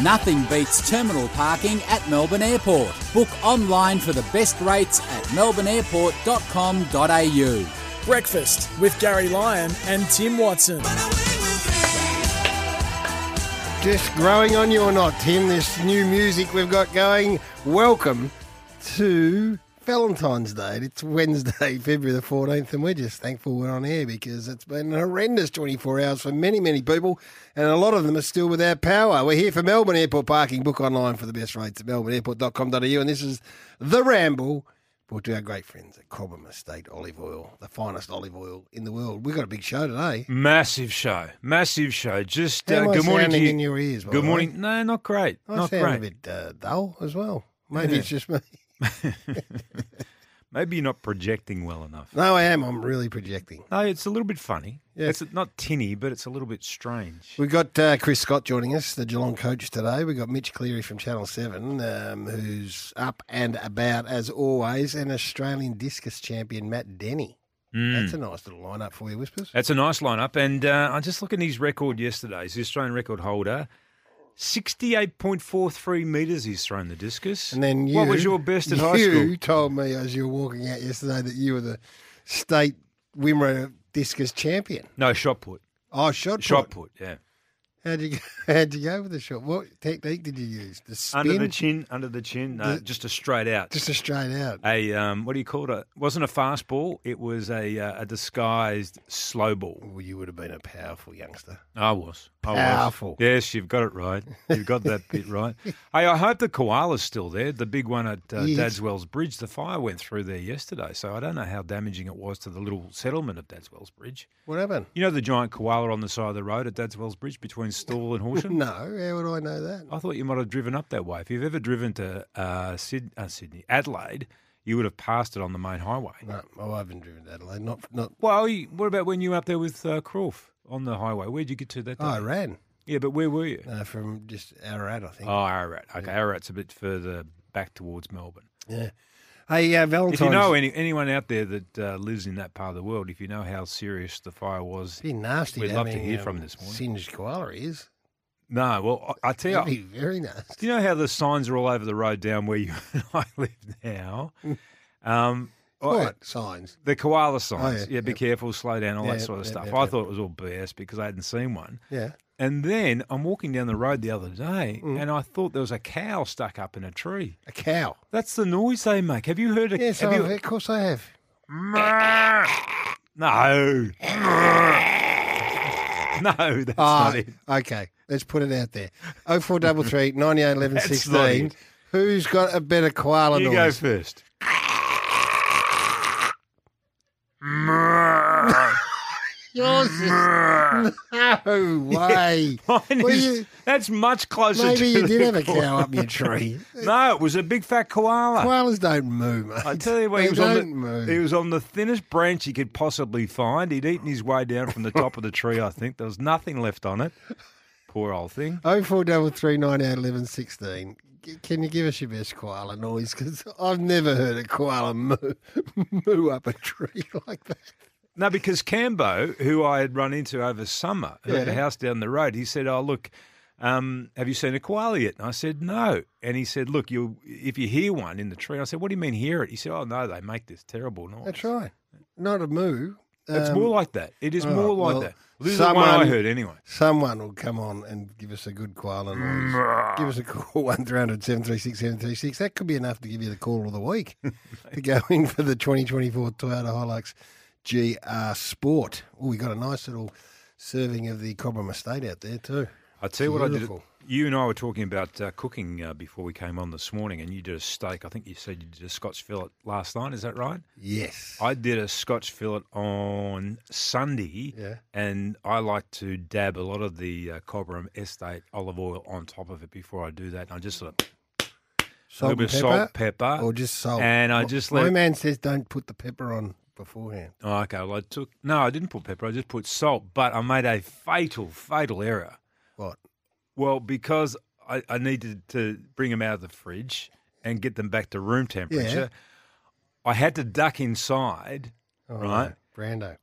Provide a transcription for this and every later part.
Nothing beats terminal parking at Melbourne Airport. Book online for the best rates at melbourneairport.com.au. Breakfast with Garry Lyon and Tim Watson. Just growing on you or not, Tim, this new music we've got going. Welcome to Valentine's Day. It's Wednesday, February the 14th, and we're just thankful we're on air because it's been a horrendous 24 hours for many, many people, and a lot of them are still without power. We're here for Melbourne Airport Parking. Book online for the best rates at melbourneairport.com.au, and this is The Ramble. Brought to our great friends at Cobram Estate Olive Oil, the finest olive oil in the world. We've got a big show today. Massive show, massive show. Just How uh, good morning to you. in your ears, Good morning. No, not great. I not sound great. a bit uh, dull as well. Maybe Yeah. it's just me. Maybe you're not projecting well enough. No, I am. I'm really projecting. No, it's a little bit funny. Yeah. It's not tinny, but it's a little bit strange. We've got uh, Chris Scott joining us, the Geelong coach today. We've got Mitch Cleary from Channel 7, um, who's up and about as always, and Australian discus champion Matt Denny. Mm. That's a nice little lineup for you, Whispers. That's a nice lineup. And uh, I just look at his record yesterday. He's the Australian record holder. 68.43 metres he's thrown the discus. And then you. what was your best at high school? You told me as you were walking out yesterday that you were the state Wimmera discus champion. No, shot put. Oh, shot put. Shot put, yeah. How'd you, how'd you go with the shot? What technique did you use? The spin? Under the chin, under the chin. No, The- just a straight out. Just a straight out. a um, what do you call it? It wasn't a fast ball. It was a uh, a disguised slow ball. Well, you would have been a powerful youngster. I was. Was. Powerful. Yes, you've got it right. You've got that bit right. Hey, I hope the koala's still there. The big one at uh, Yes. Dadswell's Bridge. The fire went through there yesterday, so I don't know how damaging it was to the little settlement of Dadswell's Bridge. What happened? You know the giant koala on the side of the road at Dadswell's Bridge between Stawell and Horsham? No, how would I know that? I thought you might have driven up that way. If you've ever driven to uh, Syd- uh, Sydney, Adelaide, you would have passed it on the main highway. No, I haven't driven to Adelaide. Not, not. Well, what about when you were up there with uh, Croft on the highway? Where'd you get to that day? Oh, I ran Yeah, but where were you? uh, from just Ararat, I think. Oh, Ararat. Okay, Ararat's a bit further back towards Melbourne. Yeah. Hey, uh, Valentine's. If you know any, anyone out there that uh, lives in that part of the world, if you know how serious the fire was, be nasty. We'd love to hear um, from this morning. Singed koala is. no. Well, I, I tell That'd you, be very nasty. do you know how the signs are all over the road down where you and I live now? Um, I- What signs? The koala signs. Oh, yeah, yeah, be yep. careful, slow down, all Yeah, that sort of yep, stuff. yep, I thought it was all BS because I hadn't seen one. Yeah. And then I'm walking down the road the other day, Mm. and I thought there was a cow stuck up in a tree. A cow. That's the noise they make. Have you heard? A, Yes, have I- you, of course I have. No. no, that's Ah, not it. okay. Let's put it out there. Oh four double three ninety eight eleven That's not sixteen. it. Who's got a better koala You go noise? first. Yours is no way. Mine Well, is- you- that's much closer Maybe you did have a cow up your tree. No, it was a big fat koala. Koalas don't move, mate. I tell you what, he was, the, move. he was on the thinnest branch he could possibly find. He'd eaten his way down from the top of the tree, I think. There was nothing left on it. Poor old thing. Oh four double three nine eight eleven sixteen. Can you give us your best koala noise? Because I've never heard a koala moo, moo up a tree like that. No, because Cambo, who I had run into over summer, who had a house down the road, he said, "Oh, look, um, have you seen a koala yet?" And I said, "No." And he said, "Look, you if you hear one in the tree." I said, "What do you mean hear it?" He said, "Oh no, they make this terrible noise." That's right. Not a moo. It's Um, more like that. It is more right, like well, that. This is the one I heard anyway. Someone will come on and give us a good koala noise. give us a call, 1300 736 736. That could be enough to give you the call of the week to go in for the 2024 Toyota Hilux GR Sport. Oh, we got a nice little serving of the Cobram Estate out there, too. I tell you what I did. You and I were talking about uh, cooking uh, before we came on this morning, and you did a steak. I think you said you did a Scotch fillet last night. Is that right? Yes. I did a Scotch fillet on Sunday, Yeah. and I like to dab a lot of the uh, Cobram Estate olive oil on top of it before I do that. And I just sort of Salt a little bit of salt, pepper, Or just salt. and I just My let. man says don't put the pepper on beforehand. Oh, okay, well I took no, I didn't put pepper. I just put salt, but I made a fatal, fatal error. What? Well, because I, I needed to bring them out of the fridge and get them back to room temperature, I had to duck inside. Oh, Right. no. Brando.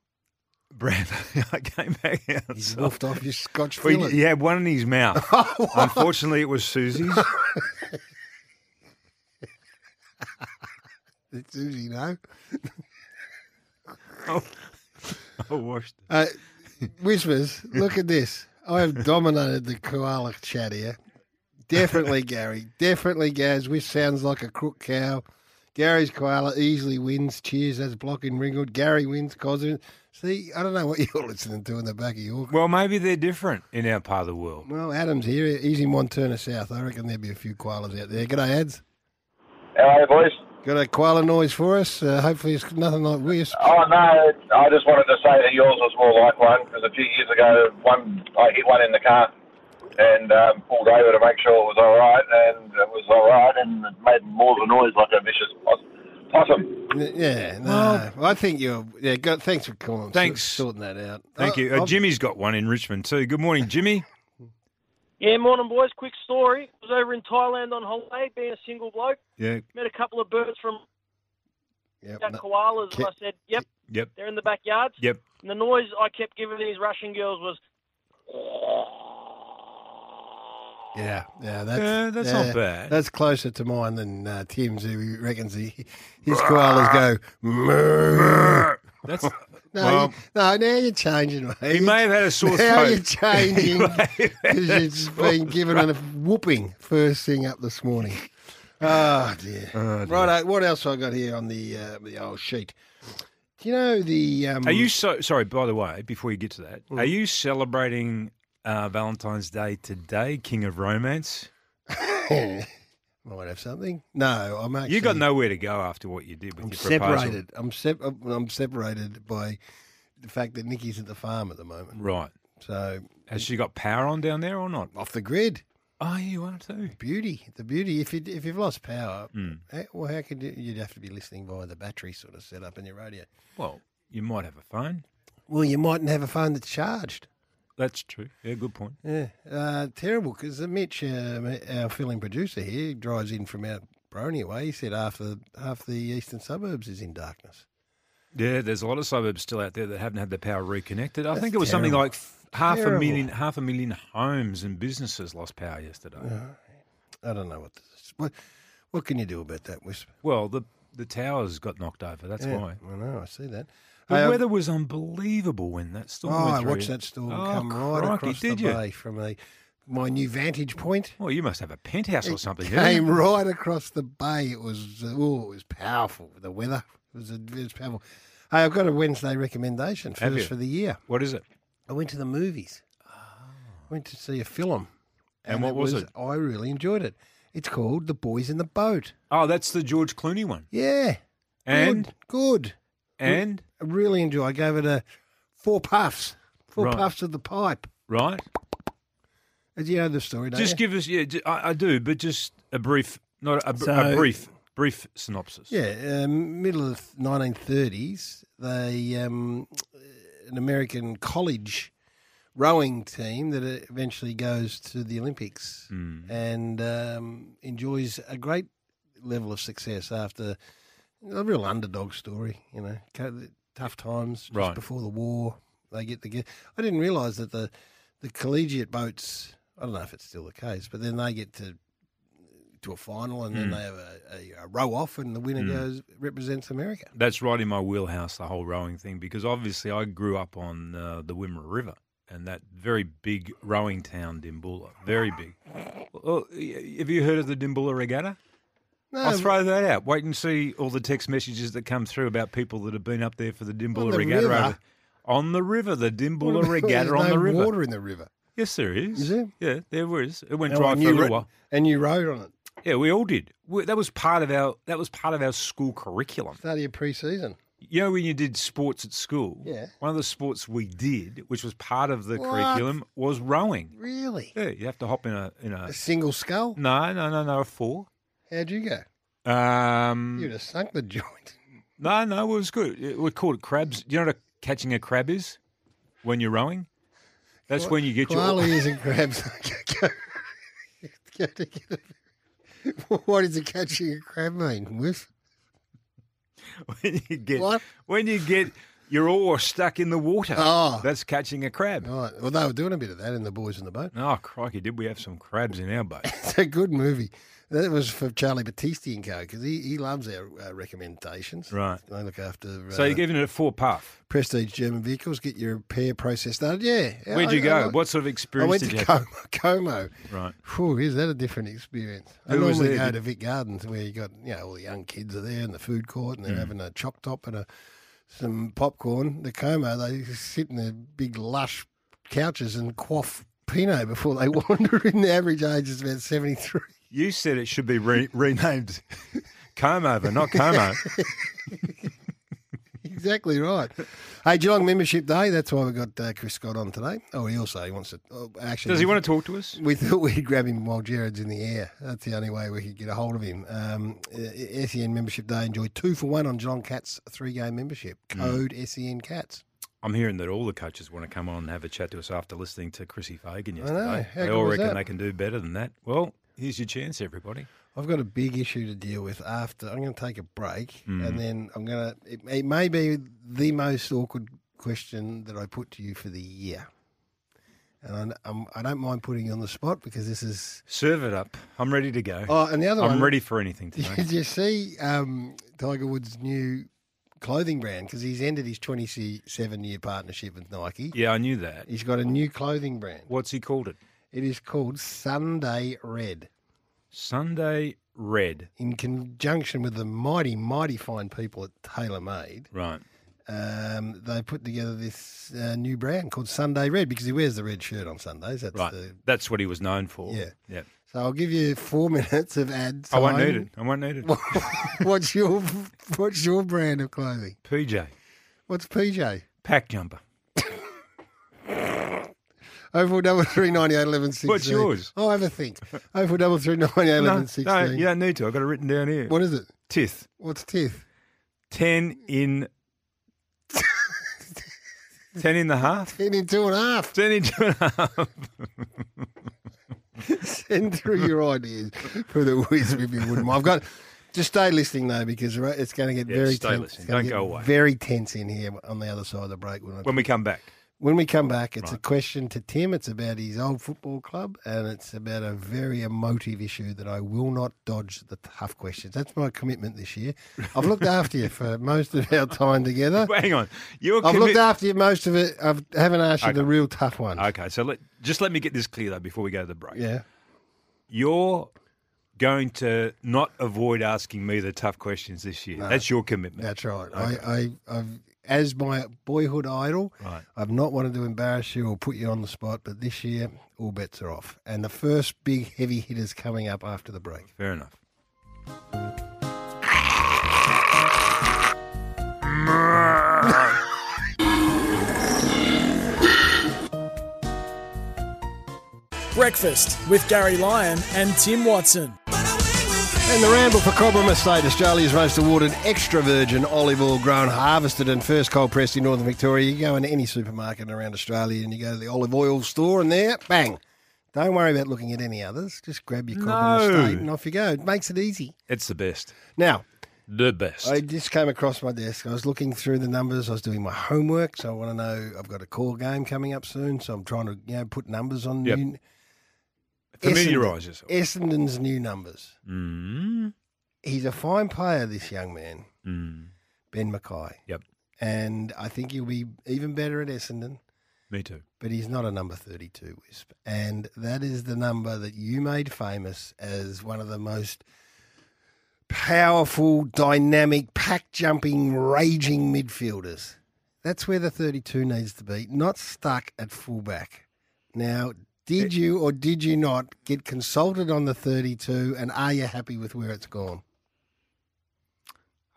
Brad, I came back He's outside. wolfed off your Scotch fillet. he had one in his mouth. Unfortunately, it was Susie's. It's Susie, no? I washed it. Uh, Whispers, look at this. I have dominated the koala chat here. Definitely Garry. Definitely Gaz. Which sounds like a crook cow. Garry's koala easily wins. Cheers. That's blocking Ringwood. Garry wins. Cosmin. See, I don't know what you're listening to in the back of your. Well, maybe they're different in our part of the world. Well, Adam's here. He's in Montana South. I reckon there'd be a few koalas out there. G'day, Ads. How are you, boys? Got a koala noise for us? Uh, hopefully it's nothing like this. Oh no, I just wanted to say that yours was more like one because a few years ago, one I hit one in the car and um, pulled over to make sure it was all right, and it was all right, and it made more of a noise like a vicious pos- possum. Yeah, no. I think you're. Yeah, go, thanks for calling. Thanks. Sorting that out. Thank Oh, you. Uh, Jimmy's got one in Richmond too. Good morning, Jimmy. Yeah, morning, boys. Quick story. I was over in Thailand on holiday, being a single bloke. Yeah. Met a couple of birds from Yep, got no- koalas, and I said, "Yep, Yep. they're in the backyards. Yep. And the noise I kept giving these Russian girls was, Yeah, yeah, that's Yeah, that's yeah, not bad. That's closer to mine than uh, Tim's, who reckons he, his koalas go. "Moo." That's No, well, no, now you're changing, mate. he may have had a sore now throat. you're changing He may have had because you've been given a whooping first thing up this morning. Oh dear. Oh, dear. Right, what else I got here on the uh, the old sheet? Do you know the? Um, Are you so sorry? By the way, before you get to that, are you celebrating uh, Valentine's Day today, King of Romance? might have something? No, I'm actually. You got nowhere to go after what you did with I'm your proposal. separated. I'm sep- I'm separated by the fact that Nikki's at the farm at the moment. Right? So Has she got power on down there or not? off the grid, Oh, you are too. beauty, the beauty. If you if you've lost power, Hmm. eh, well, how could you? You'd have to be listening via the battery sort of setup in your radio. Well, you might have a phone. Well, you mightn't have a phone that's charged. That's true. Yeah, good point. Yeah, uh, terrible. Because Mitch, um, our filling producer here, drives in from out Boronia way. He said half the half the eastern suburbs is in darkness. Yeah, there's a lot of suburbs still out there that haven't had their power reconnected. I That's think it was something like half Terrible. a million, half a million homes and businesses lost power yesterday. I don't know what this is. What, what can you do about that, Wisp? Well, the the towers got knocked over. That's Yeah, why. I know. I see that. The Hey, weather was unbelievable when that storm Oh, I watched that storm Oh, come right crikey, across did the you? bay from a, my new vantage point. Well, you must have a penthouse or something. didn't Came right across the bay. It was uh, oh, it was powerful. The weather it was, it was powerful. Hey, I've got a Wednesday recommendation first for the year. What is it? I went to the movies. I went to see a film. And what was it? I really enjoyed it. It's called The Boys in the Boat. Oh, that's the George Clooney one. Yeah. And good. good. And I really enjoy. I gave it a four puffs. Four Right. puffs of the pipe. right. As you know the story, don't Just you? give us. Yeah, ju- I, I do, but just a brief, not a, a, So- brief, brief synopsis. Yeah, um, middle of 1930s, they um, an American college rowing team that eventually goes to the Olympics Hmm. and um, enjoys a great level of success after a real underdog story. You know, tough times just Right. before the war. They get together. I didn't realise that the the collegiate boats. I don't know if it's still the case, but then they get to to a final, and then they have a, a, a row off, and the winner goes represents America. That's right in my wheelhouse, the whole rowing thing, because obviously I grew up on uh, the Wimmera River and that very big rowing town, Dimboola. Very big. Well, have you heard of the Dimboola Regatta? No, I'll throw that out. Wait and see all the text messages that come through about people that have been up there for the Dimboola the Regatta. river? on the river, the Dimboola Regatta on the river. water in the river. Yes, there is. Is there? Yeah, there was. It went Oh, dry and for a little while. And you rode on it. Yeah, we all did. We, that was part of our. That was part of our school curriculum. Start of your pre-season. You know, when you did sports at school, Yeah. one of the sports we did, which was part of the What? curriculum, was rowing. Really? Yeah, you have to hop in a in a. A single scull? No, no, no, no, a four. How'd you go? Um, You'd have sunk the joint. no, no, it was good. It- We called it crabs. Do you know what a, catching a crab is when you're rowing? That's when you get your. And crabs. Go- go to get a- what does a catching a crab mean? Whiff? when you get What? when you get your oar stuck in the water. Oh. that's catching a crab. Right. Well, they were doing a bit of that in the boys in the boat. Oh crikey! Did we have some crabs in our boat? It's a good movie. That was for Charlie Battisti and Co. because he, he loves our uh, recommendations. Right. They look after uh, So you're giving it a four puff. prestige German vehicles. Get your repair process started. Yeah. Where'd you go? I- what sort of I experience went did to you have? Como. Como. Right. Whew, is that a different experience? I Who was normally there? go Did- to Vic Gardens where you got you know all the young kids are there in the food court and they're having a chop top and a some popcorn. The Como they sit in their big lush couches and quaff Pinot before they wander in. The average age is about seventy three. You said it should be re- renamed Comb Over, not Como. Exactly right. Hey, Geelong Membership Day. That's why we got uh, Chris Scott on today. Oh, he also he wants to. Oh, actually, Does he want to talk to us? We thought we'd grab him while Jared's in the air. That's the only way we could get a hold of him. Um, uh, SEN Membership Day. Enjoy two for one on Geelong Cats three game membership. Mm. Code SEN Cats. I'm hearing that all the coaches want to come on and have a chat to us after listening to Chrissy Fagan know. yesterday. They all reckon that? they can do better than that. Well, here's your chance, everybody. I've got a big issue to deal with after. I'm going to take a break Mm. and then I'm going to. It, it may be the most awkward question that I put to you for the year. And I, I'm, I don't mind putting you on the spot because this is. Serve it up. I'm ready to go. Oh, and the other I'm one. ready for anything today. Did you see um, Tiger Woods' new clothing brand? Because he's ended his 27 year partnership with Nike. yeah, I knew that. He's got a new clothing brand. What's he called it? It is called Sunday Red. Sunday Red. In conjunction with the mighty, mighty fine people at TaylorMade, Right. um, they put together this uh, new brand called Sunday Red because he wears the red shirt on Sundays. That's Right. the, That's what he was known for. Yeah. Yeah. so I'll give you four minutes of ad I won't need it. I won't need it. what's your What's your brand of clothing? PJ. What's PJ? Pack jumper. Four double three ninety eight eleven sixteen. What's yours? Oh, have a think. Four double three ninety eight No, eleven no, sixteen. you don't need to. I've got it written down here. What is it? Tith. What's tith? 10 in. 10 in the half? Ten in two and a half. 10 in two and a half. Send through your ideas for the whiz if you wouldn't mind. I've got. Just stay listening though, because it's going to get Yeah, very stay tense. listening. It's gonna Don't go away. Very tense in here on the other side of the break. When, When we come back. When we come back, it's a question to Tim. It's about his old football club, and it's about a very emotive issue that I will not dodge the tough questions. That's my commitment this year. I've looked after you for most of our time together. Hang on. You're I've commi- looked after you most of it. I haven't asked you the real tough ones. Okay, so let, just let me get this clear though before we go to the break. Yeah. You're going to not avoid asking me the tough questions this year. That's your commitment. That's right. I, I, I've, as my boyhood idol, Right. I've not wanted to embarrass you or put you on the spot, but this year, all bets are off. And the first big heavy hitters coming up after the break. Fair enough. Breakfast with Garry Lyon and Tim Watson. And the Ramble for Cobram Estate, Australia's most awarded extra virgin olive oil grown, harvested and first cold pressed in northern Victoria. You go into any supermarket around Australia and you go to the olive oil store and there, bang. Don't worry about looking at any others. Just grab your Cobram No. Estate and off you go. It makes it easy. It's the best. Now, The best. I just came across my desk. I was looking through the numbers. I was doing my homework, so I want to know. I've got a core game coming up soon, so I'm trying to you know put numbers on. Yep. new- Familiarise yourself. Essendon's new numbers. Mm. He's a fine player, this young man, Mm. Ben McKay. Yep. And I think he'll be even better at Essendon, Me too. but he's not a number 32, Wisp. And that is the number that you made famous as one of the most powerful, dynamic, pack jumping, raging midfielders. That's where the 32 needs to be, not stuck at fullback. Now, did you or did you not get consulted on the 32 and are you happy with where it's gone?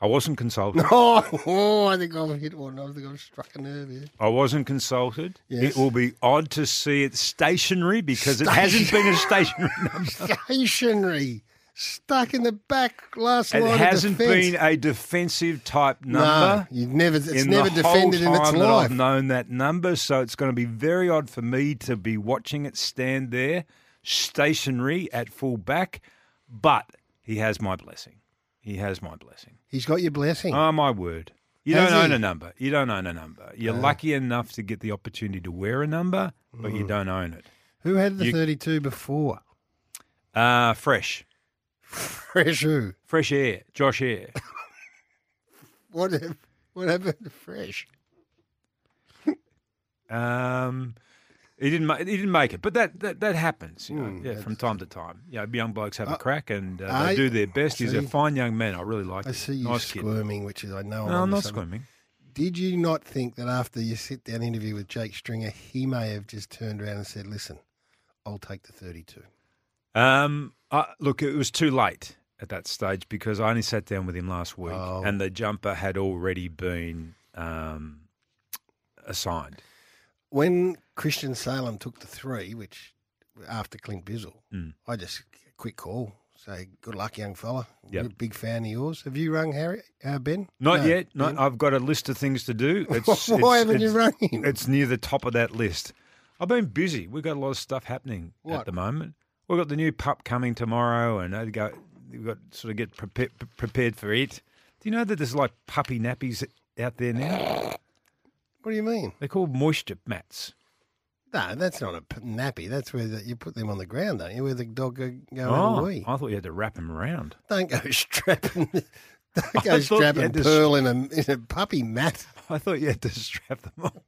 I wasn't consulted. Oh, oh, I think I've hit one. I think I've struck a nerve here. I wasn't consulted. Yes. It will be odd to see it stationary because it hasn't been a stationary number. Stationary. Stuck in the back last It line of hasn't been a defensive type No, number. you've never, it's never defended in its life. I've known that number, so it's going to be very odd for me to be watching it stand there, stationary at full back. But he has my blessing. He has my blessing. He's got your blessing. Oh my word! You Has don't own a number. You don't own a number. You're No. lucky enough to get the opportunity to wear a number, but Mm. you don't own it. Who had the you- 32 before? Uh, fresh, Fresh who? fresh air, Josh Eyre. What, what happened to Fresh? Um, he didn't. Ma- he didn't make it, but that that, that happens. You know, Mm, yeah, from that's- time to time. You know, young blokes have a crack and uh, I they do their best. He's a see. fine young man. I really like. I him. see you nice kid. squirming, which is, I know. No, I'm onto not something. squirming. Did you not think that after your sit down interview with Jake Stringer, he may have just turned around and said, listen, I'll take the 32? Um, uh, look, it was too late at that stage because I only sat down with him last week, Oh. and the jumper had already been um, assigned. When Christian Salem took the three, which after Clint Bizzell, Mm. I just quick call, say, good luck, young fella. Yep. Big fan of yours. Have you rung Harry, uh, Ben? Not No, yet. Ben? I've got a list of things to do. It's, Why it's- haven't you rung him? It's near the top of that list. I've been busy. We've got a lot of stuff happening What? at the moment. We've got the new pup coming tomorrow, and I go. We've got to sort of get prepared, prepared for it. Do you know that there's like puppy nappies out there now? What do you mean? They're called moisture mats. No, that's not a p- nappy. That's where the, you put them on the ground, don't you? Where the dog go, go oh, wee. I thought you had to wrap them around. Don't go strapping. Don't go strapping pearl in a in a puppy mat. I thought you had to strap them on.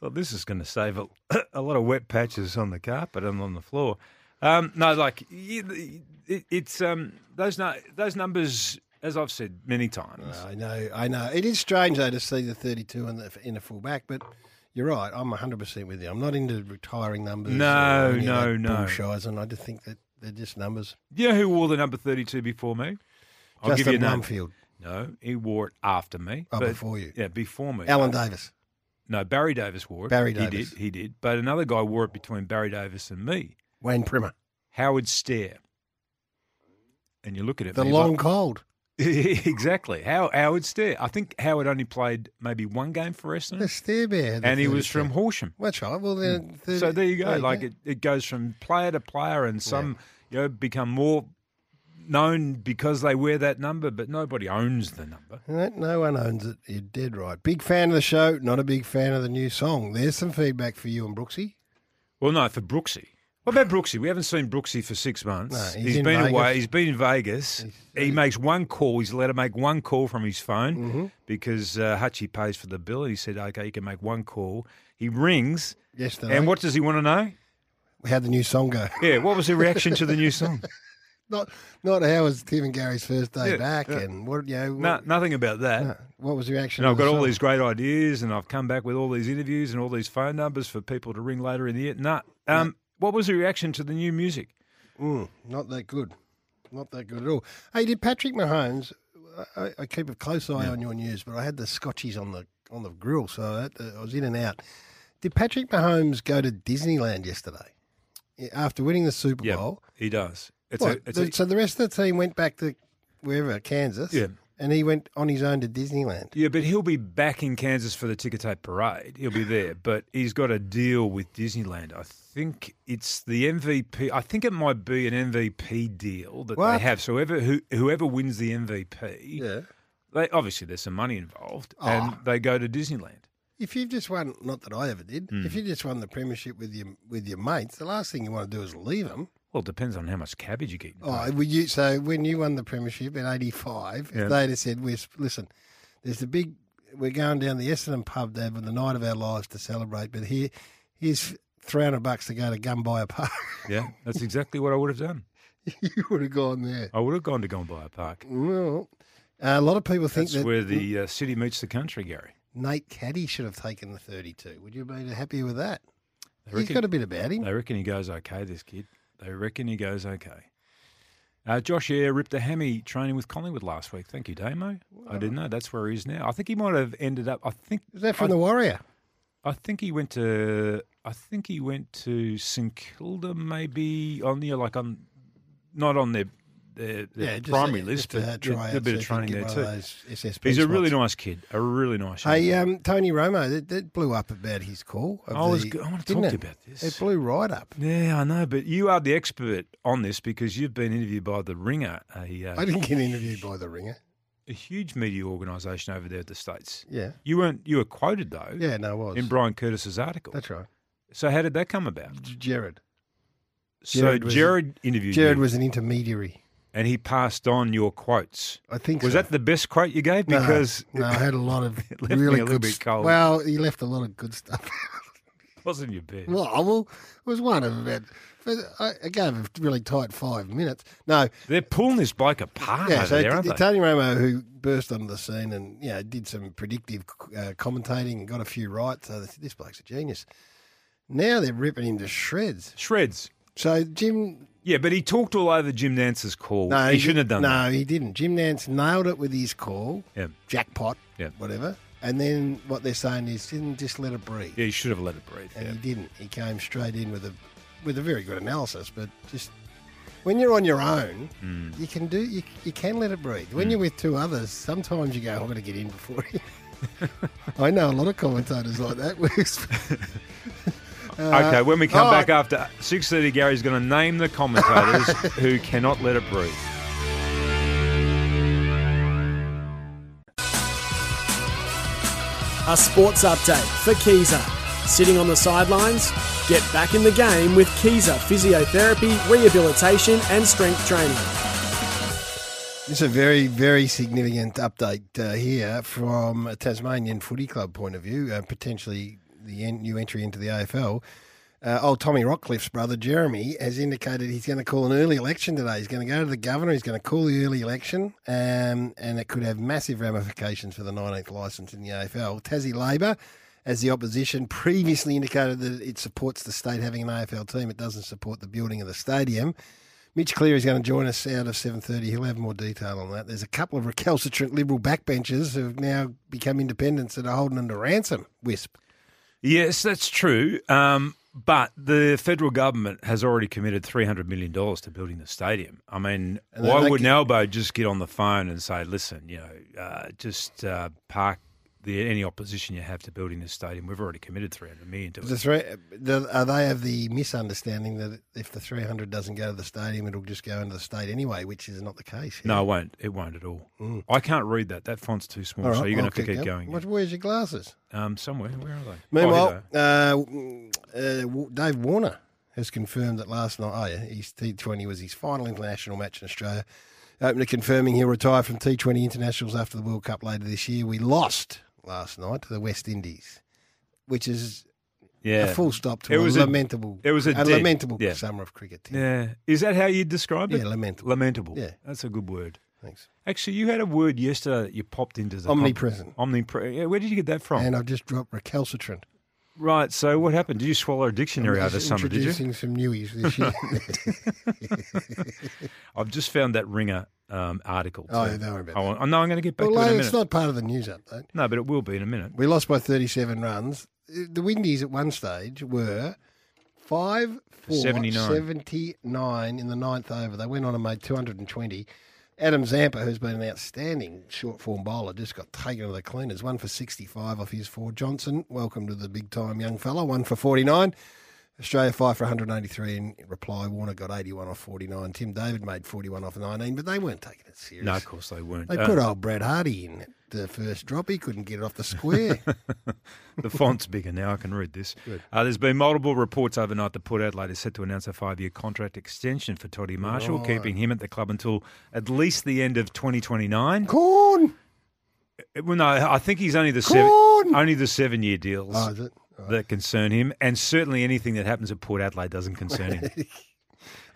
Well, this is going to save a, a lot of wet patches on the carpet and on the floor. Um, no, like it, it's um, those nu- those numbers, as I've said many times. I know, I know. It is strange though to see the thirty-two in the in a full back, but you're right. I'm hundred percent with you. I'm not into retiring numbers. No, no, no. and I just think that they're just numbers. Do you know who wore the number thirty-two before me? I'll Justin give you a name. Blumfield, No, he wore it after me. Oh, before you. Yeah, before me. Alan Davis. No, Barry Davis wore it. Barry Davis. He did. He did. But another guy wore it between Barry Davis and me. Wayne Primer. Howard Stare. And you look at it. The long like- cold. exactly. How Howard Stare. I think Howard only played maybe one game for wrestling. The Essendon, stare bear. the and he was 32. from Horsham. That's right. Well, then. 30 So there you go. like It, it goes from player to player, and some you know become more known because they wear that number, but nobody owns the number. No, no one owns it. You're dead right. Big fan of the show. Not a big fan of the new song. There's some feedback for you and Brooksy. Well, no, for Brooksy. What about Brooksy? We haven't seen Brooksy for six months. No, he's in been Vegas. away. He's been in Vegas. he makes one call. He's allowed to make one call from his phone Mm-hmm. because uh, Hutchie pays for the bill. He said, "Okay, you can make one call." He rings, Yesterday. and what does he want to know? How'd the new song go? Yeah, what was the reaction to the new song? Not, not how was Tim and Garry's first day Yeah, back, yeah. and what you know. no, nothing about that. no, what was the reaction? And I've the got all song? these great ideas, and I've come back with all these interviews and all these phone numbers for people to ring later in the year. No, um, what was the reaction to the new music? Mm, not that good. Not that good at all. Hey, did Patrick Mahomes? I, I keep a close eye on your news, but I had the Scotchies on the on the grill, so I, had to, I was in and out. Did Patrick Mahomes go to Disneyland yesterday after winning the Super Yeah, Bowl? he does. It's What, a, it's the- a, so the rest of the team went back to wherever Kansas, Yeah. and he went on his own to Disneyland. Yeah, but he'll be back in Kansas for the ticker tape parade. He'll be there, but he's got a deal with Disneyland. I think it's the MVP. I think it might be an MVP deal that What? they have. So whoever who, whoever wins the MVP, Yeah, they obviously there's some money involved, Oh. and they go to Disneyland. if you've just won, not that I ever did, Hmm. if you just won the premiership with your with your mates, the last thing you want to do is leave them. Well, it depends on how much cabbage you get. Oh, would you, so when you won the premiership in '85, Yeah. if they'd have said, "We're listen, there's the big, we're going down the Essendon pub to have the night of our lives to celebrate, but here, here's 300 bucks to go to Gumbaya Park." Yeah, that's exactly what I would have done. you would have gone there. I would have gone to Gumbaya Park. Well, a lot of people think That's that where the uh, city meets the country, Garry. Nate Caddy should have taken the 32. Would you have been happier with that? They He's reckon- got a bit about him. I reckon he goes okay, this kid. They reckon he goes okay. Uh, Josh Eyre ripped a hammy training with Collingwood last week. Thank you, Damo. I didn't know. That's where he is now. I think he might have ended up. I think Is that from I, the Warrior? I think he went to. I think he went to St Kilda, maybe on the like on, not on their just, primary list, but try a bit of training there too. He's a really nice kid. A really nice. Hey, um, Tony Romo, that, that blew up about his call. of I was the- I wanna talk didn't to you about this. It blew right up. Yeah, I know, but you are the expert on this because you've been interviewed by the Ringer, a, uh, I didn't get interviewed by the Ringer. a huge media organisation over there at the states. Yeah, You weren't. You were quoted though. yeah, no, I was. In Bryan Curtis's article. That's right. So how did that come about? Jared. So Jared Jared interviewed Jared you, was an intermediary. And he passed on your quotes. I think Was so. that the best quote you gave? No, Because no, I had a lot of It left me really a good. bit cold. Well, he left a lot of good stuff. wasn't your best. well, well, it was one of about. but I gave a really tight five minutes. No, They're pulling this bloke apart yeah. So there, aren't t- they? Tony Romo, who burst onto the scene and you know did some predictive uh, commentating and got a few right. So this, this bloke's a genius. Now they're ripping him to shreds. Shreds. So Jim, Yeah, but he talked all over Jim Nantz's call. no, he, shouldn't have done no, that. No, he didn't. Jim Nantz nailed it with his call, Yeah. jackpot, Yeah. whatever. And then what they're saying is, didn't just let it breathe. Yeah, he should have let it breathe. and yeah. he didn't. He came straight in with a with a very good analysis, but just when you're on your own, Hmm. you can do you, you can let it breathe. When you're with two others, sometimes you go, "I'm going to get in before you." I know a lot of commentators like that. Uh, Okay, when we come oh, back after 6.30, Garry's going to name the commentators who cannot let it breathe. A sports update for Keezer. Sitting on the sidelines? Get back in the game with Keezer Physiotherapy, Rehabilitation and Strength Training. It's a very, very significant update uh, here from a Tasmanian Footy Club point of view, uh, potentially the new entry into the AFL. Uh, old Tommy Rockliff's brother Jeremy has indicated he's going to call an early election today. He's going to go to the governor. He's going to call the early election, um, and it could have massive ramifications for the 19th licence in the AFL. Tassie Labor, as the opposition, previously indicated that it supports the state having an AFL team. It doesn't support the building of the stadium. Mitch Cleary is going to join us out of 7.30. He'll have more detail on that. There's a couple of recalcitrant Liberal backbenchers who have now become independents that are holding them to ransom, Wisp. Yes, that's true. Um, but the federal government has already committed $300 million to building the stadium. I mean, why would Albo just get on the phone and say, listen, you know, uh, just uh, park the, any opposition you have to building this stadium? We've already committed 300 million to The three, the, are they have the misunderstanding that if the 300 doesn't go to the stadium, it'll just go into the state anyway, which is not the case. No, it won't. It won't at all. I can't read that. That font's too small, All right, so you're going to have to keep going. What, where's your glasses? Um, somewhere. Where are they? Meanwhile, Oh, uh, uh, Dave Warner has confirmed that last night, oh yeah, his T20 was his final international match in Australia. Opener confirming he'll retire from T20 internationals after the World Cup later this year. We lost last night to the West Indies, which is yeah. a full stop to It a was a- lamentable, it was a dead- lamentable yeah. summer of cricket. Tim. Yeah. Is that how you describe it? Yeah, lamentable. Lamentable. Yeah. That's a good word. Thanks. Actually, you had a word yesterday that you popped into the Omnipresent. Omnipresent. Yeah, where did you get that from? And I've just dropped recalcitrant. Right. So what happened? Did you swallow a dictionary over summer? Did you? Introducing some newies this year. I've just found that Ringer um, article. Oh, yeah, don't worry about I want- I know I'm going to get back well, to it in no, a it's not part of the news update. No, but it will be in a minute. We lost by 37 runs. The Windies at one stage were 5 4 79. 79 in the ninth over. They went on and made 220. Adam Zampa, who's been an outstanding short form bowler, just got taken to the cleaners. One for 65 off his four. Johnson, welcome to the big time young fella. One for 49. Australia five for 183 in reply. Warner got 81 off 49. Tim David made 41 off 19, but they weren't taking it serious. No, of course they weren't. They Uh, put old Brad Hardy in at the first drop. He couldn't get it off the square. the font's bigger now. I can read this. Uh, there's been multiple reports overnight that Port Adelaide is set to announce a five-year contract extension for Toddy Marshall, Right. keeping him at the club until at least the end of 2029. Corn! Uh, Well, no, I think he's only the seven, only the seven-year deals Oh, is it? That concern him, and certainly anything that happens at Port Adelaide doesn't concern him.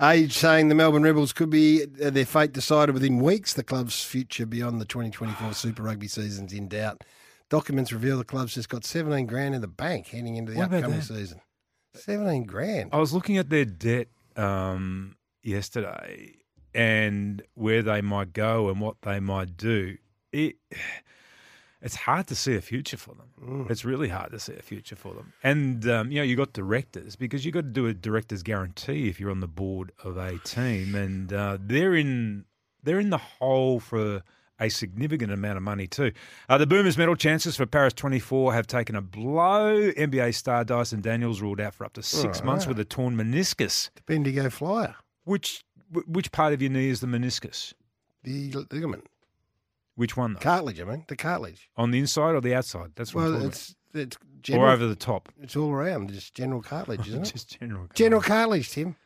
Age saying the Melbourne Rebels could be uh, their fate decided within weeks. The club's future beyond the 2024 Super Rugby season's in doubt. Documents reveal the club's just got 17 grand in the bank heading into the What upcoming? Season. 17 grand. I was looking at their debt um, yesterday and where they might go and what they might do. It, it's hard to see a future for them. Mm. It's really hard to see a future for them. And um, you know, you got directors because you got to do a director's guarantee if you're on the board of a team, and uh, they're in they're in the hole for a significant amount of money too. Uh, the Boomers medal chances for Paris 24 have taken a blow. NBA star Dyson Daniels ruled out for up to six Oh, months wow. with a torn meniscus. The Bendigo Flyer. Which which part of your knee is the meniscus? The ligament. Which one? Though? Cartilage, I mean. The cartilage. On the inside or the outside? That's what I'm Well, talking it's, it's general. Or over the top. It's all around. Just general cartilage, isn't it? Just general. General cartilage, Tim.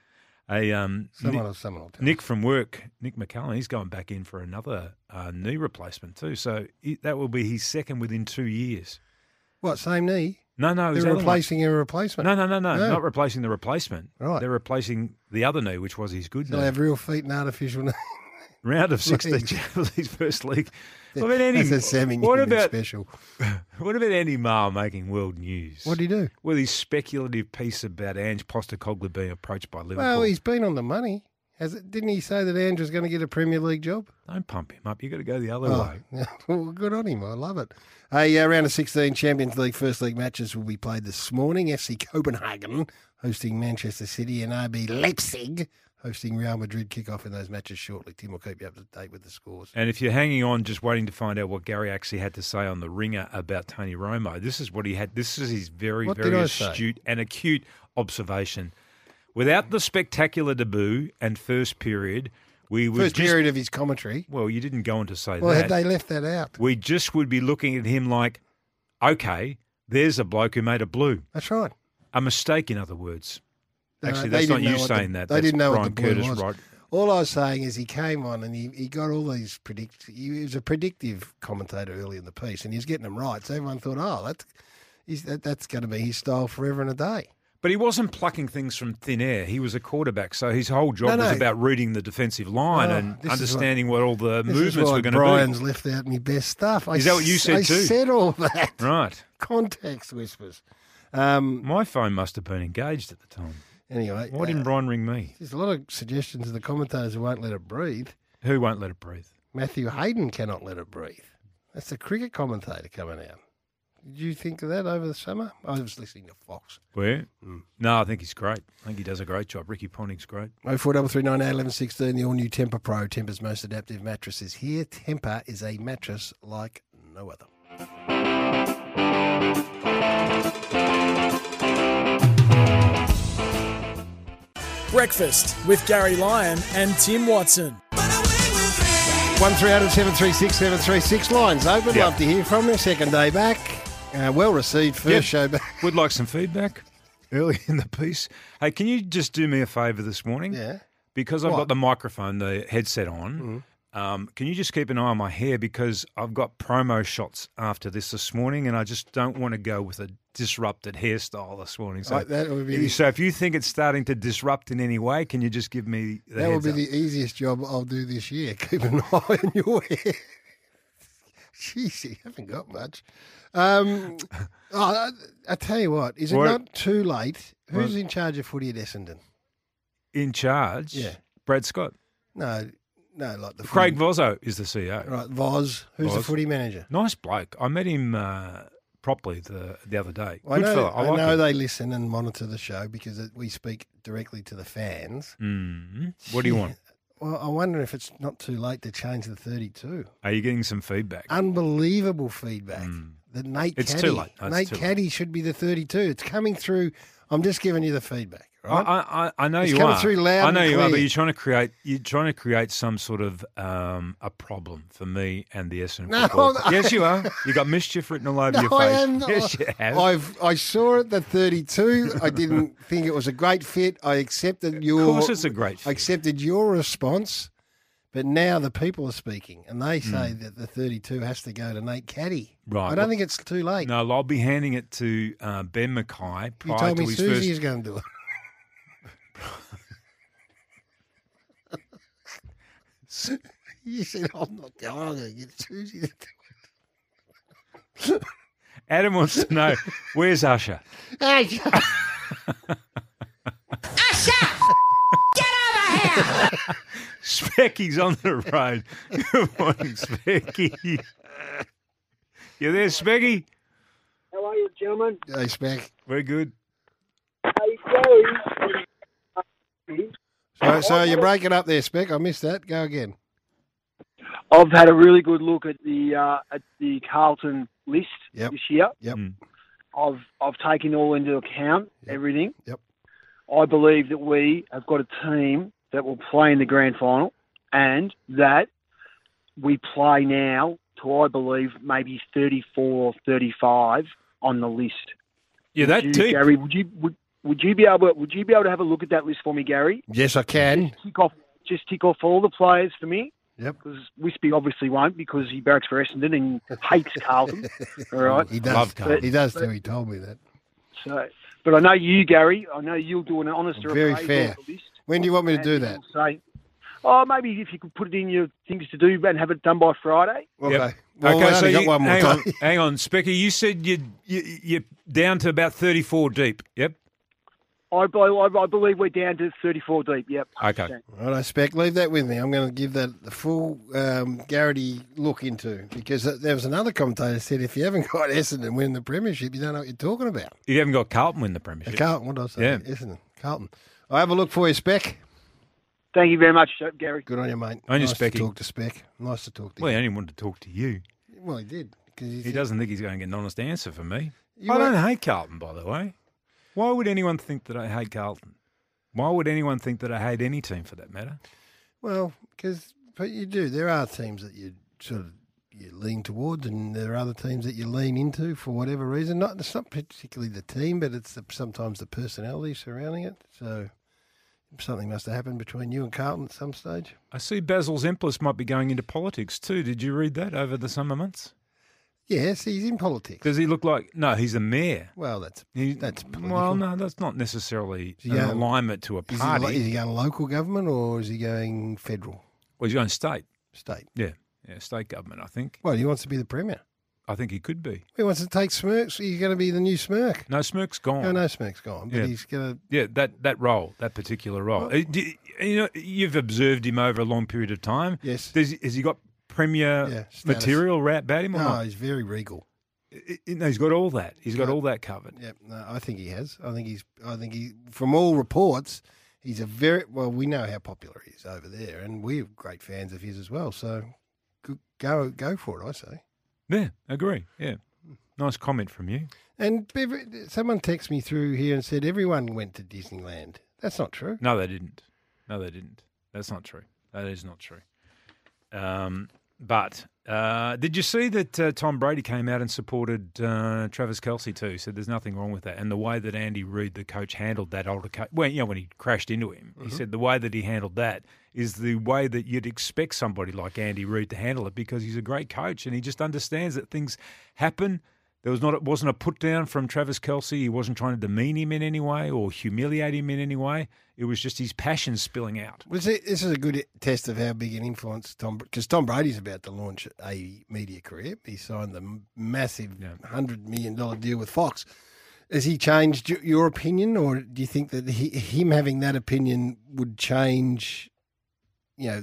A um, Someone, Nick, will, someone will tell Nick from work, Nick McCallum, he's going back in for another uh, knee replacement too. So that will be his second within two years. What, same knee? No, no, They're replacing a replacement. No, no, no, no, No. not replacing the replacement. Right. They're replacing the other knee, which was his good knee. They'll have real feet and artificial knee. Round of sixteen, Right. Japanese first league. What about Andy? That's a Sammy what about special. what about Andy Maher making world news? What do you do? With his speculative piece about Ange Postecoglou being approached by Liverpool. Well, he's been on the money. Has it, didn't he say that Andrew's going to get a Premier League job? Don't pump him up. You got to go the other Oh, way. well, good on him. I love it. A uh, round of 16 Champions League First League matches will be played this morning. FC Copenhagen hosting Manchester City and RB Leipzig hosting Real Madrid. Kick off in those matches shortly. Tim will keep you up to date with the scores. And if you're hanging on, just waiting to find out what Garry actually had to say on the ringer about Tony Romo, this is what he had. This is his very, What very I say? astute and acute observation. Without the spectacular debut and first period, we would First just, period of his commentary. Well, you didn't go on to say Well, that. had they left that out? we just would be looking at him like, okay, there's a bloke who made a blue. That's right. A mistake, in other words. No, Actually, they that's not you what the- saying that. They That's didn't know Bryan what the Curtis was. Wright. All I was saying is he came on and he, he got all these predict. He was a predictive commentator early in the piece, and he was getting them right. So everyone thought, oh, that's he's, that, that's going to be his style forever and a day. But he wasn't plucking things from thin air. He was a quarterback, so his whole job No, was about reading the defensive line and understanding what, all the movements were going to be. Bryan's left out my best stuff. I Is that what you said I too? said all that. Right. Context whispers. Um, My phone must have been engaged at the time. Anyway, Why didn't uh, Bryan ring me? there's a lot of suggestions of the commentators who won't let it breathe. Who won't let it breathe? Matthew Hayden cannot let it breathe. That's the cricket commentator coming out. Did you think of that over the summer? I was listening to Fox. Where? Hmm. No, I think he's great. I think he does a great job. Ricky Ponting's great. Oh four double three nine eight eleven sixteen. The all new Tempur Pro, Tempur's most adaptive mattress is here. Tempur is a mattress like no other. Breakfast with Garry Lyon and Tim Watson. One three hundred seven three six seven three six lines open. Yep. Love to hear from you. Second day back, uh, well received. First Yep. show back. Would like some feedback early in the piece. Hey, can you just do me a favour this morning? Yeah. Because I've What? got the microphone, the headset on. Mm-hmm. Um, can you just keep an eye on my hair because I've got promo shots after this this morning, and I just don't want to go with a disrupted hairstyle this morning. So, that would be- so if you think it's starting to disrupt in any way, can you just give me That heads be up? the easiest job I'll do this year. Keep an eye on your hair. Jeez, you haven't got much. Um, oh, I, I tell you what, is it What- not too late? Who's What? in charge of footy at Essendon? in charge? Yeah. Brad Scott. No, no, like the Craig footy- Vozzo is the CEO. Right, Voz. Who's the footy manager? Nice bloke. I met him uh, properly the the other day. I Good know. I, I like know him. they listen and monitor the show because it, we speak directly to the fans. Mm. What do you want? Well, I wonder if it's not too late to change the 32. Are you getting some feedback? Unbelievable feedback Mm. that Nate It's Caddy, too late. No, Nate too late. Caddy should be the 32. It's coming through. I'm just giving you the feedback. Right? I, I, I know It's you coming are. through loud I know you are, but you're trying to create you're trying to create some sort of um, a problem for me and the Essendon No, football. I'm- yes, you are. You got mischief written all over No, your face. I am. Yes, you have. I've I saw it the 32. I didn't think it was a great fit. I accepted your. of course, it's a great. I accepted your response, but now the people are speaking, and they say Hmm. that the 32 has to go to Nate Caddy. Right. I don't Well- think it's too late. No, I'll be handing it to uh, Ben McKay you told me Susie first. is going to do it. you said oh, I'm not going. I'm going to get Susie to do Adam wants to know where's Usher. it. here. Specky's on the road. Good morning, Specky. You there, Specky? How are you, gentlemen? hey, Spec. Very good. Hey, Garry. So, so you're breaking up there, Spec. I missed that. Go again. I've had a really good look at the uh, at the Carlton list Yep. this year. Yep. Mm. I've I've taken all into account Yep. everything. Yep. I believe that we have got a team that will play in the grand final, and that we play now to I believe maybe 34 or 35 on the list. Yeah, that you, deep. Garry, would you would, would you be able would you be able to have a look at that list for me, Garry? Yes, I can. Just tick off just tick off all the players for me. Yep. Because Wispy obviously won't because he barracks for Essendon and hates Carlton. all right. He does. Love Carlton. He does too. He told me that. So, but I know you, Garry. I know you'll do an honest Very fair. of the list. When do you want me to do that? Say, oh, maybe if you could put it in your things to do and have it done by Friday. Okay. Yep. Well, okay, we so only got you, one more hang day. on, hang on, Specky. You said you you you're down to about thirty four deep. Yep. I, I, I believe we're down to 34 deep. Yep. Okay. All right, Spec, leave that with me. I'm going to give that the full um, Garrity look into because there was another commentator who said if you haven't got Essendon winning the premiership, you don't know what you're talking about. You haven't got Carlton win the Uh, premiership. Carlton, what did I say? Yeah. Essendon, Carlton. I'll have a look for you, Spec. Thank you very much, Garry. Good on you, mate. On you, nice Specky. to talk to Spec. Nice to talk to Well, he only wanted to talk to you. Well, he did. Cause He doesn't think he's going to get an honest answer from me. You I won't- don't hate Carlton, by the way. Why would anyone think that I hate Carlton? Why would anyone think that I hate any team for that matter? Well, because but you do. There are teams that you sort of you lean towards, and there are other teams that you lean into for whatever reason. Not it's not particularly the team, but it's the, sometimes the personality surrounding it. So something must have happened between you and Carlton at some stage. I see Basil Zempilas might be going into politics too. Did you read that over the summer months? Yes, he's in politics. Does he look like? No, he's a mayor. Well, that's He, that's political. well, no, that's not necessarily an going- alignment to a Is he, party. is he going local government or is he going federal, well, he's going state. state? Yeah, yeah, state government. I think. Well, he wants to be the premier. I think he could be. He wants to take Smirks. He's going to be the new Smirk. No, Smirk's gone. Oh, no, Smirk's gone, but Yeah. he's going to. Yeah, that, that role, that particular role. Uh, do- you know, you've observed him over a long period of time. Yes. Does, has he got premier Yeah, material ra- about him or No, not? he's very regal. I- I- no, he's got all that. He's got all that covered. Yep, no, I think he has. I think he's. I think he. From all reports, he's a very well. We know how popular he is over there, and we're great fans of his as well. So, go go, go for it. I say. Yeah, agree. Yeah, nice comment from you. And someone texted me through here and said everyone went to Disneyland. That's not true. No, they didn't. No, they didn't. That's not true. That is not true. Um, but uh, did you see that uh, Tom Brady came out and supported uh, Travis Kelce too? Said there's nothing wrong with that, and the way that Andy Reid, the coach, handled that coach, well, you know, when he crashed into him, he said the way that he handled that is the way that you'd expect somebody like Andy Reid to handle it because he's a great coach and he just understands that things happen. There was not it wasn't a put down from Travis Kelce. He wasn't trying to demean him in any way or humiliate him in any way. It was just his passion spilling out. Was this is a good test of how big an influence Tom because Tom Brady's about to launch a media career. He signed the massive Yeah. hundred million dollar deal with Fox. Has he changed your opinion, or do you think that he, him having that opinion would change, you know,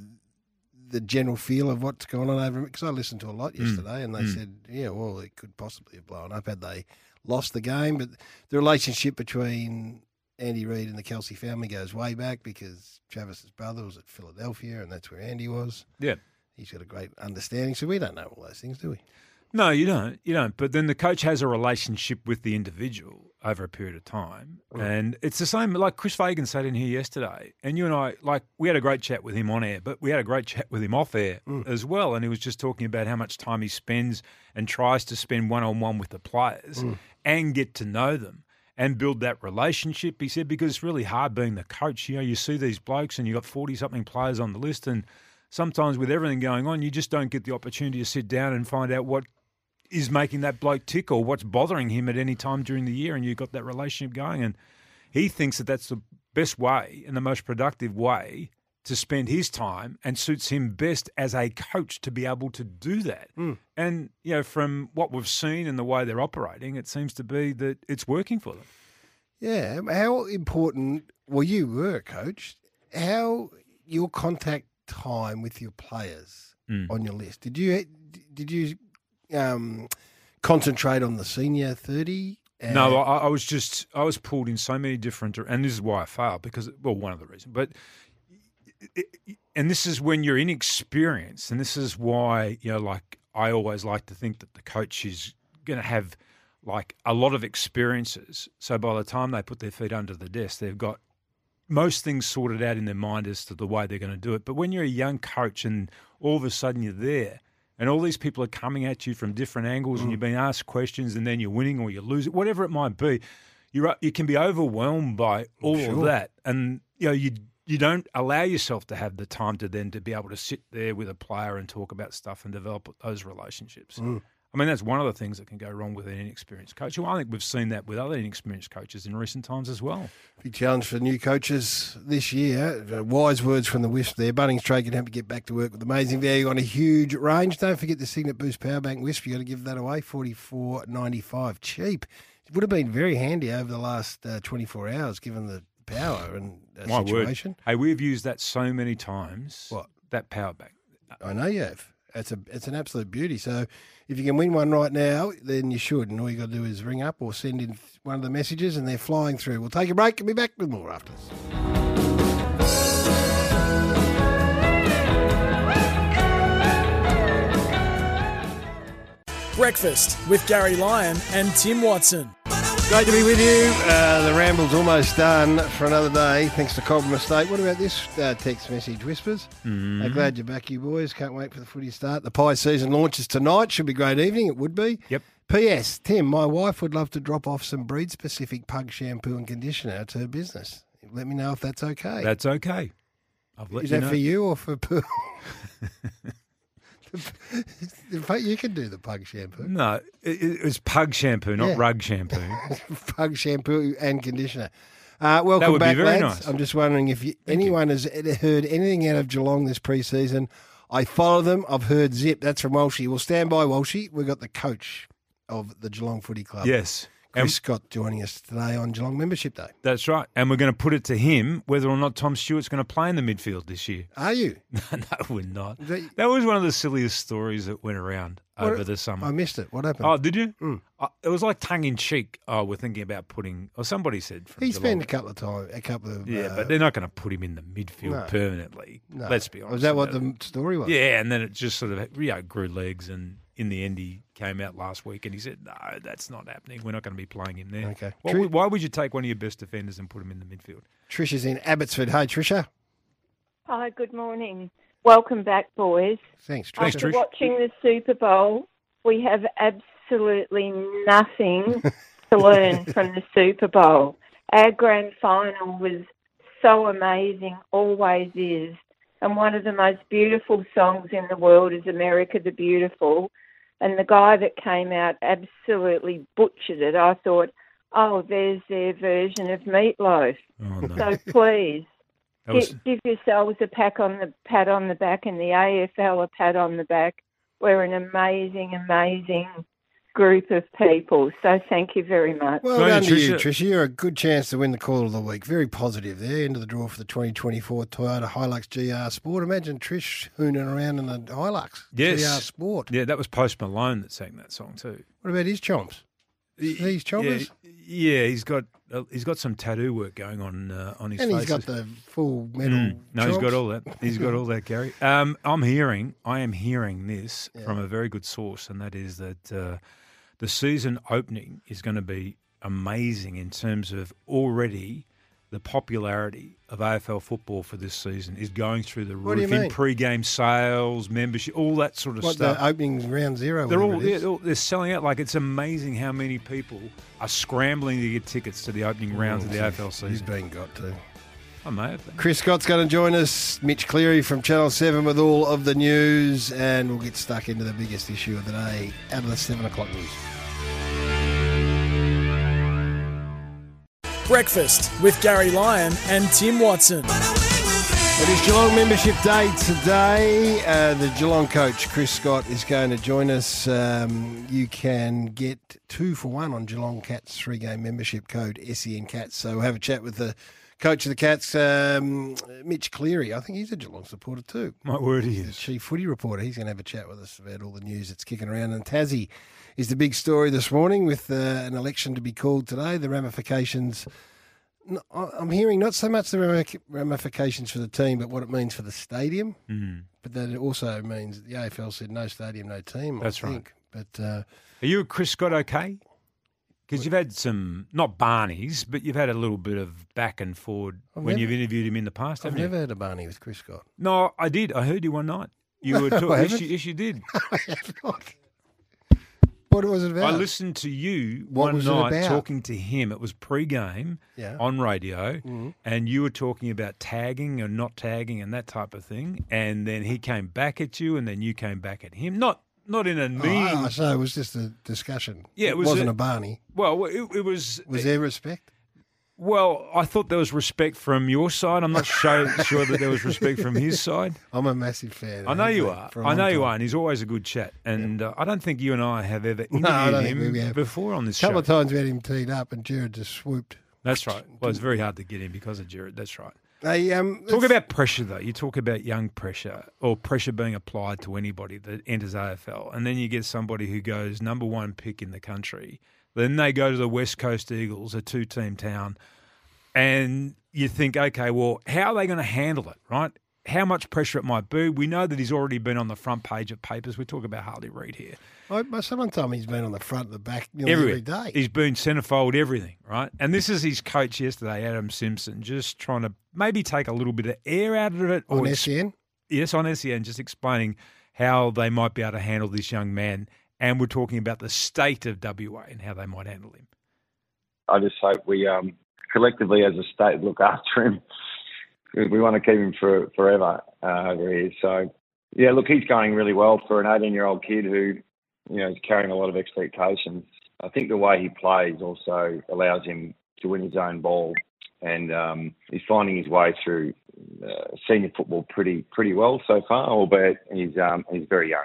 the general feel of what's going on over? Because I listened to a lot yesterday, and they Mm. said, yeah, well, it could possibly have blown up had they lost the game, but the relationship between Andy Reid and the Kelce family goes way back because Travis's brother was at Philadelphia, and that's where Andy was. Yeah. He's got a great understanding, so we don't know all those things, do we? No, you don't. You don't. But then the coach has a relationship with the individual over a period of time. Mm. And it's the same, like Chris Fagan sat in here yesterday, and you and I, like, we had a great chat with him on air, but we had a great chat with him off air mm. as well. And he was just talking about how much time he spends and tries to spend one on one with the players mm. and get to know them. And build that relationship, he said, because it's really hard being the coach. You know, you see these blokes and you've got 40 something players on the list, and sometimes with everything going on, you just don't get the opportunity to sit down and find out what is making that bloke tick or what's bothering him at any time during the year, and you've got that relationship going. And he thinks that that's the best way and the most productive way to spend his time and suits him best as a coach to be able to do that. And, you know, from what we've seen and the way they're operating, it seems to be that it's working for them. Yeah. How important? Well, you were a coach. How your contact time with your players Mm. on your list? Did you did you um, concentrate on the senior thirty? No, I, I was just I was pulled in so many different, and this is why I failed because well, one of the reasons, but and this is when you're inexperienced, and this is why you know, like I always like to think that the coach is going to have like a lot of experiences. So by the time they put their feet under the desk, they've got most things sorted out in their mind as to the way they're going to do it. But when you're a young coach and all of a sudden you're there and all these people are coming at you from different angles and you're being asked questions and then you're winning or you're losing, whatever it might be, you're, you can be overwhelmed by all of that. And, you know, you, you don't allow yourself to have the time to then to be able to sit there with a player and talk about stuff and develop those relationships. Mm. I mean, that's one of the things that can go wrong with an inexperienced coach. Well, I think we've seen that with other inexperienced coaches in recent times as well. Big challenge for new coaches this year. Uh, Wise words from the Wisp there. Bunnings Trade can help you get back to work with amazing value on a huge range. Don't forget the Cygnett Boost Power Bank Wisp. You've got to give that away, forty four ninety five. Cheap. It would have been very handy over the last uh, 24 hours given the power and uh, My situation. word. Hey, we've used that so many times. What? That power bank. I know you have. It's a it's an absolute beauty. So if you can win one right now, then you should. And all you got to do is ring up or send in one of the messages, and they're flying through. We'll take a break and be back with more after this. Breakfast with Garry Lyon and Tim Watson. Great to be with you. Uh, the ramble's almost done for another day, thanks to Cobram Estate. What about this uh, text message, Whispers? Uh, glad you're back, you boys. Can't wait for the footy start. The pie season launches tonight. Should be a great evening. It would be. Yep. P.S. Tim, my wife would love to drop off some breed-specific pug shampoo and conditioner to her business. Let me know if that's okay. That's okay. I've let Is that know. for you or for Pearl? In fact, you can do the pug shampoo. No, it, it was pug shampoo, not Yeah. rug shampoo. pug shampoo and conditioner. Uh, welcome would be back, very lads. nice. I'm just wondering if you, anyone has heard anything out of Geelong this pre-season. I follow them. I've heard Zip. That's from Walshy. We'll stand by Walshy. We've got the coach of the Geelong Footy Club. yes. Chris And Scott joining us today on Geelong Membership Day. that's right. And we're going to put it to him whether or not Tom Stewart's going to play in the midfield this year. Are you? no, we're not. That- That was one of the silliest stories that went around over the summer. I missed it. What happened? Oh, did you? Mm. Uh, it was like tongue in cheek. Oh, we're thinking about putting, or somebody said Geelong. been a couple of times, a couple of. Yeah, uh, but they're not going to put him in the midfield No. permanently. no. Let's be honest. Was that what the it. story was? Yeah, and then it just sort of you know, grew legs, and in the end, he came out last week and he said, "No, that's not happening. We're not going to be playing him there." Okay. Why, True- would- why would you take one of your best defenders and put him in the midfield? Trisha's in Abbotsford. Hey, Trisha. Hi, good morning. Welcome back, boys. Thanks, Trisha. Thanks, After Trish. watching the Super Bowl, we have absolutely nothing to learn from the Super Bowl. Our grand final was so amazing, always is. And one of the most beautiful songs in the world is America the Beautiful. And the guy that came out absolutely butchered it. I thought, oh, there's their version of Meat Loaf. Oh no, So please, was, Gi- give yourselves a pat on the pat on the back and the AFL a pat on the back. We're an amazing, amazing group of people. So thank you very much. Well Good on done you, to you, Tricia. Tricia. You're a good chance to win the call of the week. Very positive there. Into the draw for the 2024 Toyota Hilux GR Sport. Imagine Trish hooning around in the Hilux Yes. GR Sport. yeah, that was Post Malone that sang that song too. What about his chomps? These chompers? Yeah, Yeah, he's got uh, he's got some tattoo work going on uh, on his And face. he's got the full metal. Mm. No, he's got all that. He's got all that, Garry. Um, I'm hearing, I am hearing this from a very good source, and that is that uh, the season opening is going to be amazing in terms of already the popularity of AFL football for this season is going through the What do you roof in pre-game sales, membership, all that sort of stuff. What, stuff. the opening round zero? They're all, they're all- they're selling out like it's amazing how many people are scrambling to get tickets to the opening rounds of the AFL He's season. been got to. I may have been. Chris Scott's going to join us. Mitch Cleary from Channel 7 with all of the news, and we'll get stuck into the biggest issue of the day out of the 7 o'clock news. Breakfast with Garry Lyon and Tim Watson. It is Geelong Membership Day today. Uh, the Geelong coach, Chris Scott, is going to join us. Um, you can get two for one on Geelong Cats three game membership code SEN Cats. So we'll have a chat with the coach of the Cats, um, Mitch Cleary. I think he's a Geelong supporter too. My word, he The is. chief footy reporter. He's going to have a chat with us about all the news that's kicking around. And Tassie is the big story this morning with uh, an election to be called today. The ramifications. I'm hearing not so much the ramifications for the team, but what it means for the stadium. Mm. But that it also means the AFL said no stadium, no team. That's I right. think. But uh, Are you, Chris Scott, okay? Because you've had some, not Barneys, but you've had a little bit of back and forward I've when never- you've interviewed him in the past, I've never had a Barney with Chris Scott. No, I did. I heard you one night. You were No, I talking. yes, you, yes, you did. I have not. What was it about? I listened to you What one night talking to him. It was pre-game Yeah. on radio, Mhm. and you were talking about tagging and not tagging and that type of thing. And then he came back at you, and then you came back at him. Not not in a mean. Oh, so it was just a discussion. Yeah, it was wasn't a- a, Barney. well, it, it was. Was there respect? Well, I thought there was respect from your side. I'm not sure, sure that there was respect from his side. I'm a massive fan. I know you are. I a I long know you are, and he's always a good chat. And uh, I don't think you and I have ever interviewed No, I don't think him before on this A couple show. of times we had him teed up and Jared just swooped. That's right. Well, it's very hard to get him because of Jared. That's right. Um, Talk about pressure, though. You talk about young pressure or pressure being applied to anybody that enters AFL, and then you get somebody who goes number one pick in the country. Then they go to the West Coast Eagles, a two-team town, and you think, okay, well, how are they going to handle it, right? How much pressure it might be. We know that he's already been on the front page of papers. We talk about Harley Reid here. I, my- someone told me he's been on the front, the back, nearly every day. He's been centrefold, everything, right? And this is his coach yesterday, Adam Simpson, just trying to maybe take a little bit of air out of it. on SEN. yes, on SEN, just explaining how they might be able to handle this young man. And we're talking about the state of WA and how they might handle him. I just hope we um, collectively as a state look after him. We want to keep him for forever uh, over here. So, yeah, look, he's going really well for an 18 year old kid who, you know, is carrying a lot of expectations. I think the way he plays also allows him to win his own ball, and um, he's finding his way through uh, senior football pretty pretty well so far. Albeit he's um, he's very young.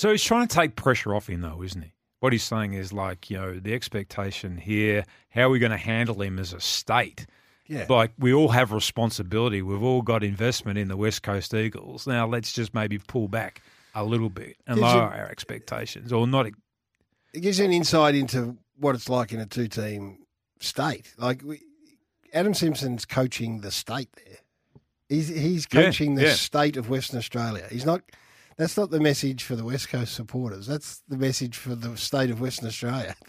So he's trying to take pressure off him, though, isn't he? What he's saying is like, you know, the expectation here, how are we going to handle him as a state? Yeah. Like, we all have responsibility. We've all got investment in the West Coast Eagles. Now, let's just maybe pull back a little bit and lower our expectations or not. It gives you an insight into what it's like in a two-team state. Like we, Adam Simpson's coaching the state there. He's he's Yeah, coaching the yeah. state of Western Australia. He's not. That's not the message for the West Coast supporters. That's the message for the state of Western Australia.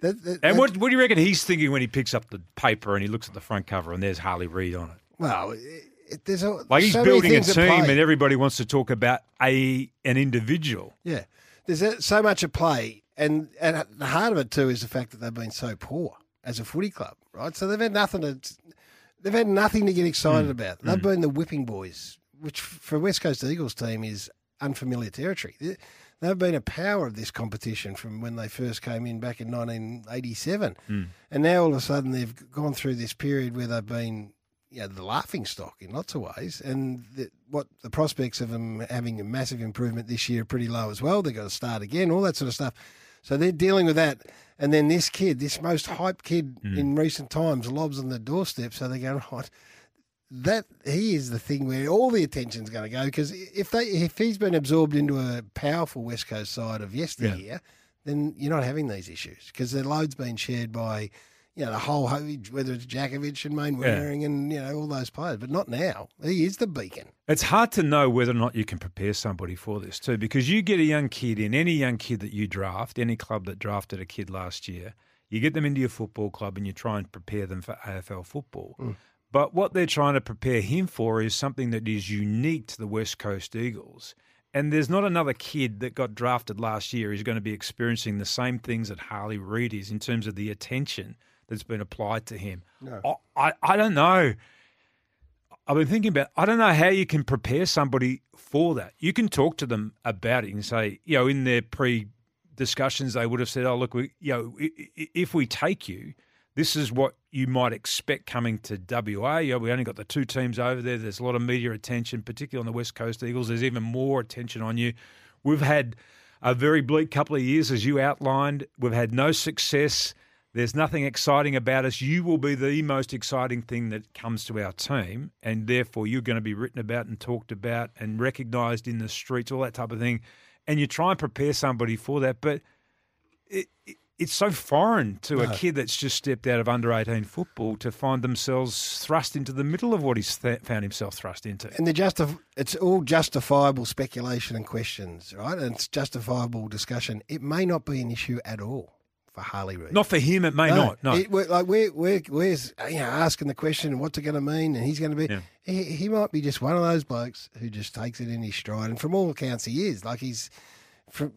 that, that, And what, what do you reckon he's thinking when he picks up the paper and he looks at the front cover and there's Harley Reid on it? Well, it, it- there's a, Like he's so many building a team and everybody wants to talk about a an individual. Yeah, there's a- so much at play, and and at the heart of it too is the fact that they've been so poor as a footy club, right? So they've had nothing to they've had nothing to get excited mm. about. Mm. They've been the whipping boys, which for West Coast Eagles team is unfamiliar territory. They- They've been a power of this competition from when they first came in back in 1987, hmm. and now all of a sudden they've gone through this period where they've been you know, the laughing stock in lots of ways. And the, what the prospects of them having a massive improvement this year are pretty low as well. They've got to start again, all that sort of stuff. So they're dealing with that. And then this kid, this most hyped kid hmm. in recent times, lobs on the doorstep. So they're going, right, that he is the thing where all the attention's going to go because if they if he's been absorbed into a powerful West Coast side of yesteryear, then you're not having these issues because the load's been shared by you know, the whole whether it's Jakovich and Mainwaring and you know all those players, but not now. He is the beacon. It's hard to know whether or not you can prepare somebody for this too, because you get a young kid in any young kid that you draft, any club that drafted a kid last year, you get them into your football club and you try and prepare them for AFL football. Mm. But what they're trying to prepare him for is something that is unique to the West Coast Eagles. And there's not another kid that got drafted last year who's going to be experiencing the same things that Harley Reid is in terms of the attention that's been applied to him. No. I, I, I don't know. I've been thinking about. I don't know how you can prepare somebody for that. You can talk to them about it and say, you know, in their pre discussions, they would have said, "Oh, look, we, you know, if we take you, this is what you might expect coming to WA. You know, we only got the two teams over there. There's a lot of media attention, particularly on the West Coast Eagles. There's even more attention on you. We've had a very bleak couple of years, as you outlined. We've had no success. There's nothing exciting about us. You will be the most exciting thing that comes to our team, and therefore you're going to be written about and talked about and recognised in the streets, all that type of thing. And you try and prepare somebody for that, but it, it, it's so foreign to a kid that's just stepped out of under 18 football to find themselves thrust into the middle of what he's th- found himself thrust into. And the justif- it's all justifiable speculation and questions, right? And it's justifiable discussion. It may not be an issue at all for Harley Reid. Not for him, it may not. No. It- we're, like we're, we're, we're you know, asking the question, what's it going to mean? And he's going to be, Yeah. he, he might be just one of those blokes who just takes it in his stride. And from all accounts, he is. Like he's, from,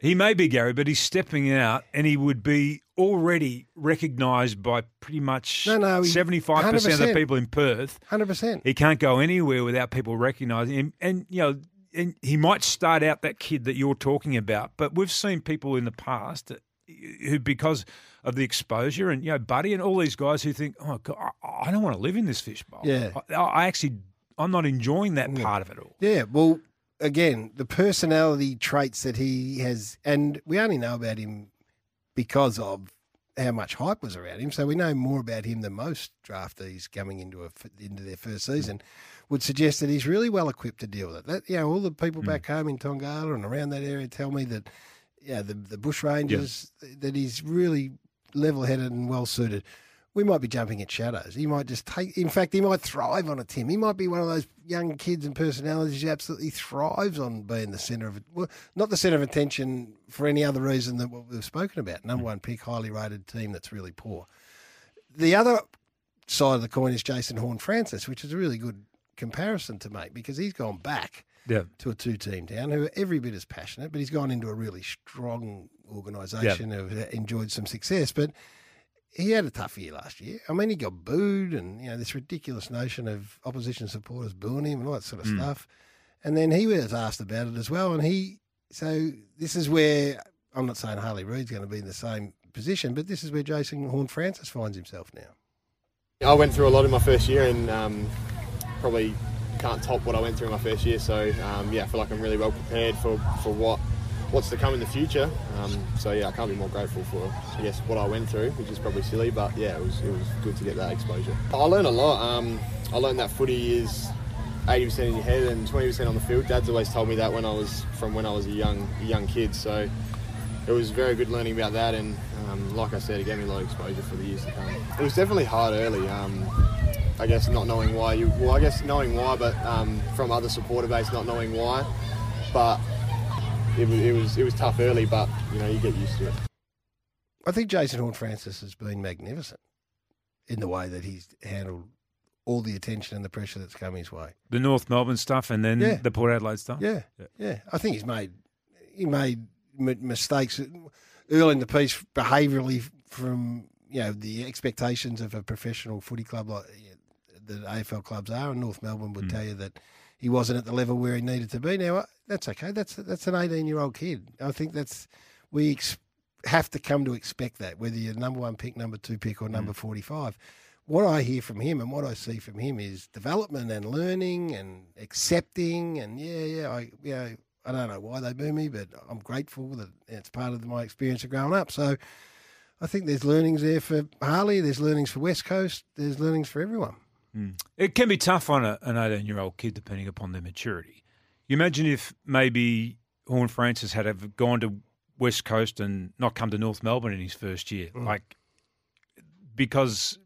He may be Garry, but he's stepping out, and he would be already recognised by pretty much No, no, seventy-five percent of the people in Perth. 100%. He can't go anywhere without people recognising him, and you know, and he might start out that kid that you're talking about. But we've seen people in the past who, because of the exposure, and you know, Buddy and all these guys who think, oh, God, I, don't want to live in this fishbowl. Yeah. I, I actually, I'm not enjoying that part of it all. Yeah, well, again, the personality traits that he has, and we only know about him because of how much hype was around him. So we know more about him than most draftees coming into a into their first season. Would suggest that he's really well equipped to deal with it. That you know, all the people hmm. back home in Tongala and around that area tell me that yeah, the the bush rangers that he's really level headed and well suited. We might be jumping at shadows. He might just take. In fact, he might thrive on it. Tim. He might be one of those young kids and personalities who absolutely thrives on being the centre of it. Well, not the centre of attention for any other reason than what we've spoken about. Number mm. one pick, highly rated team that's really poor. The other side of the coin is Jason Horne-Francis, which is a really good comparison to make because he's gone back Yeah. to a two team town who are every bit as passionate, but he's gone into a really strong organisation who have enjoyed some success. But he had a tough year last year. I mean, he got booed and, you know, this ridiculous notion of opposition supporters booing him and all that sort of Mm. stuff. And then he was asked about it as well. And he, so this is where, I'm not saying Harley Reid's going to be in the same position, but this is where Jason Horne-Francis finds himself now. I went through a lot in my first year and um, probably can't top what I went through in my first year. So um, yeah, I feel like I'm really well prepared for, for what what's to come in the future. Um, so yeah, I can't be more grateful for I guess what I went through, which is probably silly, but yeah, it was it was good to get that exposure. I learned a lot. Um, I learned that footy is 80% in your head and 20% on the field. Dad's always told me that when I was from when I was a young young kid. So it was very good learning about that, and um, like I said, it gave me a lot of exposure for the years to come. It was definitely hard early. Um, I guess not knowing why you. Well, I guess knowing why, but um, from other supporter base not knowing why. But it was it was it was tough early, but you know you get used to it. I think Jason Horne-Francis has been magnificent in the way that he's handled all the attention and the pressure that's come his way. The North Melbourne stuff and then Yeah. the Port Adelaide stuff. Yeah, yeah. I think he's made he made m- mistakes early in the piece behaviourally from you know the expectations of a professional footy club like the AFL clubs are, and North Melbourne would mm. tell you that he wasn't at the level where he needed to be. Now uh, that's okay. That's that's an eighteen year old kid. I think that's we ex- have to come to expect that whether you're number one pick, number two pick, or number forty five. What I hear from him and what I see from him is development and learning and accepting and yeah, yeah, I you know, I don't know why they boo me, but I'm grateful that it's part of my experience of growing up. So I think there's learnings there for Harley, there's learnings for West Coast, there's learnings for everyone. Mm. It can be tough on a, an 18 year old kid depending upon their maturity. You imagine if maybe Horne-Francis had have gone to West Coast and not come to North Melbourne in his first year. Mm. Like because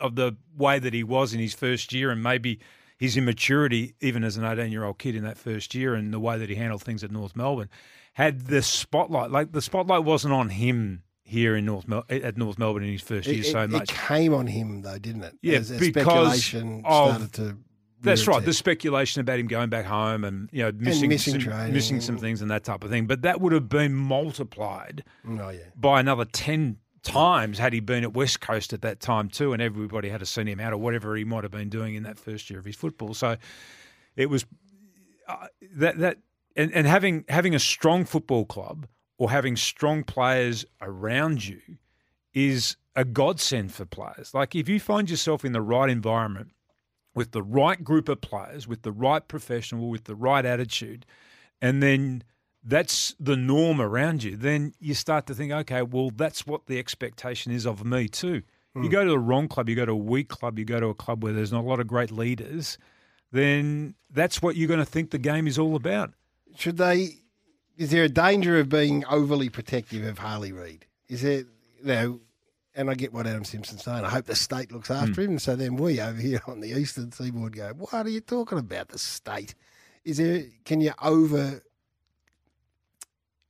of the way that he was in his first year and maybe his immaturity, even as an 18 year old kid in that first year, and the way that he handled things at North Melbourne, had the spotlight. Like the spotlight wasn't on him here in North Mel- at North Melbourne in his first year It, so it- much. it came on him though, didn't it? Yeah, as, as because speculation of- started to. That's right. The speculation about him going back home and you know missing missing some, missing some things and that type of thing. But that would have been multiplied Oh yeah. by another ten times had he been at West Coast at that time too, and everybody had to seen him out or whatever he might have been doing in that first year of his football. So it was uh, that that and, and having having a strong football club or having strong players around you is a godsend for players. Like if you find yourself in the right environment with the right group of players, with the right professional, with the right attitude, and then that's the norm around you, then you start to think, okay, well, that's what the expectation is of me too. You hmm. go to the wrong club, you go to a weak club, you go to a club where there's not a lot of great leaders, then that's what you're going to think the game is all about. Should they? Is there a danger of being overly protective of Harley Reid? Is there? You know, and I get what Adam Simpson's saying. I hope the state looks after him. So then we over here on the eastern seaboard go, "What are you talking about? The state? Is there? Can you over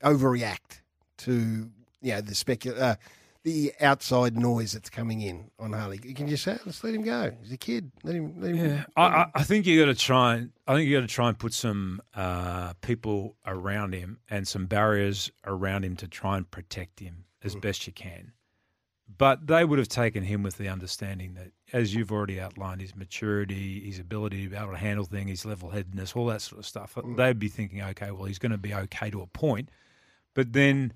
overreact to you know the specul uh, the outside noise that's coming in on Harley? You can just say, "Let's let him go. He's a kid. Let him." Let him Yeah, I, I, think you got to try and I think you got to try and put some uh, people around him and some barriers around him to try and protect him as best you can. But they would have taken him with the understanding that, as you've already outlined, his maturity, his ability to be able to handle things, his level headedness, all that sort of stuff. They'd be thinking, okay, well, he's going to be okay to a point, but then.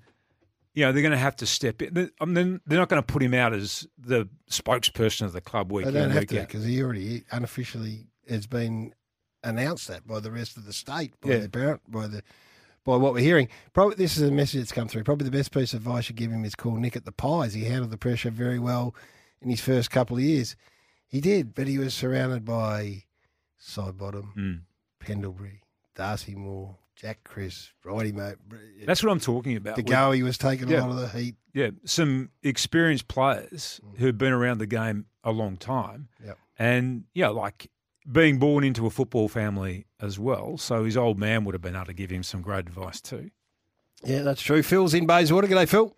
You know they're going to have to step in. I mean, they're not going to put him out as the spokesperson of the club week They don't have to because he already unofficially has been announced that by the rest of the state, by Yeah. the parent, by the by what we're hearing. Probably this is a message that's come through. Probably the best piece of advice you give him is call Nick at the Pies. He handled the pressure very well in his first couple of years. He did, but he was surrounded by Sidebottom, Mm. Pendlebury, Darcy Moore, Jack Crisp, Righty Mate. That's what I'm talking about. The with- go he was taking Yeah. a lot of the heat. Yeah, some experienced players mm. who've been around the game a long time. Yep. And, yeah, like being born into a football family as well. So his old man would have been able to give him some great advice too. Yeah, that's true. Phil's in Bayswater. G'day, Phil.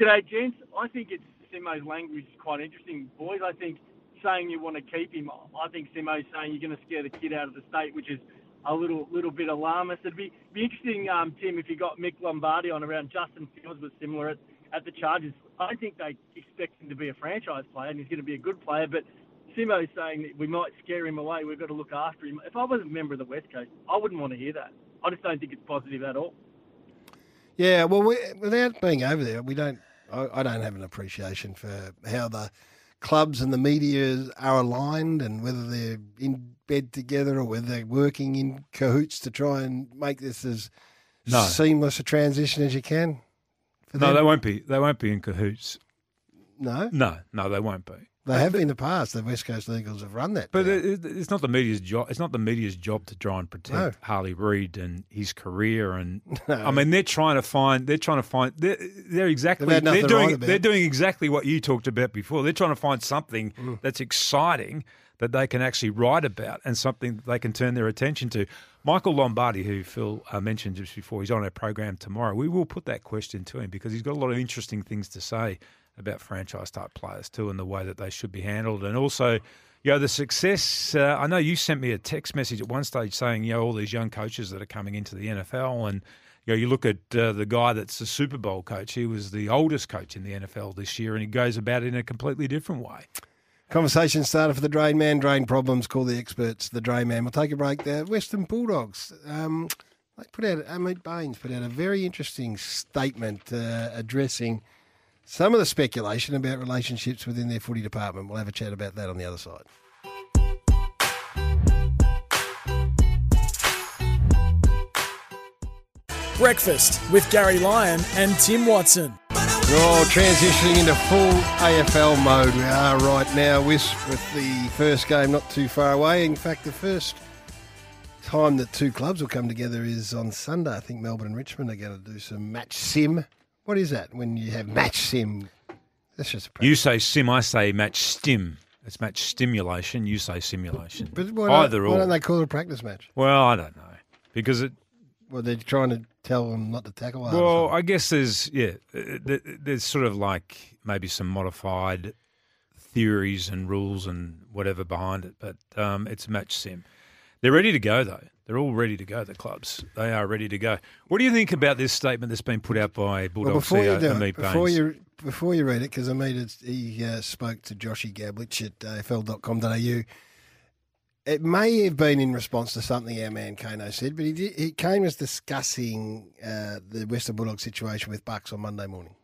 G'day, gents. I think it's Simo's language is quite interesting, boys. I think saying you want to keep him, I think Simo's saying you're going to scare the kid out of the state, which is a little little bit alarmist. It'd be be interesting, um, Tim, if you got Mick Lombardi on around Justin Fields was similar at, at the Chargers. I think they expect him to be a franchise player and he's going to be a good player, but Simo's saying that we might scare him away. We've got to look after him. If I was a member of the West Coast, I wouldn't want to hear that. I just don't think it's positive at all. Yeah, well, we, without being over there, we don't. I, I don't have an appreciation for how the clubs and the media are aligned, and whether they're in bed together or whether they're working in cahoots to try and make this as No. seamless a transition as you can. No, them. they won't be. They won't be in cahoots. No, No, no, they won't be. They have in the past. The West Coast Eagles have run that. But it, it- it's not the media's job. It's not the media's job to try and protect No. Harley Reid and his career. And No. I mean, they're trying to find. They're trying to find. They're, they're exactly. They're doing. right they're doing exactly what you talked about before. They're trying to find something Mm. that's exciting that they can actually write about and something that they can turn their attention to. Michael Lombardi, who Phil uh, mentioned just before, he's on our program tomorrow. We will put that question to him because he's got a lot of interesting things to say about franchise type players too and the way that they should be handled. And also, you know, the success. Uh, I know you sent me a text message at one stage saying, you know, all these young coaches that are coming into the NFL and. You know, you look at uh, the guy that's the Super Bowl coach. He was the oldest coach in the NFL this year, and he goes about it in a completely different way. Conversation started for the Drain Man. Drain problems, call the experts. The Drain Man. We'll take a break there. Western Bulldogs. Um, they put out, Ameet Bains put out a very interesting statement uh, addressing some of the speculation about relationships within their footy department. We'll have a chat about that on the other side. Breakfast with Garry Lyon and Tim Watson. Oh, transitioning into full AFL mode we are right now with, with the first game not too far away. In fact, the first time that two clubs will come together is on Sunday. I think Melbourne and Richmond are going to do some match sim. What is that when you have match sim? That's just a practice. You say sim, I say match stim. It's match stimulation. You say simulation. But why, not, Either why or. don't they call it a practice match? Well, I don't know because it. Well, they're trying to tell them not to tackle. hard or Well, something. I guess there's yeah, uh, th- there's sort of like maybe some modified theories and rules and whatever behind it, but um, it's match sim. They're ready to go though. They're all ready to go. The clubs they are ready to go. What do you think about this statement that's been put out by Bulldog Well, before CEO you do Ameet it, before Bains? you before you read it, because Ameet is- he uh, spoke to Joshy Gabelich at afl.com.au. It may have been in response to something our man Kano said, but he did, he Kane was discussing uh, the Western Bulldogs situation with Bucks on Monday morning.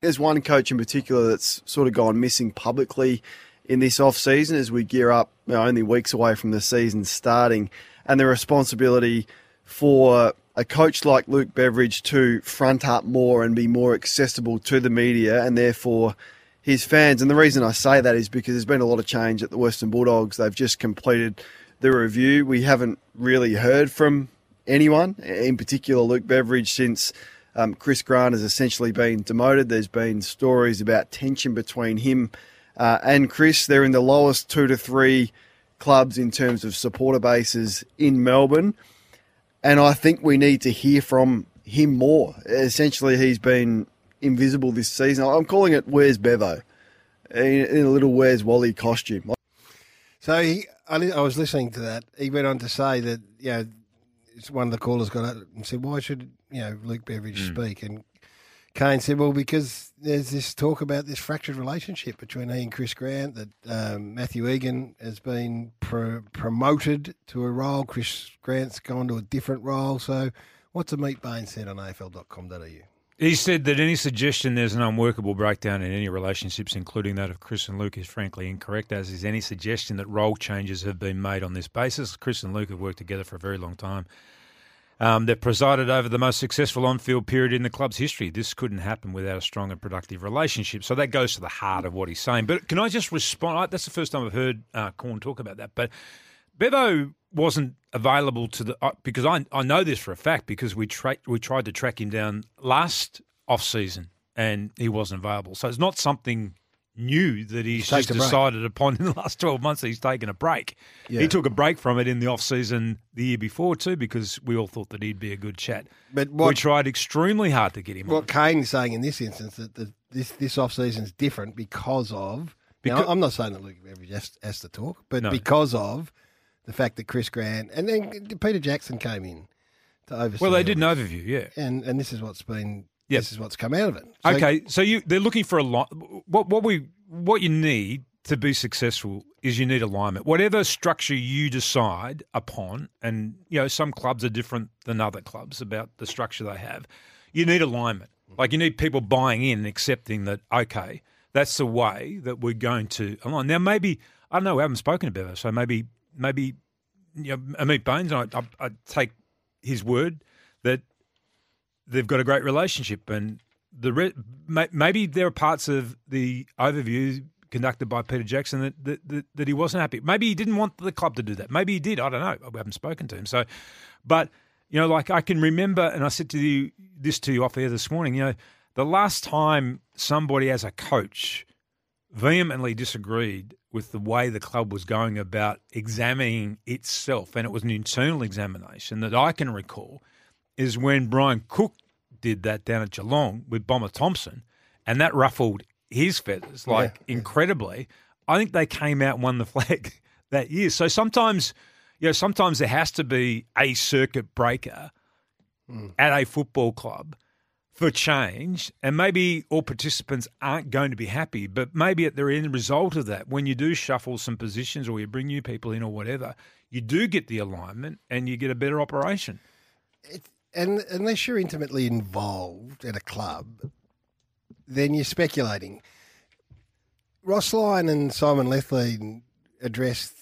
There's one coach in particular that's sort of gone missing publicly in this off season as we gear up you know, only weeks away from the season starting, and the responsibility for a coach like Luke Beveridge to front up more and be more accessible to the media and therefore his fans. And the reason I say that is because there's been a lot of change at the Western Bulldogs. They've just completed the review. We haven't really heard from anyone, in particular Luke Beveridge, since um, Chris Grant has essentially been demoted. There's been stories about tension between him uh, and Chris. They're in the lowest two to three clubs in terms of supporter bases in Melbourne. And I think we need to hear from him more. Essentially, he's been invisible this season. I'm calling it Where's Bevo? In, in a little Where's Wally costume. So he, I, I was listening to that. He went on to say that you know, one of the callers got up and said, "Why should you know Luke Beveridge Hmm. speak?" And Kane said, "Well, because there's this talk about this fractured relationship between he and Chris Grant. That um, Matthew Egan has been pro- promoted to a role. Chris Grant's gone to a different role. So, what's Ameet Bain said on AFL.com.au? He said that any suggestion there's an unworkable breakdown in any relationships, including that of Chris and Luke, is frankly incorrect, as is any suggestion that role changes have been made on this basis. Chris and Luke have worked together for a very long time. Um, they've presided over the most successful on field period in the club's history. This couldn't happen without a strong and productive relationship. So that goes to the heart of what he's saying. But can I just respond? That's the first time I've heard uh, Corn talk about that. But Bevo wasn't available to the uh, because I I know this for a fact because we tra- we tried to track him down last off season and he wasn't available. So it's not something new that he's just decided upon in the last 12 months that he's taken a break. Yeah. He took a break from it in the off season the year before too because we all thought that he'd be a good chat. But we tried extremely hard to get him. What Kane's saying in this instance that the, this this off season is different because of. Now, Becau- I'm not saying that Luke Beveridge has, has to talk, but No. because of the fact that Chris Grant and then Peter Jackson came in to oversee. Well, they did an overview, yeah. and and this is what's been. Yep. This is what's come out of it. So- okay, so you they're looking for a lot. What what we what you need to be successful is you need alignment. Whatever structure you decide upon, and you know some clubs are different than other clubs about the structure they have. You need alignment. Like you need people buying in and accepting that. Okay, that's the way that we're going to align. Now maybe I don't know. We haven't spoken about it, so maybe maybe you know Ameet Bains. I, I, I take his word that they've got a great relationship, and the re- maybe there are parts of the overview conducted by Peter Jackson that, that, that, that he wasn't happy. Maybe he didn't want the club to do that. Maybe he did. I don't know. We haven't spoken to him. So, but you know, like I can remember, and I said to you this to you off air this morning. You know, the last time somebody as a coach vehemently disagreed with the way the club was going about examining itself, and it was an internal examination that I can recall, is when Brian Cook did that down at Geelong with Bomber Thompson, and that ruffled his feathers like incredibly. I think they came out and won the flag that year. So sometimes, you know, sometimes there has to be a circuit breaker hmm. at a football club for change, and maybe all participants aren't going to be happy, but maybe at the end result of that, when you do shuffle some positions or you bring new people in or whatever, you do get the alignment and you get a better operation. And unless you're intimately involved at a club, then you're speculating. Ross Lyon and Simon Lethlean addressed,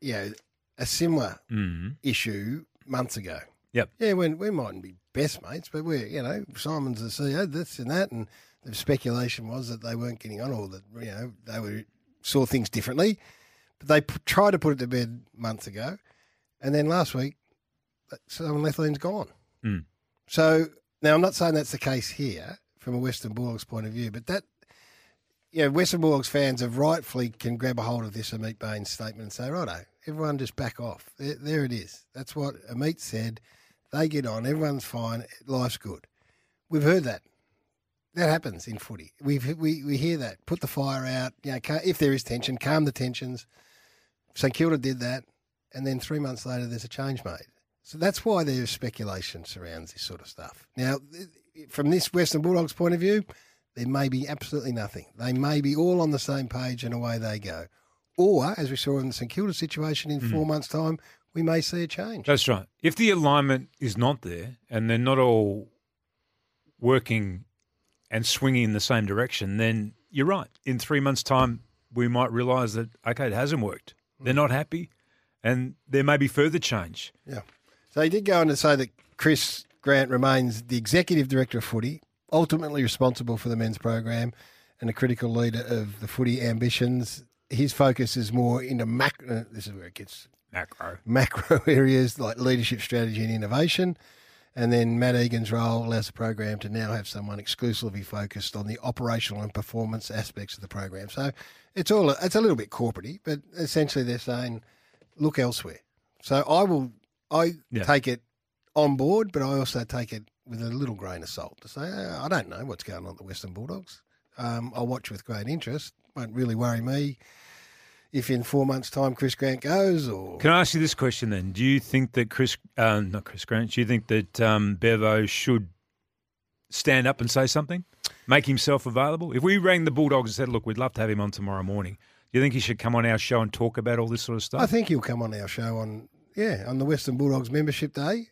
you know, a similar Mm. issue months ago. Yep. Yeah, we, we mightn't be best mates, but we're, you know, Simon's the CEO, this and that, and the speculation was that they weren't getting on or that, you know, they were saw things differently. But they p- tried to put it to bed months ago. And then last week, Simon Lethlean's gone. Mm. So now I'm not saying that's the case here from a Western Bulldogs point of view, but that you know, Western Bulldogs fans have rightfully can grab a hold of this Ameet Bains statement and say, righto, everyone just back off. There, there it is. That's what Ameet said. They get on. Everyone's fine. Life's good. We've heard that. That happens in footy. we we we hear that. Put the fire out. You know, if there is tension, calm the tensions. St Kilda did that, and then three months later, there's a change made. So that's why there's speculation surrounds this sort of stuff. Now, from this Western Bulldogs point of view, there may be absolutely nothing. They may be all on the same page and away they go. Or, as we saw in the St Kilda situation, in hmm. four months' time, we may see a change. That's right. If the alignment is not there and they're not all working and swinging in the same direction, then you're right. In three months' time, we might realise that, okay, it hasn't worked. They're hmm. not happy and there may be further change. Yeah. So he did go on to say that Chris Grant remains the executive director of footy, ultimately responsible for the men's program and a critical leader of the footy ambitions. His focus is more into macro. Uh, this is where it gets Macro. macro areas like leadership strategy and innovation. And then Matt Egan's role allows the program to now have someone exclusively focused on the operational and performance aspects of the program. So it's all it's a little bit corporatey, but essentially they're saying look elsewhere. So I will I Yeah. take it on board, but I also take it with a little grain of salt to say "Oh, I don't know what's going on at the Western Bulldogs. Um, I'll watch with great interest. Won't really worry me if in four months' time Chris Grant goes or Can I ask you this question then? Do you think that Chris, uh, not Chris Grant, do you think that um, Bevo should stand up and say something? Make himself available? If we rang the Bulldogs and said, look, we'd love to have him on tomorrow morning, do you think he should come on our show and talk about all this sort of stuff? I think he'll come on our show on yeah on the Western Bulldogs membership day.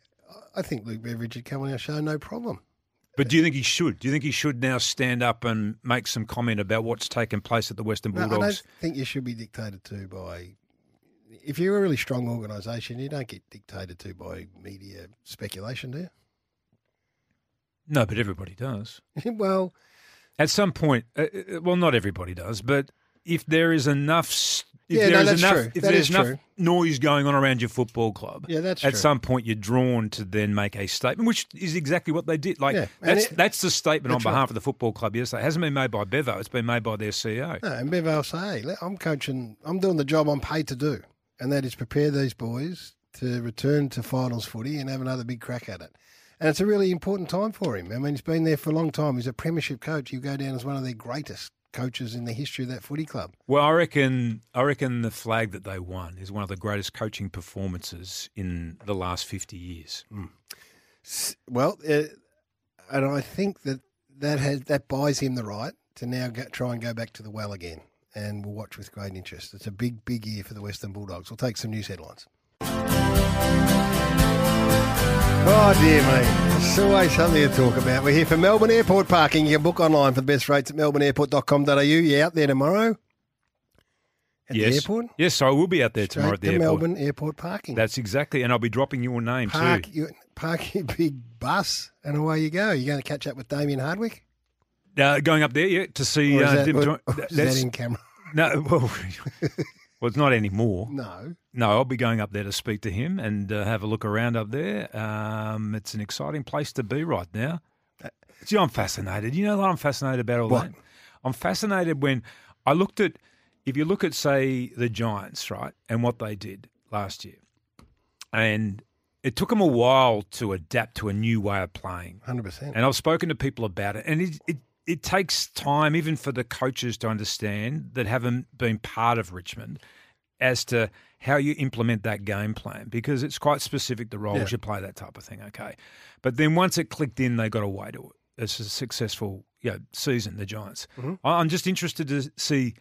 I think Luke Beveridge would come on our show no problem. But do you think he should? Do you think he should now stand up and make some comment about what's taken place at the Western No, I don't think you should be dictated to by. If you're a really strong organisation, you don't get dictated to by media speculation, do you? No, but everybody does. well, At some point, uh, uh, well, not everybody does, but if there is enough, if Yeah, no, there is that's enough, true. if That there's is enough true. noise going on around your football club, Yeah, that's at true. some point you're drawn to then make a statement, which is exactly what they did. Like Yeah, that's it- that's the statement on that's right. behalf of the football club yesterday. It hasn't been made by Bevo; it's been made by their CEO. no, and Bevo will say, hey, I'm coaching, I'm doing the job I'm paid to do, and that is prepare these boys to return to finals footy and have another big crack at it. And it's a really important time for him. I mean, he's been there for a long time. He's a premiership coach. He'll go down as one of their greatest coaches in the history of that footy club. Well, I reckon I reckon the flag that they won is one of the greatest coaching performances in the last fifty years. S- Well, uh, and I think that that has that buys him the right to now go, try and go back to the well again, and we'll watch with great interest. It's a big, big year for the Western Bulldogs. We'll take some news headlines. Oh dear me, there's always something to talk about. We're here for Melbourne Airport parking. You can book online for the best rates at melbourneairport.com.au. You out there tomorrow at yes, the airport? yes, I will be out there tomorrow Straight at the to airport. Melbourne Airport parking. That's exactly, and I'll be dropping your name park, too. you, park your big bus and away you go. You're going to catch up with Damien Hardwick? Uh, going up there, yeah, to see. Or is uh, that- or- or is that in camera? No, well, well, it's not anymore. No. No, I'll be going up there to speak to him and uh, have a look around up there. Um, it's an exciting place to be right now. See, I'm fascinated. You know what I'm fascinated about all What? that? I'm fascinated when I looked at, if you look at, say, the Giants, right, and what they did last year, and it took them a while to adapt to a new way of playing. 100%. And I've spoken to people about it, and it, it it takes time, even for the coaches to understand that haven't been part of Richmond, as to how you implement that game plan because it's quite specific the roles Yeah. you play, that type of thing. Okay, but then once it clicked in, they got away to it. It's a successful you know, season, the Giants. Mhm. I- I'm just interested to see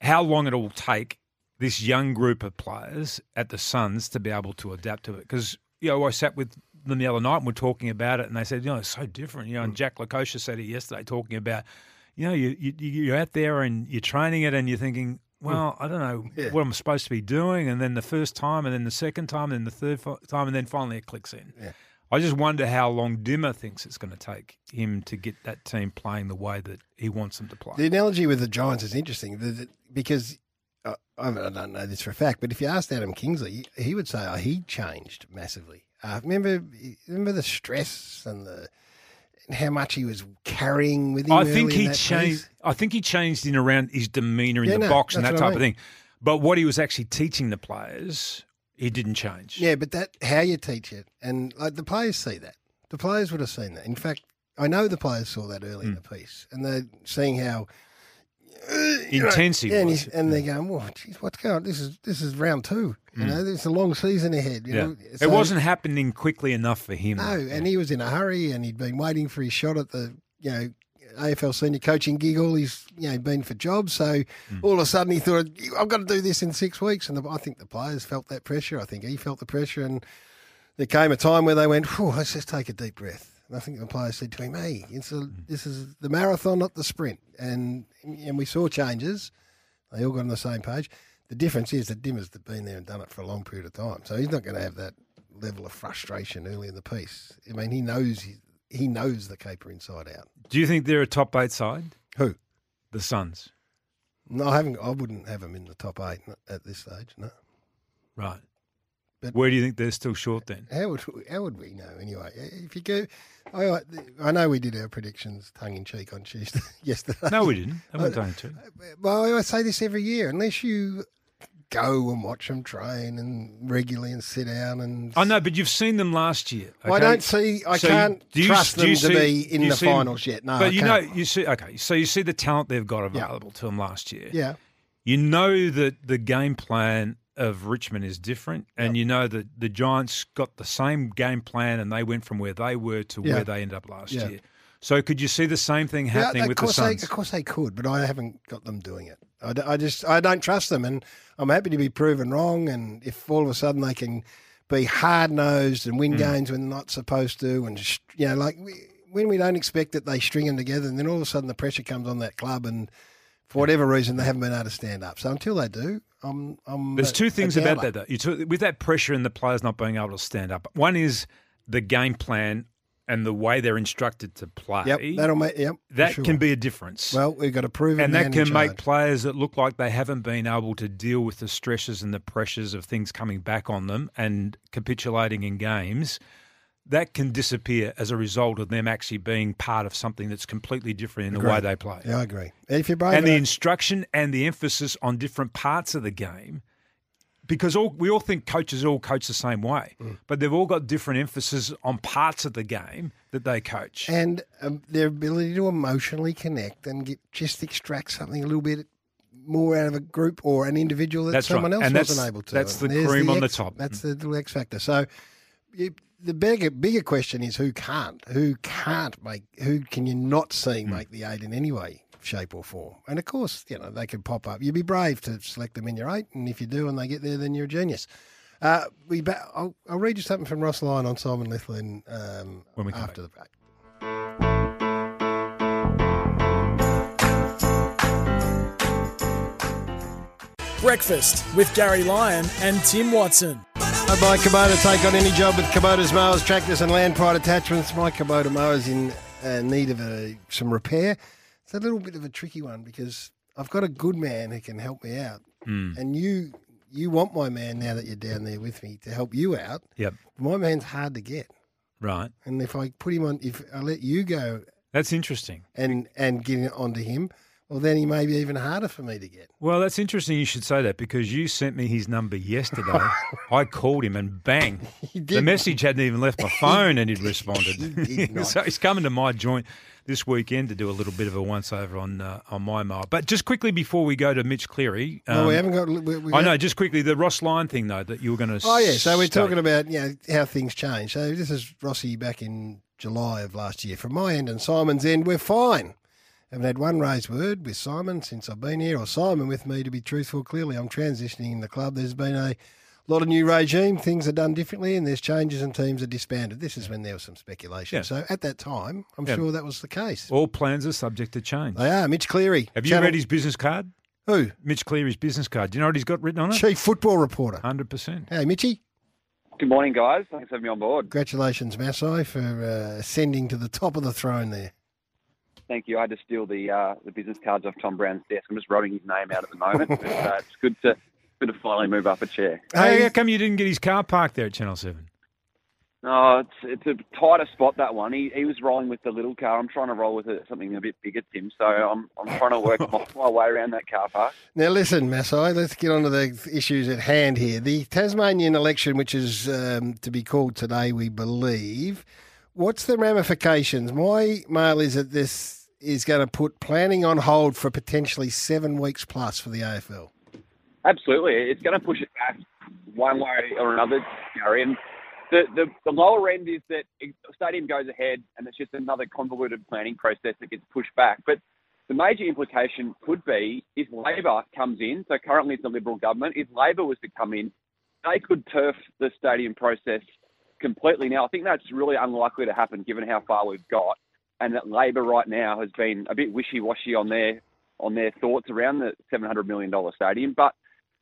how long it will take this young group of players at the Suns to be able to adapt to it. Because, you know, I sat with them the other night and we're talking about it, and they said, you know, it's so different. You know, Mm. and Jack Lukosius said it yesterday, talking about, you know, you, you, you're out there and you're training it and you're thinking, well, I don't know Mm. Yeah. what I'm supposed to be doing. And then the first time, and then the second time, and then the third time, and then finally it clicks in. Yeah. I just wonder how long Dimmer thinks it's going to take him to get that team playing the way that he wants them to play. The analogy with the Giants is interesting because uh, I mean, I don't know this for a fact, but if you asked Adam Kingsley, he would say oh, he changed massively. Uh, remember, remember the stress and the how much he was carrying with him. I think he changed. I think he changed in around his demeanour in Yeah, the no, box and that type I of thing. But what he was actually teaching the players, he didn't change. Yeah, but that how you teach it, and like the players see that. The players would have seen that. In fact, I know the players saw that early in the piece, and they're seeing how you know, Intense he yeah, and, and they're going, "Well, geez, what's going? on? This is this is round two. You know, there's a long season ahead. You Yeah. know, it wasn't happening quickly enough for him. No, and he was in a hurry, and he'd been waiting for his shot at the you know AFL senior coaching gig. All he's you know been for jobs, so Hmm. all of a sudden he thought, "I've got to do this in six weeks." And the, I think the players felt that pressure. I think he felt the pressure, and there came a time where they went, "Let's just take a deep breath." And I think the players said to him, "Hey, it's a, mm. this is the marathon, not the sprint." And and we saw changes. They all got on the same page. The difference is that Dimmer's been there and done it for a long period of time, so he's not going to have that level of frustration early in the piece. I mean, he knows he, he knows the caper inside out. Do you think they're a top eight side? Who? The Suns. No, I haven't. I wouldn't have them in the top eight at this stage. No. Right. But- Where do you think they're still short then? How would how would we know anyway? If you go, I I know we did our predictions tongue in cheek on Tuesday yesterday. No, we didn't. I wasn't Uh, going to. Well, I say this every year. Unless you go and watch them train and regularly and sit down and I know, but you've seen them last year. Well, I don't see- I So can't you- trust you them to see- be in the them- finals yet. No, but I you can't. know, you see. Okay, so you see the talent they've got available to them last year. Yeah. You know that the game plan of Richmond is different, and you know that the Giants got the same game plan, and they went from where they were to Yeah. where they ended up last Yeah. year. So could you see the same thing happening yeah, with the course they, Suns? of course they could, but I haven't got them doing it. I just I don't trust them, and I'm happy to be proven wrong. And if all of a sudden they can be hard nosed and win mm. games when they're not supposed to, and sh- you know, like we, when we don't expect it, they string them together, and then all of a sudden the pressure comes on that club, and for whatever reason they haven't been able to stand up. So until they do, I'm. I'm There's a- two things about that, though. You with that pressure and the players not being able to stand up. One is the game plan and the way they're instructed to play. Yep, that'll make. Yep, that sure. can be a difference. Well, we've got to prove it, and that can make players that look like they haven't been able to deal with the stresses and the pressures of things coming back on them and capitulating in games. That can disappear as a result of them actually being part of something that's completely different in the way they play. Yeah, I agree. If you're and the instruction and the emphasis on different parts of the game, because all we all think coaches all coach the same way, Mm. but they've all got different emphasis on parts of the game that they coach. and um, their ability to emotionally connect and get just extract something a little bit more out of a group or an individual that That's someone right. else And wasn't able to. that's the And cream on the top. That's the little X factor. So you, the bigger bigger question is who can't, who can't make, who can you not see Hmm. make the eight in any way, shape or form? And of course, you know they could pop up. You'd be brave to select them in your eight, and if you do and they get there, then you're a genius. Uh, we ba- I'll, I'll read you something from Ross Lyon on Simon Lethlean um, When we come after the break. Breakfast with Garry Lyon and Tim Watson. I'd buy Kubota take on any job with Kubota's mowers, tractors, and land pride attachments. My Kubota mower's in uh, need of a, some repair. It's a little bit of a tricky one because I've got a good man who can help me out, Hmm. and you you want my man now that you're down there with me to help you out. Yep. My man's hard to get, Right. and if I put him on, if I let you go That's interesting. and and get it onto him, well, then he may be even harder for me to get. Well, that's interesting you should say that because you sent me his number yesterday. I called him and bang, the message hadn't even left my phone and he'd responded. not. so he's coming to my joint this weekend to do a little bit of a once over on uh, on my mower. But just quickly before we go to Mitch Cleary, well, we um, haven't got. We, we I know. Just quickly, the Ross Lyon thing though that you were going to. Oh yeah, so we're talking about you know how things change. So this is Rossi back in July of last year. From my end and Simon's end, we're fine. Haven't had one raised word with Simon since I've been here, or Simon with me. To be truthful, clearly I'm transitioning in the club. There's been a lot of new regime. Things are done differently, and there's changes, and teams are disbanded. This is when there was some speculation. Yeah. So at that time, I'm Yeah. sure that was the case. All plans are subject to change. They are. Mitch Cleary. Have you Channel- read his business card? Who? Mitch Cleary's business card. Do you know what he's got written on it? Chief football reporter. Hundred percent. Hey, Mitchy. Good morning, guys. Thanks for having me on board. Congratulations, Massai, for uh, ascending to the top of the throne there. Thank you. I had to steal the uh, the business cards off Tom Browne's desk. I'm just writing his name out at the moment. but, uh, it's good to good to finally move up a chair. Hey, how come you didn't get his car parked there at Channel Seven? Oh, it's it's a tighter spot that one. He he was rolling with the little car. I'm trying to roll with it, something a bit bigger, Tim. So I'm I'm trying to work my, my way around that car park. Now, listen, Masai, let's get on to the issues at hand here. The Tasmanian election, which is um, to be called today, we believe. What's the ramifications? My mail is that this is going to put planning on hold for potentially seven weeks plus for the AFL. Absolutely, it's going to push it back one way or another, Garry. And the, the, the lower end is that the stadium goes ahead and it's just another convoluted planning process that gets pushed back. But the major implication could be if Labor comes in, so currently it's the Liberal government, if Labor was to come in, they could turf the stadium process completely. Now, I think that's really unlikely to happen given how far we've got, and that Labor right now has been a bit wishy-washy on their on their thoughts around the $700 million stadium. But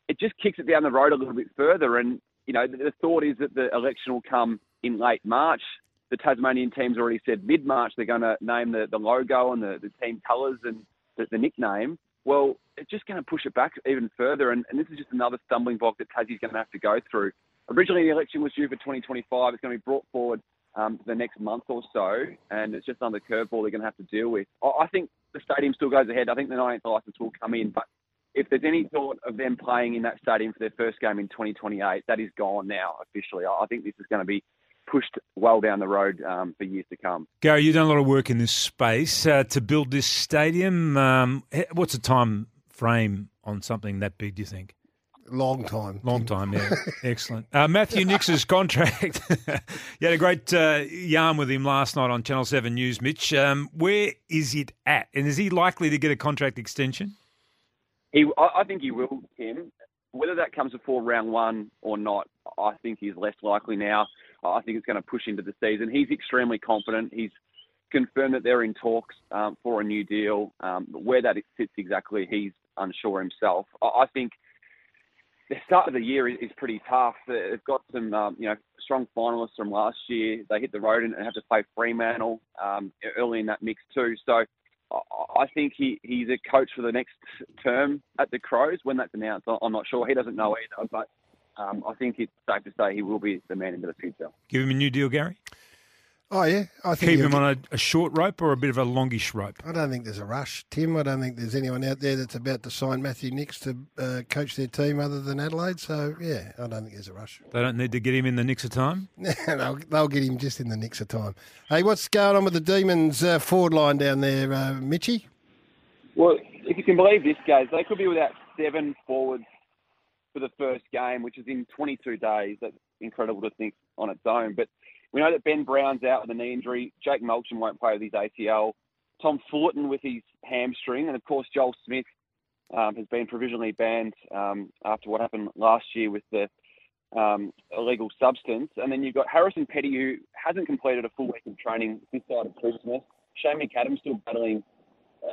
it just kicks it down the road a little bit further. And you know, the, the thought is that the election will come in late March. The Tasmanian team's already said mid March they're going to name the, the logo and the, the team colours and the, the nickname. Well, it's just going to push it back even further. And, and this is just another stumbling block that Tassie's going to have to go through. Originally, the election was due for 2025. It's going to be brought forward um, the next month or so, and it's just on another curveball they're going to have to deal with. I, think the stadium still goes ahead. I think the 19th licence will come in, but if there's any thought of them playing in that stadium for their first game in 2028, that is gone now officially. I think this is going to be pushed well down the road um, for years to come. Garry, you've done a lot of work in this space uh, to build this stadium. Um, what's the time frame on something that big? Do you think? Long time. Long time, yeah. Excellent. Uh, Matthew Nicks's contract. you had a great uh, yarn with him last night on Channel 7 News, Mitch. Um, where is it at? And is he likely to get a contract extension? He, I, I think he will, Tim. Whether that comes before round one or not, I think he's less likely now. I think it's going to push into the season. He's extremely confident. He's confirmed that they're in talks um, for a new deal. Um, where that sits exactly, he's unsure himself. I, I think the start of the year is, is pretty tough. They've got some, um, you know, strong finalists from last year. They hit the road and have to play Fremantle um, early in that mix too. So I think he, he's a coach for the next term at the Crows. When that's announced, I'm not sure. He doesn't know either, but um, I think it's safe to say he will be the man into the future. Give him a new deal, Garry. Oh yeah, I think keep him on a, a, short rope or a bit of a longish rope. I don't think there's a rush, Tim. I don't think there's anyone out there that's about to sign Matthew Nicks to uh, coach their team other than Adelaide. So yeah, I don't think there's a rush. They don't need to get him in the Nix of time. they'll, they'll, get him just in the Nix of time. Hey, what's going on with the Demons uh, forward line down there, uh, Mitchy? Well, if you can believe this, guys, they could be without seven forwards for the first game, which is in 22 days. That's incredible to think on its own, but we know that Ben Brown's out with a knee injury. Jake Melksham won't play with his ACL. Tom Fullarton with his hamstring, and of course Joel Smith um, has been provisionally banned um, after what happened last year with the um, illegal substance. And then you've got Harrison Petty, who hasn't completed a full week of training this side of Christmas. Shane McAdams still battling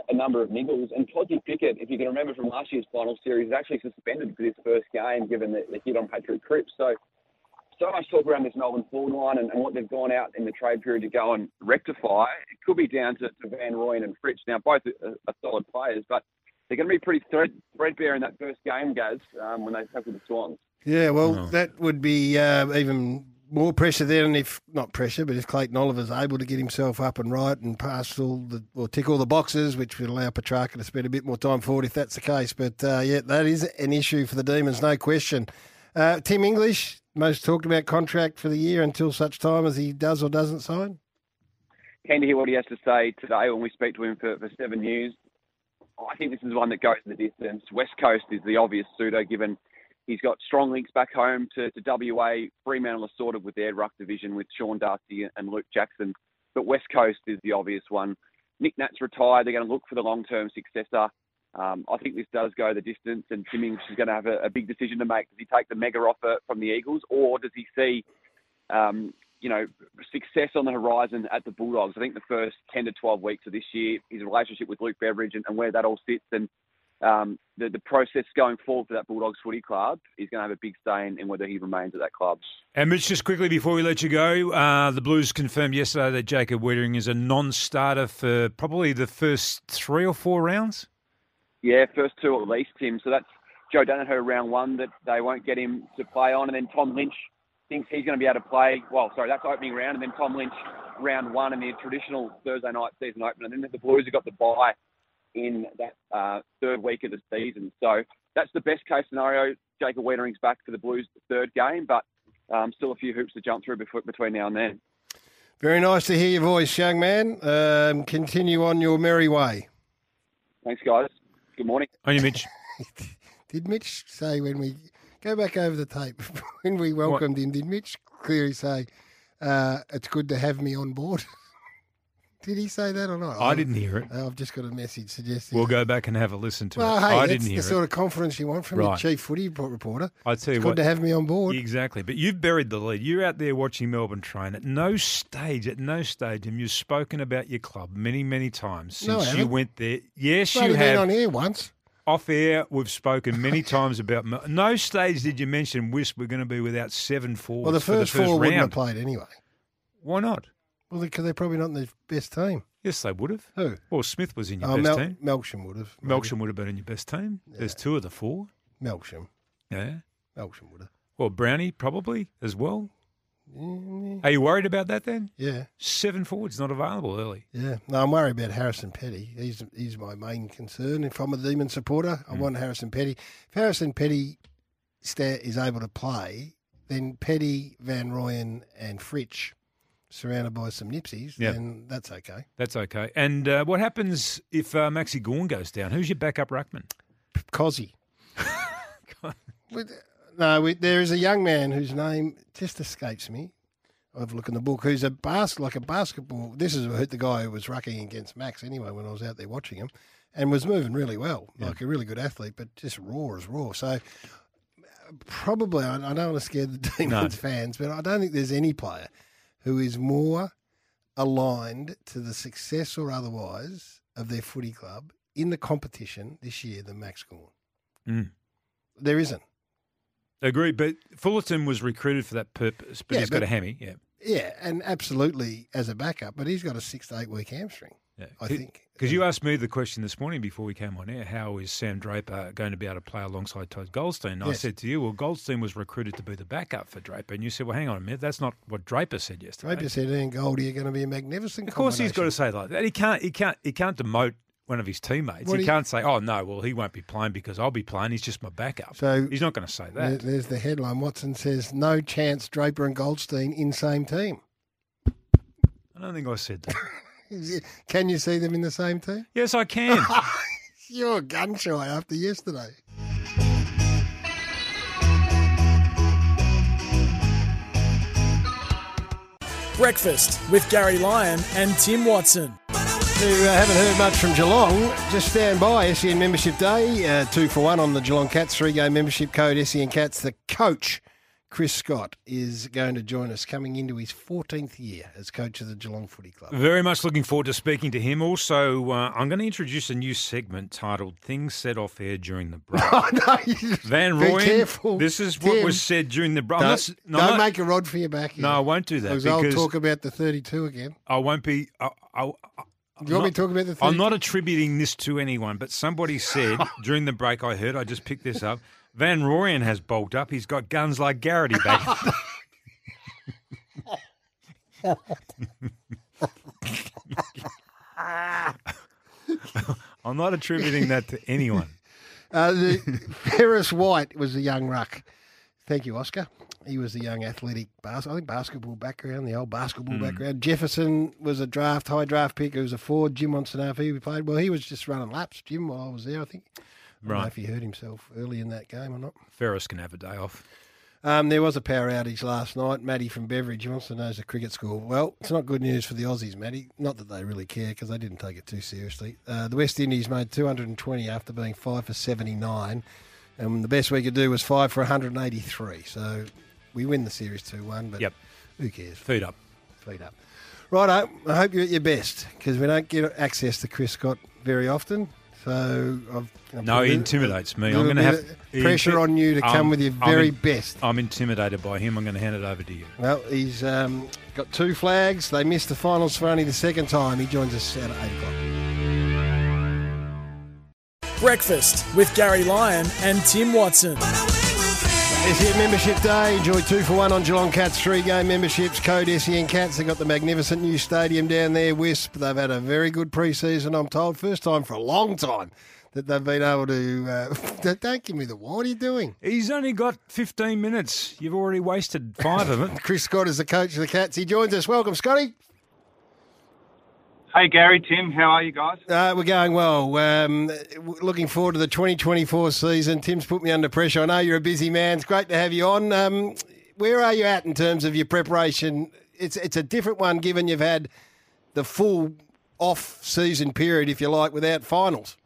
a number of niggles. And Kozzie Pickett, if you can remember from last year's final series, is actually suspended for this first game given the, the hit on Patrick Cripps. So so much talk around this Melbourne forward line and, and, what they've gone out in the trade period to go and rectify. It could be down to, to Van Rooyen and Fritsch. Now, both are, are, solid players, but they're going to be pretty thread, threadbare in that first game, Gaz, um, when they tackle the Swans. Yeah, well, oh. that would be uh, even more pressure then if not pressure, but if Clayton Oliver's able to get himself up and right and pass all the or tick all the boxes, which would allow Petrarca to spend a bit more time forward if that's the case. But uh, yeah, that is an issue for the Demons, no question. Uh, Tim English, most talked about contract for the year until such time as he does or doesn't sign? Keen to hear what he has to say today when we speak to him for, for seven news. I think this is one that goes the distance. West Coast is the obvious suitor given he's got strong links back home to, to WA. Fremantle are sorted with their ruck division with Sean Darcy and Luke Jackson. But West Coast is the obvious one. Nick Nat's retired. They're going to look for the long term successor. Um, I think this does go the distance, and Timmins is going to have a, a, big decision to make. Does he take the mega offer from the Eagles, or does he see, um, you know, success on the horizon at the Bulldogs? I think the first 10 to 12 weeks of this year, his relationship with Luke Beveridge and, and where that all sits, and um, the, the process going forward for that Bulldogs footy club is going to have a big say in, in whether he remains at that club. And Mitch, just quickly before we let you go, uh, the Blues confirmed yesterday that Jacob Weitering is a non-starter for probably the first three or four rounds. Yeah, first two at least, Tim. So that's Joe Daniher round one that they won't get him to play on, and then Tom Lynch thinks he's going to be able to play. Well, sorry, that's opening round, and then Tom Lynch round one in the traditional Thursday night season opener. And then the Blues have got the bye in that uh, third week of the season. So that's the best case scenario. Jacob Weitering's back for the Blues third game, but um, still a few hoops to jump through before, between now and then. Very nice to hear your voice, young man. Um, continue on your merry way. Thanks, guys. Good morning. On you, Mitch. Did Mitch say when we go back over the tape when we welcomed him? Did Mitch clearly say uh, it's good to have me on board? did he say that or not? I didn't hear it. I've just got a message suggesting. We'll go back and have a listen to well, it. hey, I that's didn't hear the it. sort of confidence you want from your chief footy reporter. I tell you it's what, good to have me on board. Exactly, but you've buried the lead. You're out there watching Melbourne train. At no stage, at no stage, have you spoken about your club many, many times No, since you went there. Yes, you only been have. on here once. Off air, we've spoken many times about. Mel- No stage did you mention Wisp were going to be without seven forwards Well, the for first, the first four wouldn't have played anyway. Why not? Well, because they're probably not in the best team. Yes, they would have. Who? Well, Smith was in your Oh, best Mel- team. Melksham would have. maybe. Melksham would have been in your best team. There's two of the four. Melksham. Yeah. Melksham would have. Well, Brownie probably as well. Mm. Are you worried about that then? Yeah. Seven forwards not available early. Yeah, no, I'm worried about Harrison Petty. He's he's my main concern. If I'm a Demon supporter. I mm. want Harrison Petty. If Harrison Petty is able to play, then Petty, Van Rooyen, and Fritsch, surrounded by some nipsies, Yeah. then that's okay. That's okay. And uh, what happens if uh, Maxi Gawn goes down? Who's your backup ruckman? Kozzie. No, we, there is a young man whose name just escapes me. I'll have a look in the book. Who's a bas- like a basketball. This is the guy who was rucking against Max anyway when I was out there watching him, and was moving really well, like a really good athlete, but just raw as raw. So probably I, I don't want to scare the Demons fans, but I don't think there's any player who is more aligned to the success or otherwise of their footy club in the competition this year than Max Gawn. Mm. There isn't. Agree, but Fullarton was recruited for that purpose, but Yeah, he's got a hammy. Yeah, Yeah, and absolutely as a backup, but he's got a six to eight week hamstring. Yeah. I think. because you uh, asked me the question this morning before we came on air: How is Sam Draper going to be able to play alongside Todd Goldstein? And I said to you, well, Goldstein was recruited to be the backup for Draper, and you said, well, hang on a minute, that's not what Draper said yesterday. Draper said Ian Goldie are going to be a magnificent. Of course, he's got to say like that. He can't. He can't. He can't demote one of his teammates. He he- can't say, "Oh no, well he won't be playing because I'll be playing. He's just my backup." So he's not going to say that. There's the headline. Watson says no chance Draper and Goldstein in same team. I don't think I said that. Can you see them in the same team? yes, I can. You're gun shy after yesterday. Breakfast with Garry Lyon and Tim Watson. Who uh, haven't heard much from Geelong, just stand by SEN Membership Day, uh, two for one on the Geelong Cats, three game membership code SEN Cats. The coach, Chris Scott, is going to join us coming into his 14th year as coach of the Geelong Footy Club. Very much looking forward to speaking to him. Also, uh, I'm going to introduce a new segment titled "Things Said Off Air During the Break." Oh, no, Van Roy, careful, this is what was said during the break. Don't, don't make a rod for your back. Here. No, I won't do that Because I'll talk about the 32 again. I won't be. I, I, Do you want me to talk about the 32? I'm not attributing this to anyone, but somebody said during the break I heard, I just picked this up. Van Rooyen has bulked up. He's got guns like Garrity back. I'm not attributing that to anyone. Uh, the Ferris White was a young ruck. Thank you, Oscar. He was a young athletic bas- I think basketball background, the old basketball Hmm. background. Jefferson was a draft, high draft pick. Who was a forward. Jim wants to know if he played. Well, he was just running laps, Jim, while I was there, I think. I don't know if he hurt himself early in that game or not. Ferris can have a day off. Um, there was a power outage last night. Matty from Beveridge wants to know the cricket score. Well, it's not good news for the Aussies, Matty. Not that they really care because they didn't take it too seriously. Uh, the West Indies made 220 after being five for 79, and the best we could do was five for 183. So we win the series 2-1, but Yep. who cares? Feed up. Feed up. Righto, I hope you're at your best because we don't get access to Chris Scott very often. So I've you know, No, put he intimidates me. I'm going to have of pressure on you to come I'm- with your I'm very in- best. I'm intimidated by him. I'm going to hand it over to you. Well, he's um, got two flags. They missed the finals for only the second time. He joins us at 8 o'clock. Breakfast with Garry Lyon and Tim Watson. It's here membership day. Enjoy two for one on Geelong Cats three game memberships. Code SEN Cats. They've got the magnificent new stadium down there, Wisp. They've had a very good pre season, I'm told. First time for a long time that they've been able to. Uh, don't give me the what are you doing? He's only got 15 minutes. You've already wasted five of it. Chris Scott is the coach of the Cats. He joins us. Welcome, Scotty. Hey, Garry, Tim, how are you guys? Uh, we're going well. Um, looking forward to the 2024 season. Tim's put me under pressure. I know you're a busy man. It's great to have you on. Um, where are you at in terms of your preparation? It's it's a different one given you've had the full off season period, if you like, without finals.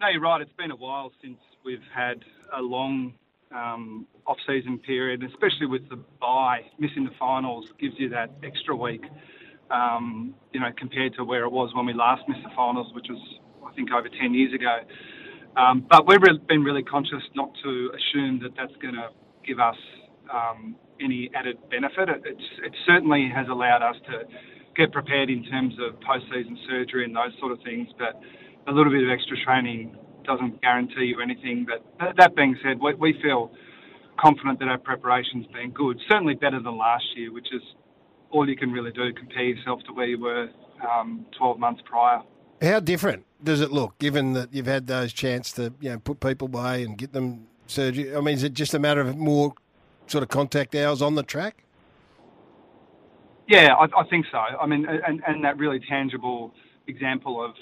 No, you're right. It's been a while since we've had a long um, off season period, especially with the bye. Missing the finals gives you that extra week um, you know, compared to where it was when we last missed the finals, which was, I think, over 10 years ago. Um, but we've been really conscious not to assume that that's going to give us um, any added benefit. It, it certainly has allowed us to get prepared in terms of post-season surgery and those sort of things, but a little bit of extra training doesn't guarantee you anything. But that being said, we, we feel confident that our preparation's been good, certainly better than last year, which is all you can really do compare yourself to where you were um, 12 months prior. How different does it look, given that you've had those chance to you know put people away and get them surgery? I mean, is it just a matter of more sort of contact hours on the track? Yeah, I, I think so. I mean, and, and that really tangible example of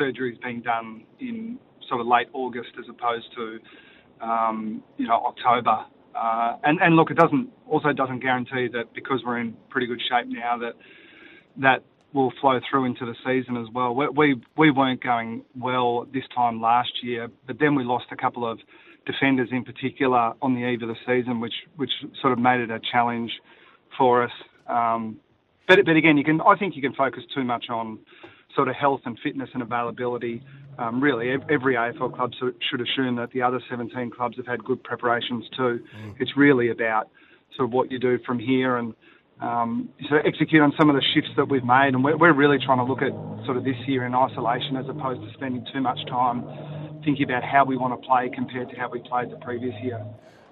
surgeries being done in sort of late August as opposed to um, you know October uh, and, and look, it doesn't also doesn't guarantee that because we're in pretty good shape now that that will flow through into the season as well. We, we, we weren't going well this time last year, but then we lost a couple of defenders in particular on the eve of the season, which which sort of made it a challenge for us. Um, but but again, you can I think you can focus too much on sort of health and fitness and availability. Um, really, every AFL club should assume that the other 17 clubs have had good preparations too. Mm. It's really about sort of what you do from here and um, sort of execute on some of the shifts that we've made. And we're, we're really trying to look at sort of this year in isolation as opposed to spending too much time thinking about how we want to play compared to how we played the previous year.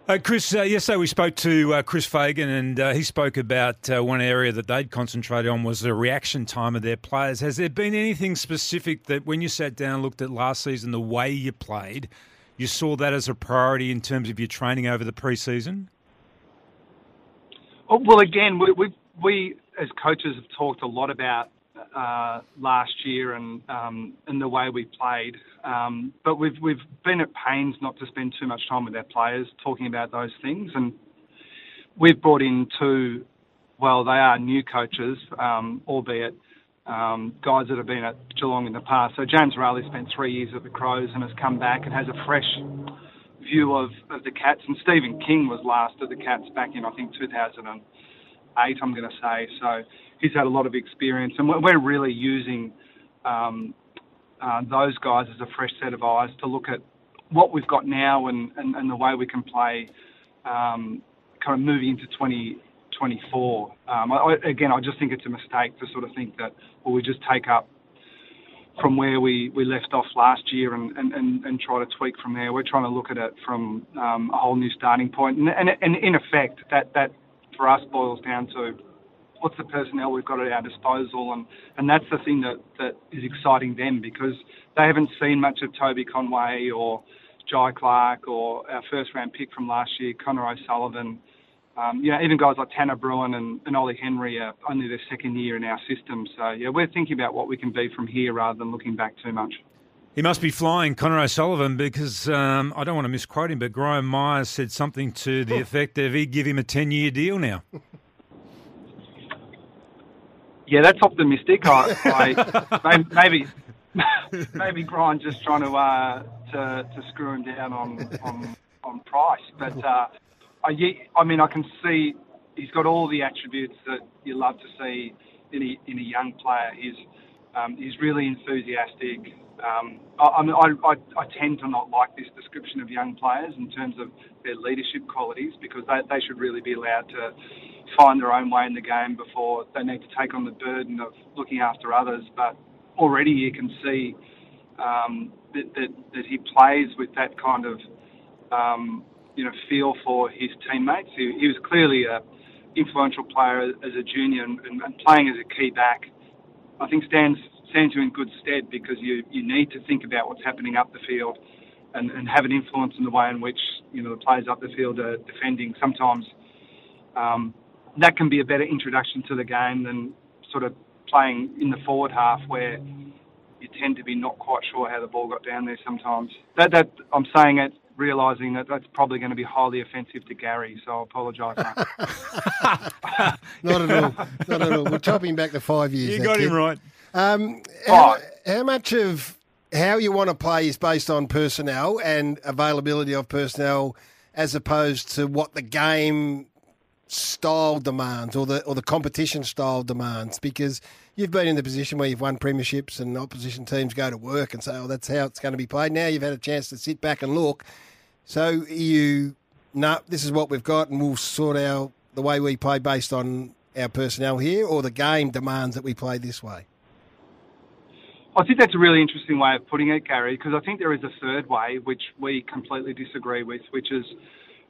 Uh, Chris, uh, yesterday we spoke to uh, Chris Fagan, and uh, he spoke about uh, one area that they'd concentrated on was the reaction time of their players. Has there been anything specific that, when you sat down and looked at last season, the way you played, you saw that as a priority in terms of your training over the pre-season? Oh, well, again, we, we, we as coaches have talked a lot about uh, last year and um, and the way we played. Um, but we've we've been at pains not to spend too much time with our players talking about those things, and we've brought in two. Well, they are new coaches, um, albeit um, guys that have been at Geelong in the past. So James Rahilly spent three years at the Crows and has come back and has a fresh view of, of the Cats. And Stephen King was last at the Cats back in I think 2008. I'm going to say so he's had a lot of experience, and we're really using um, uh, those guys as a fresh set of eyes to look at what we've got now and, and, and the way we can play um, kind of moving into 2024. Um, I, again, I just think it's a mistake to sort of think that, well, we just take up from where we, we left off last year and, and, and, and try to tweak from there. We're trying to look at it from um, a whole new starting point. And, and, and in effect, that, that for us boils down to what's the personnel we've got at our disposal, and, and that's the thing that, that is exciting them because they haven't seen much of Toby Conway or Jhye Clark or our first round pick from last year, Connor O'Sullivan. Um, you know, even guys like Tanner Bruhn and, and Ollie Henry are only their second year in our system. So, yeah, we're thinking about what we can be from here rather than looking back too much. He must be flying Connor O'Sullivan because um, I don't want to misquote him, but Graham Myers said something to the effect of he'd give him a 10 year deal now. Yeah, that's optimistic. I, I maybe maybe Brian just trying to uh, to, to screw him down on on, on price, but uh, I, I mean I can see he's got all the attributes that you love to see in a, in a young player. He's um, he's really enthusiastic. Um, I, I, I, I tend to not like this description of young players in terms of their leadership qualities because they, they should really be allowed to find their own way in the game before they need to take on the burden of looking after others. But already you can see um, that, that, that he plays with that kind of um, you know, feel for his teammates. He, he was clearly a influential player as a junior and, and, playing as a key back. I think stands stands you in good stead because you you need to think about what's happening up the field and, and have an influence in the way in which you know the players up the field are defending. Sometimes um, that can be a better introduction to the game than sort of playing in the forward half where you tend to be not quite sure how the ball got down there sometimes. That that I'm saying it realising that that's probably going to be highly offensive to Garry, so I apologise. Not at all. Not at all. We're chopping back to five years. You that got him kid. right. Um, how, how much of how you want to play is based on personnel and availability of personnel, as opposed to what the game style demands or the or the competition style demands? Because you've been in the position where you've won premierships and opposition teams go to work and say, "Oh, that's how it's going to be played." Now you've had a chance to sit back and look. So you, no, this is what we've got, and we'll sort out the way we play based on our personnel here, or the game demands that we play this way. I think that's a really interesting way of putting it, Garry, because I think there is a third way which we completely disagree with, which is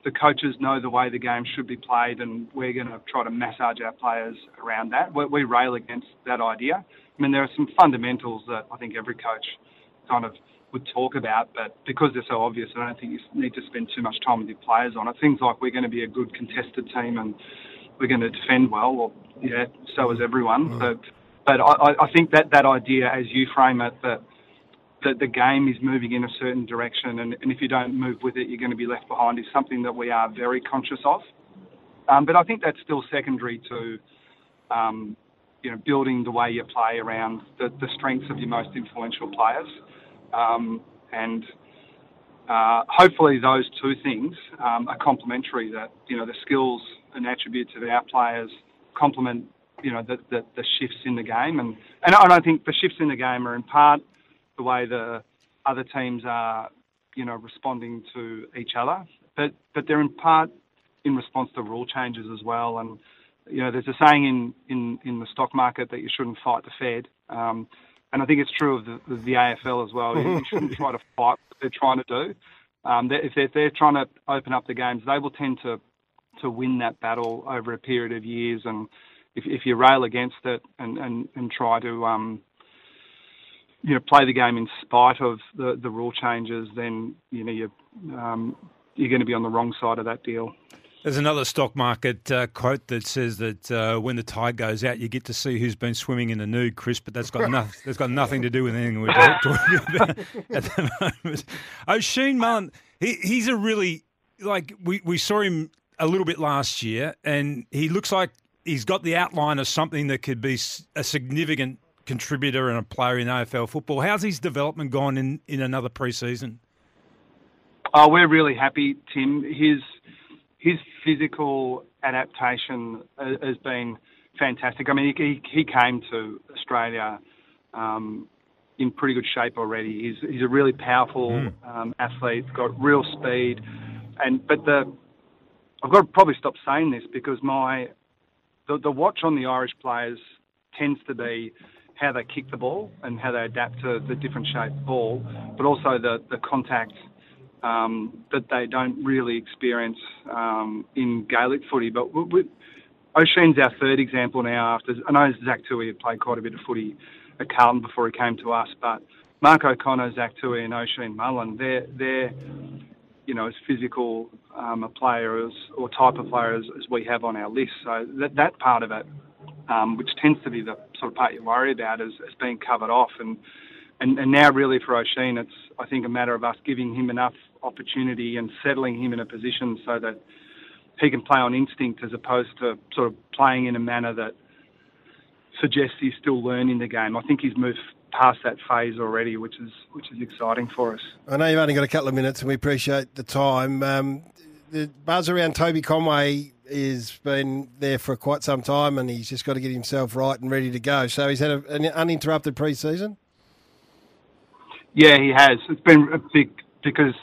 the coaches know the way the game should be played, and we're going to try to massage our players around that. We, we rail against that idea. I mean, there are some fundamentals that I think every coach kind of would talk about, but because they're so obvious, I don't think you need to spend too much time with your players on it. Things like we're going to be a good contested team and we're going to defend well, or yeah, so is everyone. Mm. But but I, I think that that idea, as you frame it, that that the game is moving in a certain direction, and, and if you don't move with it, you're going to be left behind, is something that we are very conscious of. Um, but I think that's still secondary to, um, you know, building the way you play around the, the strengths of your most influential players, um, and uh, hopefully those two things um, are complementary. That you know the skills and attributes of our players complement you know the, the, the shifts in the game, and and I don't think the shifts in the game are in part the way the other teams are, you know, responding to each other. But but they're in part in response to rule changes as well. And you know, there's a saying in in, in the stock market that you shouldn't fight the Fed. Um, and I think it's true of the, the, AFL as well. You, shouldn't try to fight what they're trying to do. Um, if they're, they're trying to open up the games, they will tend to to win that battle over a period of years. And if, if you rail against it and, and, and try to um, you know play the game in spite of the, the rule changes, then you know you um, you're going to be on the wrong side of that deal. There's another stock market uh, quote that says that uh, when the tide goes out, you get to see who's been swimming in the nude, Chris. But that's got nothing. That's got nothing to do with anything we're talking about at the moment. Oisin Mullin, he, he's a really like we, we saw him a little bit last year, and he looks like he's got the outline of something that could be a significant contributor and a player in AFL football. How's his development gone in, in another preseason? Oh, we're really happy, Tim. His his physical adaptation has been fantastic. I mean, he, he came to Australia um, in pretty good shape already. He's he's a really powerful mm. um, athlete, got real speed, and but the I've got to probably stop saying this because my the, the watch on the Irish players tends to be how they kick the ball and how they adapt to the different shaped ball, but also the, the contact um, that they don't really experience um, in Gaelic footy. But we, we, Oisin's our third example now. After I know Zach Tuohy had played quite a bit of footy at Carlton before he came to us, but Mark O'Connor, Zach Tuohy, and Oisin Mullin, they're they're you know as physical um, a player as or type of player as, as we have on our list. So that that part of it um, which tends to be the sort of part you worry about, is, is being covered off. And, and and now really for Oisin, it's I think a matter of us giving him enough opportunity and settling him in a position so that he can play on instinct as opposed to sort of playing in a manner that suggests he's still learning the game. I think he's moved past that phase already, which is which is exciting for us. I know you've only got a couple of minutes, and we appreciate the time. Um, the buzz around Toby Conway has been there for quite some time, and he's just got to get himself right and ready to go. So he's had a, an uninterrupted pre-season. Yeah, he has. It's been a big because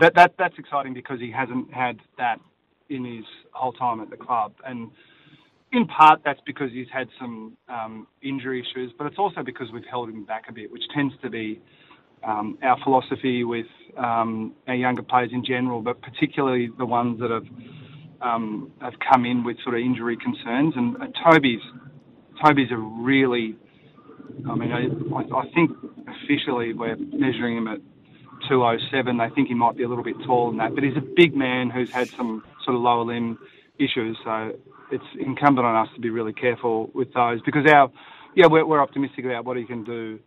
that that that's exciting because he hasn't had that in his whole time at the club, and in part that's because he's had some um, injury issues, but it's also because we've held him back a bit, which tends to be um, our philosophy with um, our younger players in general, but particularly the ones that have um, have come in with sort of injury concerns. And uh, Toby's Toby's a really, I mean, I, I think officially we're measuring him at 207. They think he might be a little bit taller than that, but he's a big man who's had some sort of lower limb issues. So it's incumbent on us to be really careful with those because our, yeah, we're, we're optimistic about what he can do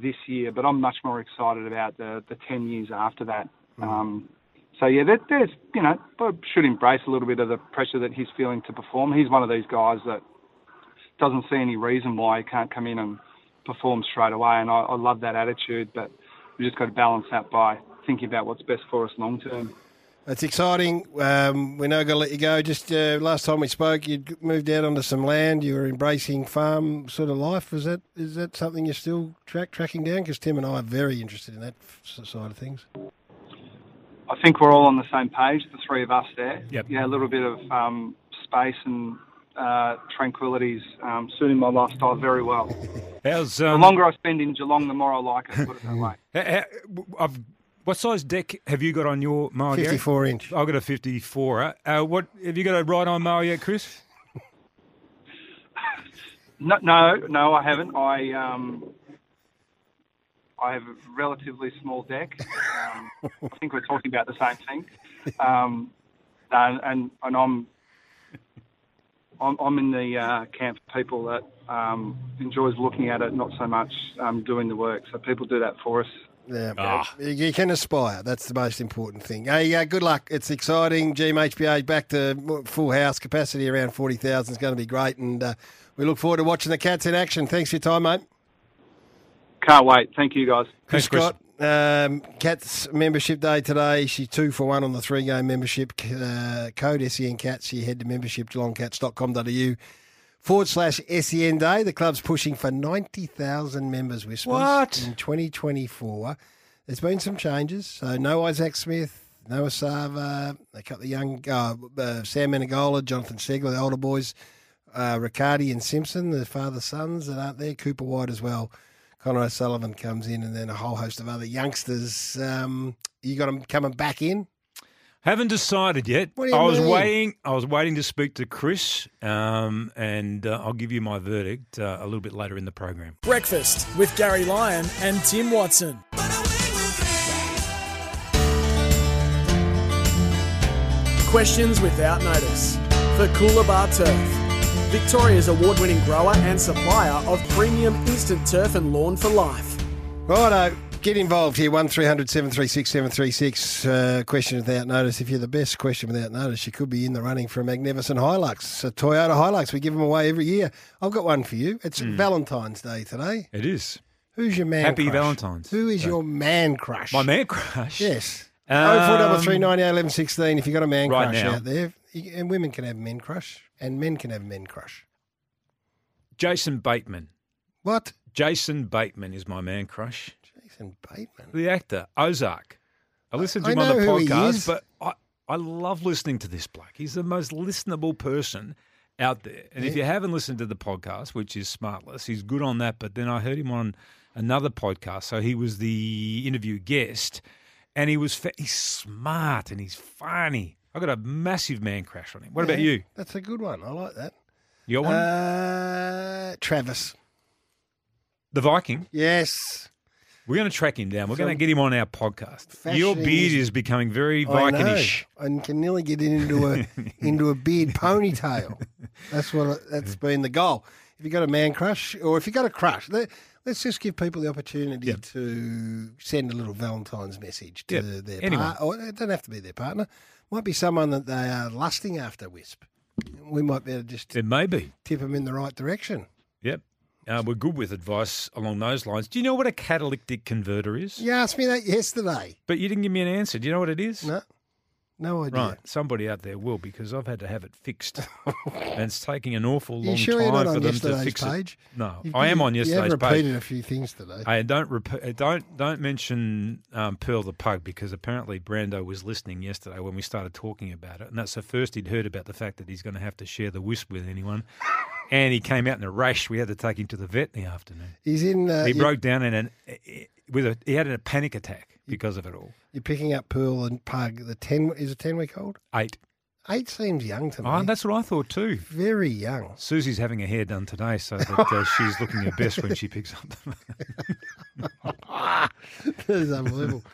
this year, but I'm much more excited about the, the 10 years after that. Um, so yeah, there, there's you know, I should embrace a little bit of the pressure that he's feeling to perform. He's one of these guys that doesn't see any reason why he can't come in and perform straight away, and I, I love that attitude. But we just got to balance that by thinking about what's best for us long term. It's exciting. Um, we're now going to let you go. Just uh, last time we spoke, you'd moved out onto some land. You were embracing farm sort of life. Is that is that something you're still track tracking down? Because Tim and I are very interested in that side of things. I think we're all on the same page, the three of us there. Yep. Yeah, a little bit of um, space and uh, tranquility's um, suiting my lifestyle very well. How's the um, longer I spend in Geelong, the more I like it. Put it that way. ha- ha- I've, what size deck have you got on your mower? Garry? 54 inch. I've got a 54. Uh, what have you got a ride on mower yet, Chris? No, no, no, I haven't. I um, I have a relatively small deck. Um, I think we're talking about the same thing. Um, and, and and I'm I'm, I'm in the uh, camp of people that um, enjoys looking at it, not so much um, doing the work. So people do that for us. Yeah, you you can aspire. That's the most important thing. Hey, uh, good luck. It's exciting. GMHBA back to full house capacity around forty thousand is going to be great, and uh, we look forward to watching the Cats in action. Thanks for your time, mate. Can't wait. Thank you, guys. Chris Scott, um, Cats membership day today. She's two for one on the three game membership uh, code SEN Cats. You head to membership geelongcats.com.au forward slash SEN Day. The club's pushing for 90,000 members, Whispers. What? In 2024. There's been some changes. So no Isaac Smith, no Esava, a couple of young, uh, uh, Sam Menegola, Jonathon Ceglar, the older boys, uh, Riccardi and Simpson, the father sons that aren't there, Cooper Whyte as well. Connor O'Sullivan comes in, and then a whole host of other youngsters. Um, you got them coming back in. Haven't decided yet. What do you I was waiting. I was waiting to speak to Chris, um, and uh, I'll give you my verdict uh, a little bit later in the program. Breakfast with Garry Lyon and Tim Watson. Questions without notice for Coolabah Turf. Victoria's award winning grower and supplier of premium instant turf and lawn for life. Righto, get involved here. One 736 736 uh, Question without notice. If you're the best question without notice, you could be in the running for a magnificent Hilux. A Toyota Hilux. We give them away every year. I've got one for you. It's Valentine's Day today. It is. Who's your man Happy crush? Valentine's. Who is Day. your man crush? My man crush. Yes. Um, Oh, four double three ninety eight eleven sixteen. If you've got a man Right crush now. out there, and women can have men crush, and men can have men crush. Jason Bateman. What? Jason Bateman is my man crush. Jason Bateman. The actor, Ozark. I listened to I him on the know who he podcast, but I, I love listening to this bloke. He's the most listenable person out there. And if you haven't listened to the podcast, which is Smartless, he's good on that. But then I heard him on another podcast. So he was the interview guest, and he was fa- he's smart and he's funny. I got a massive man crush on him. What about you? That's a good one. I like that. You got one? Uh, Travis. the Viking. Yes. We're going to track him down. We're going to get him on our podcast. Your beard is- becoming very Vikingish. I know. Can nearly get it into a into a beard ponytail. That's what that's been the goal. If you got a man crush, or if you got a crush, let, us just give people the opportunity to send a little Valentine's message to Yep. their partner. Or it doesn't have to be their partner. Might be someone that they are lusting after. Wisp. We might be able to just It may be. tip them in the right direction. Yep. Uh, we're good with advice along those lines. Do you know what a catalytic converter is? You asked me that yesterday. But you didn't give me an answer. Do you know what it is? No, no idea. Right. Somebody out there will because I've had to have it fixed. and it's taking an awful long sure time for them to fix page? it. No, You've- I am on you- you yesterday's page. repeated a few things today. I don't rep- don't don't mention um, Pearl the pug because apparently Brando was listening yesterday when we started talking about it, and that's the first he'd heard about the fact that he's going to have to share the wisp with anyone. And he came out in a rash. We had to take him to the vet in the afternoon. He's in. Uh, he you- broke down in an with a he had a panic attack because of it all. You're picking up Pearl and Pug. The ten is a ten week old. Eight. Eight seems young to me. Oh, that's what I thought too. Very young. Susie's having her hair done today, so that uh, she's looking her best when she picks up. The... that is unbelievable.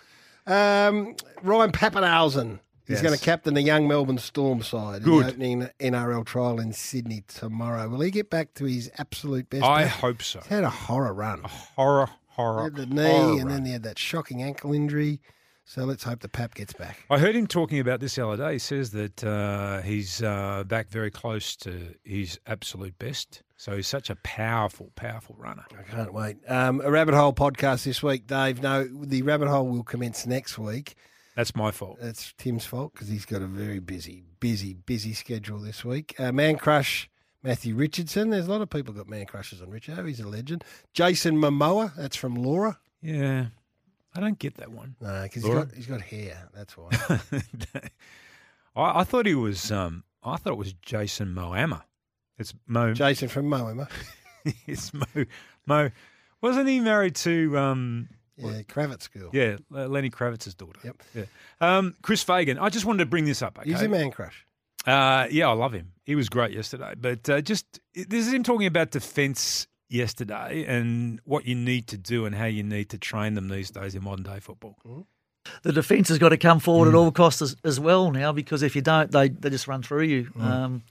Um, Ryan Papenhuyzen is Yes. going to captain the young Melbourne Storm side in the opening NRL trial in Sydney tomorrow. Will he get back to his absolute best? I hope so. He's had a horror run. A Horror, horror, He had the knee, and run. then he had that shocking ankle injury. So let's hope the Pap gets back. I heard him talking about this the other day. He says that uh, he's uh, back very close to his absolute best. So he's such a powerful, powerful runner. I can't wait. Um, a rabbit hole podcast this week, Dave. No, the rabbit hole will commence next week. That's my fault. That's Tim's fault because he's got a very busy, busy, busy schedule this week. Uh, Man Crush, Matthew Richardson. There's a lot of people got man crushes on Richo. He's a legend. Jason Momoa. That's from Laura. Yeah, I don't get that one. No, because he's got, he's got hair. That's why. I, I thought he was. Um, I thought it was Jason Moama. It's Mo. Jason from Moama. it's Mo. Mo. Wasn't he married to? Um, Yeah, Kravitz girl. yeah, Lenny Kravitz's daughter. Yep. Yeah. Um, Chris Fagan. I just wanted to bring this up. Okay? He's a man crush. Uh, yeah, I love him. He was great yesterday. But uh, just this is him talking about defence yesterday and what you need to do and how you need to train them these days in modern day football. the defence has got to come forward Mm. at all costs as, as well now because if you don't, they, they just run through you. Mm. Um,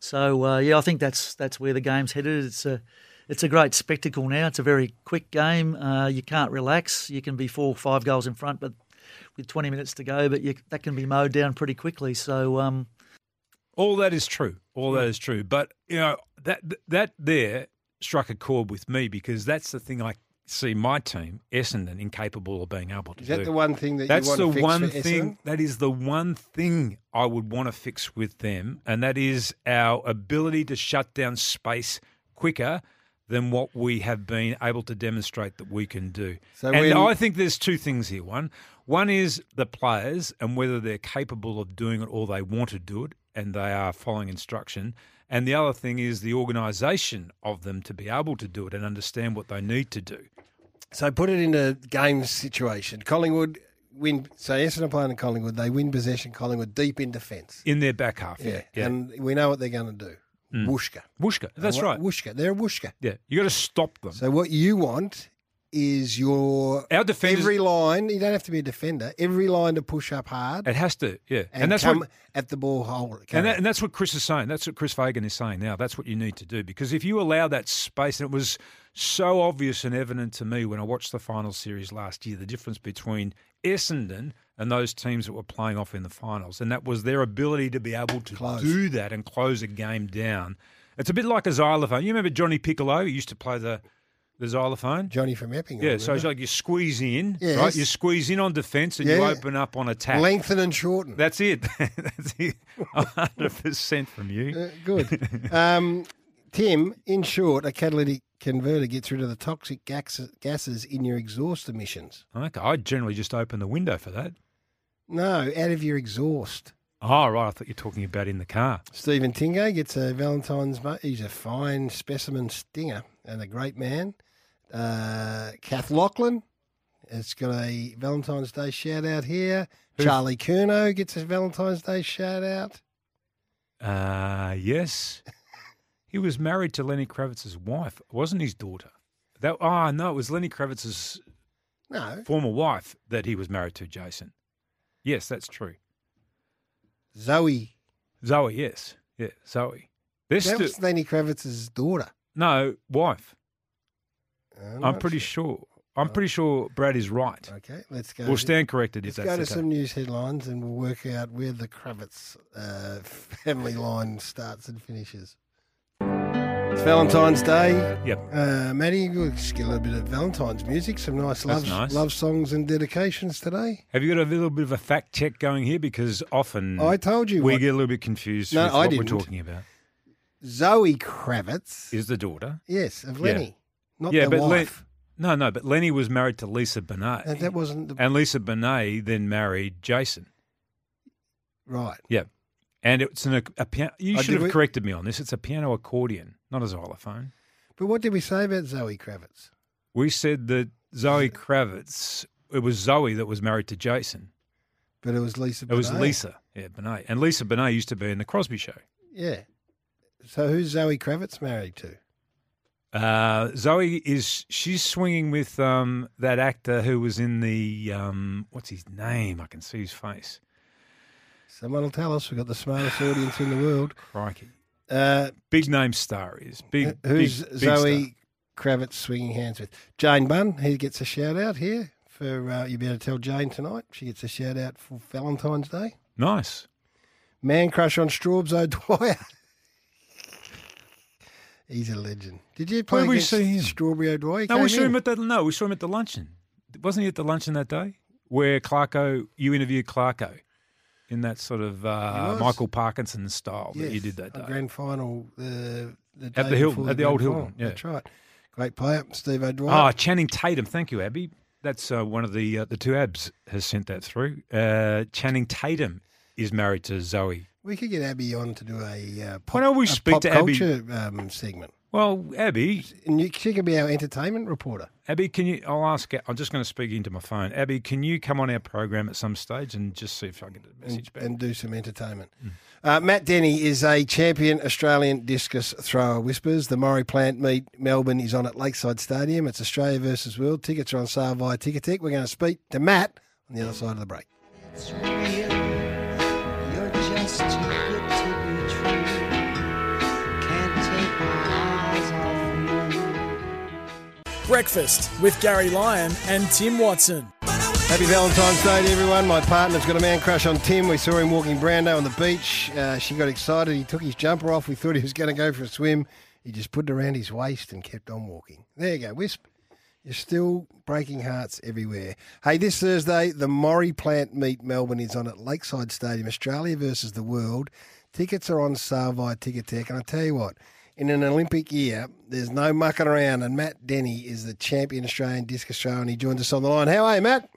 so uh, yeah, I think that's that's where the game's headed. It's a it's a great spectacle now. It's a very quick game. Uh, you can't relax. You can be four or five goals in front, but with 20 minutes to go, but you, that can be mowed down pretty quickly. So um, All that is true. All that is true. But you know that that there struck a chord with me because that's the thing I see my team Essendon incapable of being able to Is that do. the one thing that you that's want the to fix one for thing. Essendon? That is the one thing I would want to fix with them, and that is our ability to shut down space quicker than what we have been able to demonstrate that we can do. So and when- I think there's two things here. One, one is the players and whether they're capable of doing it or they want to do it and they are following instruction. And the other thing is the organisation of them to be able to do it and understand what they need to do. So put it into game situation. Collingwood win. So Essendon playing in Collingwood. They win possession. Collingwood deep in defence. In their back half, yeah. yeah. And we know what they're going to do. Mm. Wooshka. Wooshka, that's right. Wooshka. They're a wooshka. Yeah, you got to stop them. So what you want is your Our defenders- every line. You don't have to be a defender. Every line to push up hard. It has to, yeah. And, that's come what, at the ball hole. and, that, and that's what Chris is saying. That's what Chris Fagan is saying now. That's what you need to do because if you allow that space, and it was so obvious and evident to me when I watched the final series last year, the difference between Essendon and those teams that were playing off in the finals, and that was their ability to be able to Close. do that and close a game down. It's a bit like a xylophone. You remember Johnny Piccolo? He used to play the the xylophone. Johnny from Epping. Yeah, so it's like you squeeze in, Yes. right? You squeeze in on defence and you open up on attack. lengthen and shorten. That's it. That's it. hundred percent from you. Uh, good. um, Tim, in short, a catalytic converter gets rid of the toxic gases, gases in your exhaust emissions. Okay, I generally just open the window for that. No, out of your exhaust. Oh, right. I thought you were talking about in the car. Stephen Tingo gets a Valentine's. Mo- he's a fine specimen stinger and a great man. Uh, Kath Lachlan has got a Valentine's Day shout out here. Who's- Charlie Curnow gets a Valentine's Day shout out. Uh, yes. He was married to Lenny Kravitz's wife. It wasn't his daughter. That oh no, it was Lenny Kravitz's No, former wife that he was married to, Jason. Yes, that's true. Zoe. Zoe, yes. Yeah, Zoe. They're That was Lenny Kravitz's daughter. no wife. I'm I'm pretty sure. I'm pretty sure Brad is right. Okay, let's go. We'll stand corrected if Let's that's go to some news headlines and we'll work out where the Kravitz uh, family line starts and finishes. It's Valentine's Day. Yep. Uh, Maddie, we'll just get a little bit of Valentine's music, some nice love, nice. love songs and dedications today. Have you got a little bit of a fact check going here? Because often I told you we what- get a little bit confused No, with I what didn't. we're talking about. Zoe Kravitz, Is the daughter? yes, of Yeah. Lenny, not yeah, the wife. no, no, but Lenny was married to Lisa Bonet, And that wasn't the and Lisa Bonet then married Jason. right. Yeah, and it's an, a piano. You Oh, should have we- corrected me on this. It's a piano accordion, not a xylophone. But what did we say about Zoe Kravitz? We said that Zoe Kravitz, it was Zoe that was married to Jason. But it was Lisa. It was Lisa, yeah, Bonet. And Lisa Bonet used to be in the Crosby Show. Yeah. So who's Zoe Kravitz married to? Uh, Zoe is she's swinging with um, that actor who was in the um, what's his name? I can see his face. Someone will tell us. We've got the smartest audience in the world. Crikey. Uh, big name star is big. Who's big, big Zoe Kravitz swinging hands with? Jane Bunn. He gets a shout out here for uh, you. Better tell Jane tonight. She gets a shout out for Valentine's Day. Nice. Man crush on Straubs O'Dwyer. He's a legend. Did you play Where we see him? Strawberry O'Dwyer? No, we saw in. him at the no, we saw him at the luncheon. Wasn't he at the luncheon that day where Clarko? You interviewed Clarko in that sort of uh. Michael Parkinson style that you did that day. Grand final the, the At the Hilton- at the old grand Hilton, final. yeah. That's right. Great player, Steve O'Dwyer. Ah, Channing Tatum. Thank you, Abby. That's uh, one of the uh, the two abs has sent that through. Uh, Channing Tatum is married to Zoe. We could get Abby on to do a uh, pop, Why don't we a speak to Abby? um, segment. Well, Abby, and you, she can be our entertainment reporter. Abby, can you? I'll ask. I'm just going to speak into my phone. Abby, can you come on our program at some stage and just see if I can get a message and, back? and do some entertainment. Uh, Matt Denny is a champion Australian discus thrower. Whispers the Maurie Plant meet Melbourne is on at Lakeside Stadium. It's Australia versus World. Tickets are on sale via Ticketek. We're going to speak to Matt on the other side of the break. Breakfast with Garry Lyon and Tim Watson. Happy Valentine's Day to everyone. My partner's got a man crush on Tim. We saw him walking Brando on the beach. Uh, she got excited. He took his jumper off. We thought he was going to go for a swim. He just put it around his waist and kept on walking. There you go, Wisp. You're still breaking hearts everywhere. Hey, this Thursday, the Maurie Plant Meet Melbourne is on at Lakeside Stadium, Australia versus the world. Tickets are on sale via Ticketek. And I tell you what, in an Olympic year, there's no mucking around. And Matt Denny is the champion Australian discus thrower, and he joins us on the line. How are you, Matt?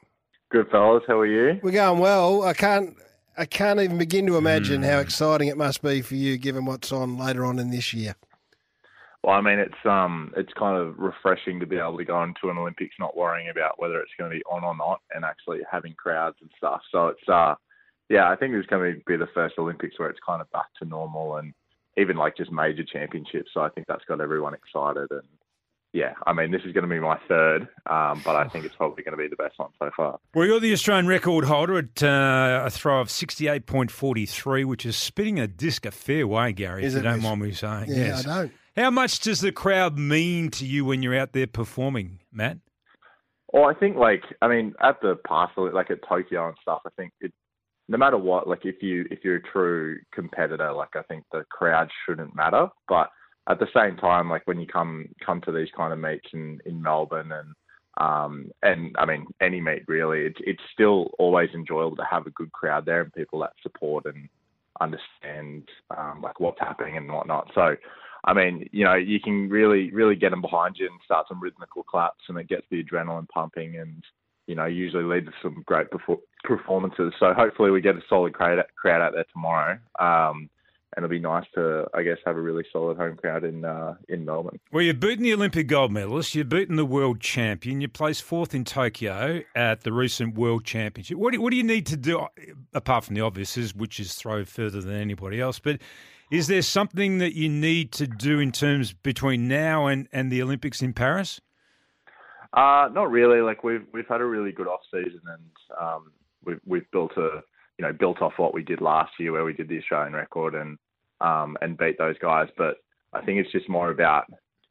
Good fellas, how are you? We're going well. I can't. I can't even begin to imagine Hmm. how exciting it must be for you, given what's on later on in this year. Well, I mean, it's um, it's kind of refreshing to be able to go into an Olympics not worrying about whether it's going to be on or not, and actually having crowds and stuff. So it's uh, yeah, I think it's going to be the first Olympics where it's kind of back to normal, and even like just major championships. So I think that's got everyone excited, and yeah, I mean, this is going to be my third, um, but I think it's probably going to be the best one so far. Well, you're the Australian record holder at uh, a throw of 68.43, which is spinning a disc a fair way, Garry, Is if you don't mind me saying. Yeah, yes. I don't. How much does the crowd mean to you when you're out there performing, Matt? Well, I think like I mean at the past like at Tokyo and stuff, I think it no matter what, like if you if you're a true competitor, like I think the crowd shouldn't matter. But at the same time, like when you come come to these kind of meets in, in Melbourne and um and I mean any meet really, it's it's still always enjoyable to have a good crowd there and people that support and understand um, like what's happening and whatnot. So I mean, you know, you can really, really get them behind you and start some rhythmical claps, and it gets the adrenaline pumping, and you know, usually lead to some great performances. So hopefully, we get a solid crowd out there tomorrow, um, and it'll be nice to, I guess, have a really solid home crowd in uh, in Melbourne. Well, you've beaten the Olympic gold medalist, you've beaten the world champion, you placed fourth in Tokyo at the recent World Championship. What do, what do you need to do, apart from the obvious, which is throw further than anybody else? But is there something that you need to do in terms between now and, and the Olympics in Paris? Uh, not really. Like we've we've had a really good off season, and um, we've we've built a you know built off what we did last year, where we did the Australian record and um, and beat those guys. But I think it's just more about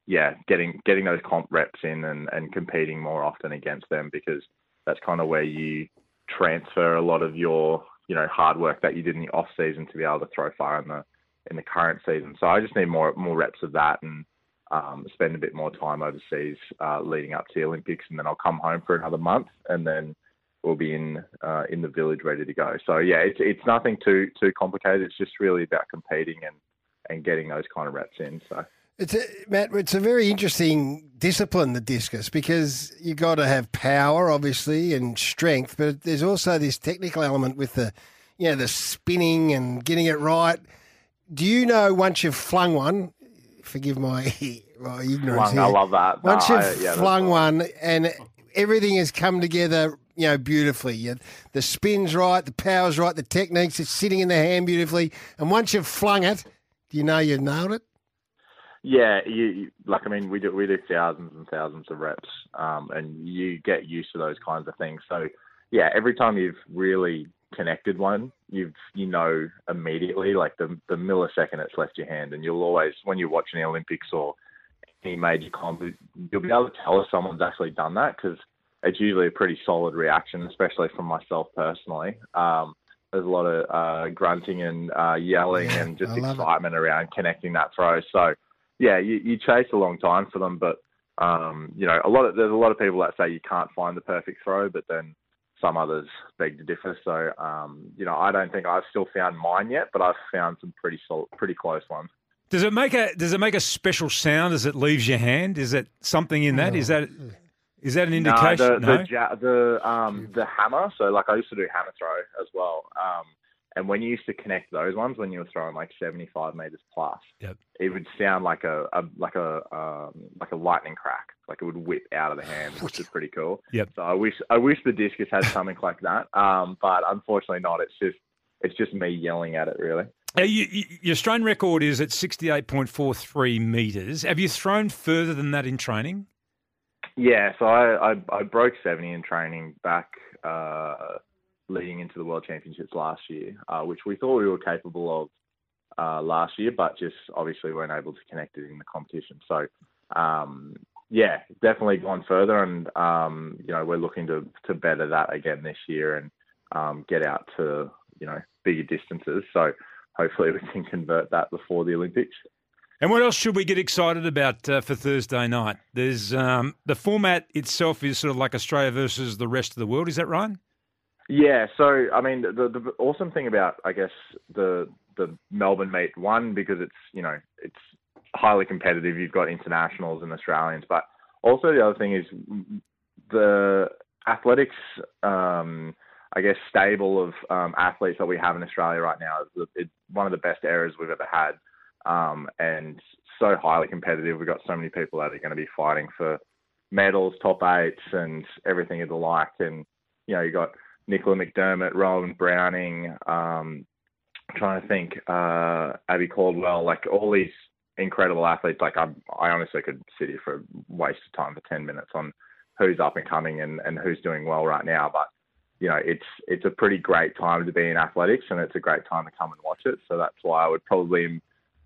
yeah getting getting those comp reps in and, and competing more often against them because that's kind of where you transfer a lot of your you know hard work that you did in the off season to be able to throw far in the in the current season. So I just need more more reps of that and um, spend a bit more time overseas uh, leading up to the Olympics, and then I'll come home for another month, and then we'll be in uh, in the village ready to go. So yeah, it's it's nothing too too complicated. It's just really about competing and and getting those kind of reps in. So. It's a, Matt. It's a very interesting discipline, the discus, because you got to have power, obviously, and strength, but there's also this technical element with the, you know, the spinning and getting it right. Do you know once you've flung one, forgive my, my ignorance Flung, here. I love that. No, Once you've I- yeah, flung one and everything has come together, you know, beautifully. You, the spin's right, the power's right, the techniques, it's sitting in the hand beautifully. And once you've flung it, do you know you've nailed it? Yeah, you, you like I mean we do we do thousands and thousands of reps, um, and you get used to those kinds of things. So yeah, every time you've really connected one, you've you know immediately like the the millisecond it's left your hand, and you'll always when you're watching the Olympics or any major comp, you'll be able to tell if someone's actually done that because it's usually a pretty solid reaction, especially from myself personally. Um, there's a lot of uh, grunting and uh, yelling and just love it. excitement around connecting that throw. So yeah, you, you chase a long time for them, but um, you know, a lot of there's a lot of people that say you can't find the perfect throw, but then some others beg to differ. So um, you know, I don't think I've still found mine yet, but I've found some pretty sol- pretty close ones. Does it make a Does it make a special sound as it leaves your hand? Is it something in that? Is that is that an indication? No, the the, ja- the um the hammer. So like I used to do hammer throw as well. Um, and when you used to connect those ones, when you were throwing like seventy five meters plus, Yep. it would sound like a, a like a um, like a lightning crack. Like it would whip out of the hand, which is pretty cool. Yep. So I wish I wish the discus had something like that. Um, but unfortunately not. It's just it's just me yelling at it really. Uh, you, you, your Australian record is at sixty eight point four three meters. Have you thrown further than that in training? Yeah, so I, I, I broke 70 in training back uh, leading into the World Championships last year, uh, which we thought we were capable of uh, last year, but just obviously weren't able to connect it in the competition. So, um, yeah, definitely gone further, and um, you know we're looking to to better that again this year and um, get out to you know bigger distances. So hopefully we can convert that before the Olympics. And what else should we get excited about uh, for Thursday night? There's um, the format itself is sort of like Australia versus the rest of the world. Is that right? Yeah, so I mean, the, the awesome thing about I guess the the Melbourne meet one because it's you know it's highly competitive. You've got internationals and Australians, but also the other thing is the athletics. Um, I guess stable of um, athletes that we have in Australia right now is one of the best eras we've ever had, um, and so highly competitive. We've got so many people that are going to be fighting for medals, top eights, and everything of the like. And you know, you got Nicola McDermott, Rohan Browning, um, trying to think, uh, Abbey Caldwell, like all these incredible athletes. Like I, I honestly could sit here for a waste of time for ten minutes on who's up and coming and, and who's doing well right now. But you know, it's it's a pretty great time to be in athletics, and it's a great time to come and watch it. So that's why I would probably,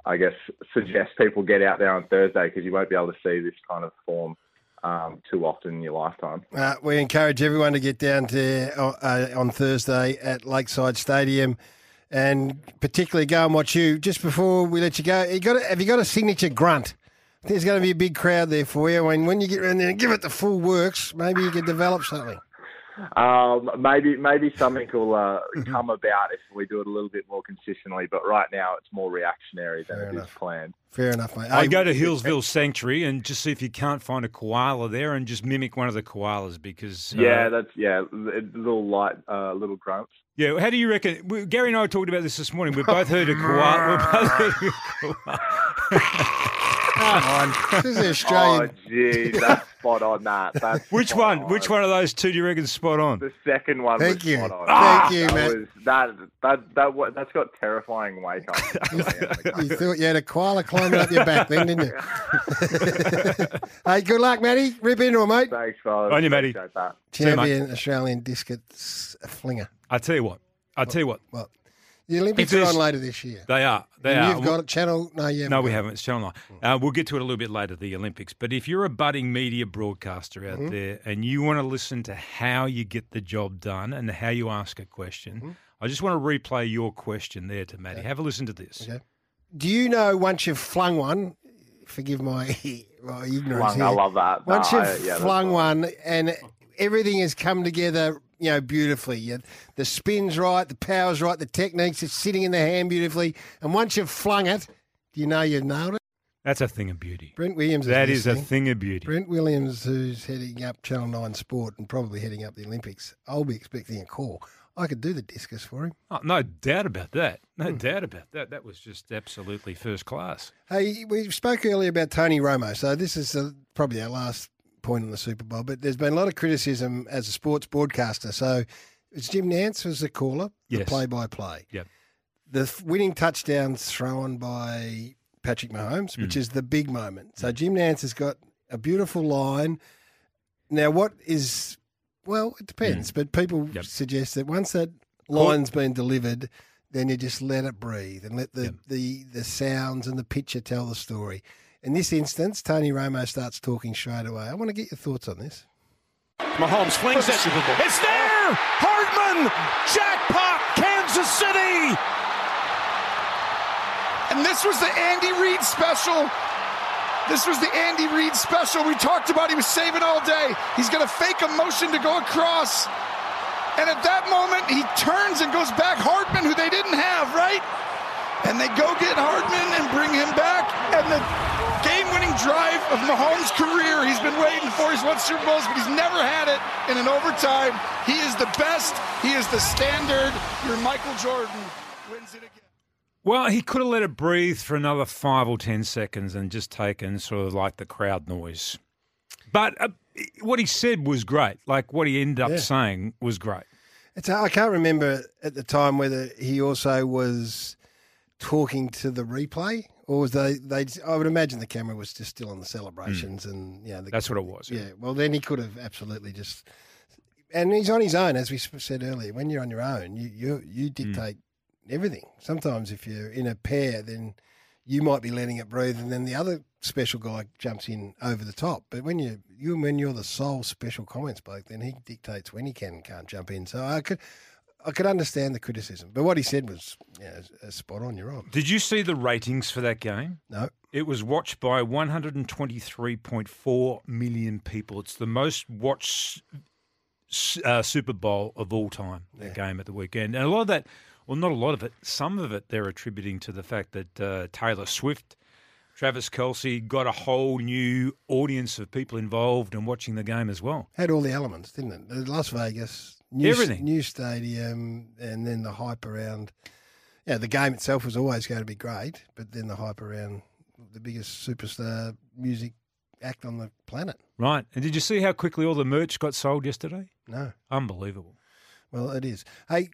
I guess, suggest people get out there on Thursday because you won't be able to see this kind of form um, too often in your lifetime. Uh, we encourage everyone to get down to uh, on Thursday at Lakeside Stadium, and particularly go and watch you. Just before we let you go, you got a, have you got a signature grunt? There's going to be a big crowd there for you. When when you get around there and give it the full works, maybe you can develop something. Um, maybe maybe something will uh, come about if we do it a little bit more consistently. But right now, it's more reactionary than it is planned. Fair enough, mate. I Hey, go to Healesville Sanctuary and just see if you can't find a koala there and just mimic one of the koalas because uh, Yeah, that's yeah, l- little light, uh, little grunts. yeah. How do you reckon? we- Garry and I talked about this this morning. We both heard a koala. Come on, this is oh, Australian. Oh, gee, that's spot on. That that's Which spot one? on. Which one of those two do you reckon is spot on? The second one. Thank was you. Spot on. Thank you, that Matt. Was, that that that wa- that's got terrifying wake up. You thought you had a koala climbing up your back then, didn't you? hey, good luck, Matty. Rip into it, mate. Thanks, fellas. On you, Matty. Appreciate that. You. Champion Australian discus flinger. I tell you what. I tell you what. Well, the Olympics are on later this year. They are. They And are. You've got a channel. No, you haven't. No, we haven't. It's Channel Nine. Uh, we'll get to it a little bit later, the Olympics. But if you're a budding media broadcaster out Mhm. there and you want to listen to how you get the job done and how you ask a question, Mm-hmm. I just want to replay your question there to Matty. Have a listen to this. Okay. Do you know once you've flung one? Forgive my my ignorance. Flung, I love that. Once No, you've I- yeah, that's flung one and everything has come together, you know, beautifully. You, the spin's right, the power's right, the techniques, it's sitting in the hand beautifully. And once you've flung it, do you know you've nailed it? That's a thing of beauty. Brent Williams. That is a listening. thing of beauty. Brent Williams, who's heading up Channel Nine Sport and probably heading up the Olympics, I'll be expecting a call. I could do the discus for him. Oh, no doubt about that. No doubt about that. That was just absolutely first class. Hey, we spoke earlier about Tony Romo, so this is uh, probably our last point on the Super Bowl. But there's been a lot of criticism as a sports broadcaster. So it's Jim Nantz was the caller, the Yes. play-by-play. Yep. The winning touchdown thrown by Patrick Mahomes, which Mm. is the big moment. So Jim Nantz has got a beautiful line. Now, what is well, it Mm. depends, but people suggest that once that line's been delivered, then you just let it breathe and let the, the, the sounds and the picture tell the story. In this instance, Tony Romo starts talking straight away. I want to get your thoughts on this. Mahomes flings it. It's there! Hardman! Jackpot! Kansas City! And this was the Andy Reid special. This was the Andy Reid special we talked about. He was saving all day. He's going to fake a motion to go across. And at that moment, he turns and goes back. Hardman, who they didn't have, right? And they go get Hardman and bring him back. And the game winning drive of Mahomes' career, he's been waiting for. He's won Super Bowls, but he's never had it in an overtime. He is the best. He is the standard. Your Michael Jordan wins it again. Well, he could have let it breathe for another five or ten seconds and just taken sort of like the crowd noise. But uh, what he said was great. Like what he ended up Yeah. saying was great. It's, I can't remember at the time whether he also was talking to the replay or was they, they I would imagine the camera was just still on the celebrations and yeah, the, That's what it was. yeah. Well, then he could have absolutely just, and he's on his own, as we said earlier. When you're on your own, you you you hmm. dictate everything. Sometimes if you're in a pair, then you might be letting it breathe, and then the other special guy jumps in over the top. But when you you when you're the sole special comments bloke, then he dictates when he can and can't jump in. So I could. I could understand the criticism, but what he said was yeah, spot on. You're on. Did you see the ratings for that game? No. It was watched by 123.4 million people. It's the most watched uh, Super Bowl of all time, that game at the weekend. And a lot of that, well, not a lot of it, some of it they're attributing to the fact that uh, Taylor Swift, Travis Kelce got a whole new audience of people involved and watching the game as well. Had all the elements, didn't it? Las Vegas, new, Everything. new stadium, and then the hype around. Yeah, the game itself was always going to be great, but then the hype around the biggest superstar music act on the planet. Right. And did you see how quickly all the merch got sold yesterday? No. Unbelievable. Well, it is. Hey,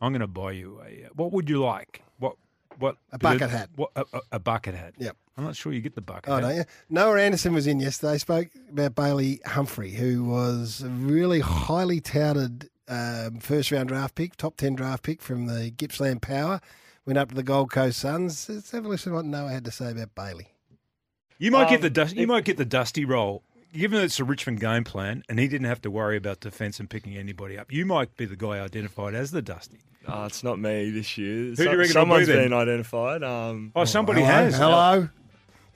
I'm going to buy you a. uh, What would you like? What? What? A bucket hat. What? A, a, a bucket hat. Yep. I'm not sure you get the bucket. Oh, hat. don't? Noah Anderson was in yesterday. Spoke about Bailey Humphrey, who was a really highly touted um, first round draft pick, top 10 draft pick from the Gippsland Power. Went up to the Gold Coast Suns. Let's have a listen to what Noah had to say about Bailey. You might get Um, the dust, you might get the dusty role. Given that it's a Richmond game plan, and he didn't have to worry about defence and picking anybody up, you might be the guy identified as the dusty. Uh, it's not me this year. Who do you reckon it'll be been identified. Um, Oh, somebody hello, has. Hello.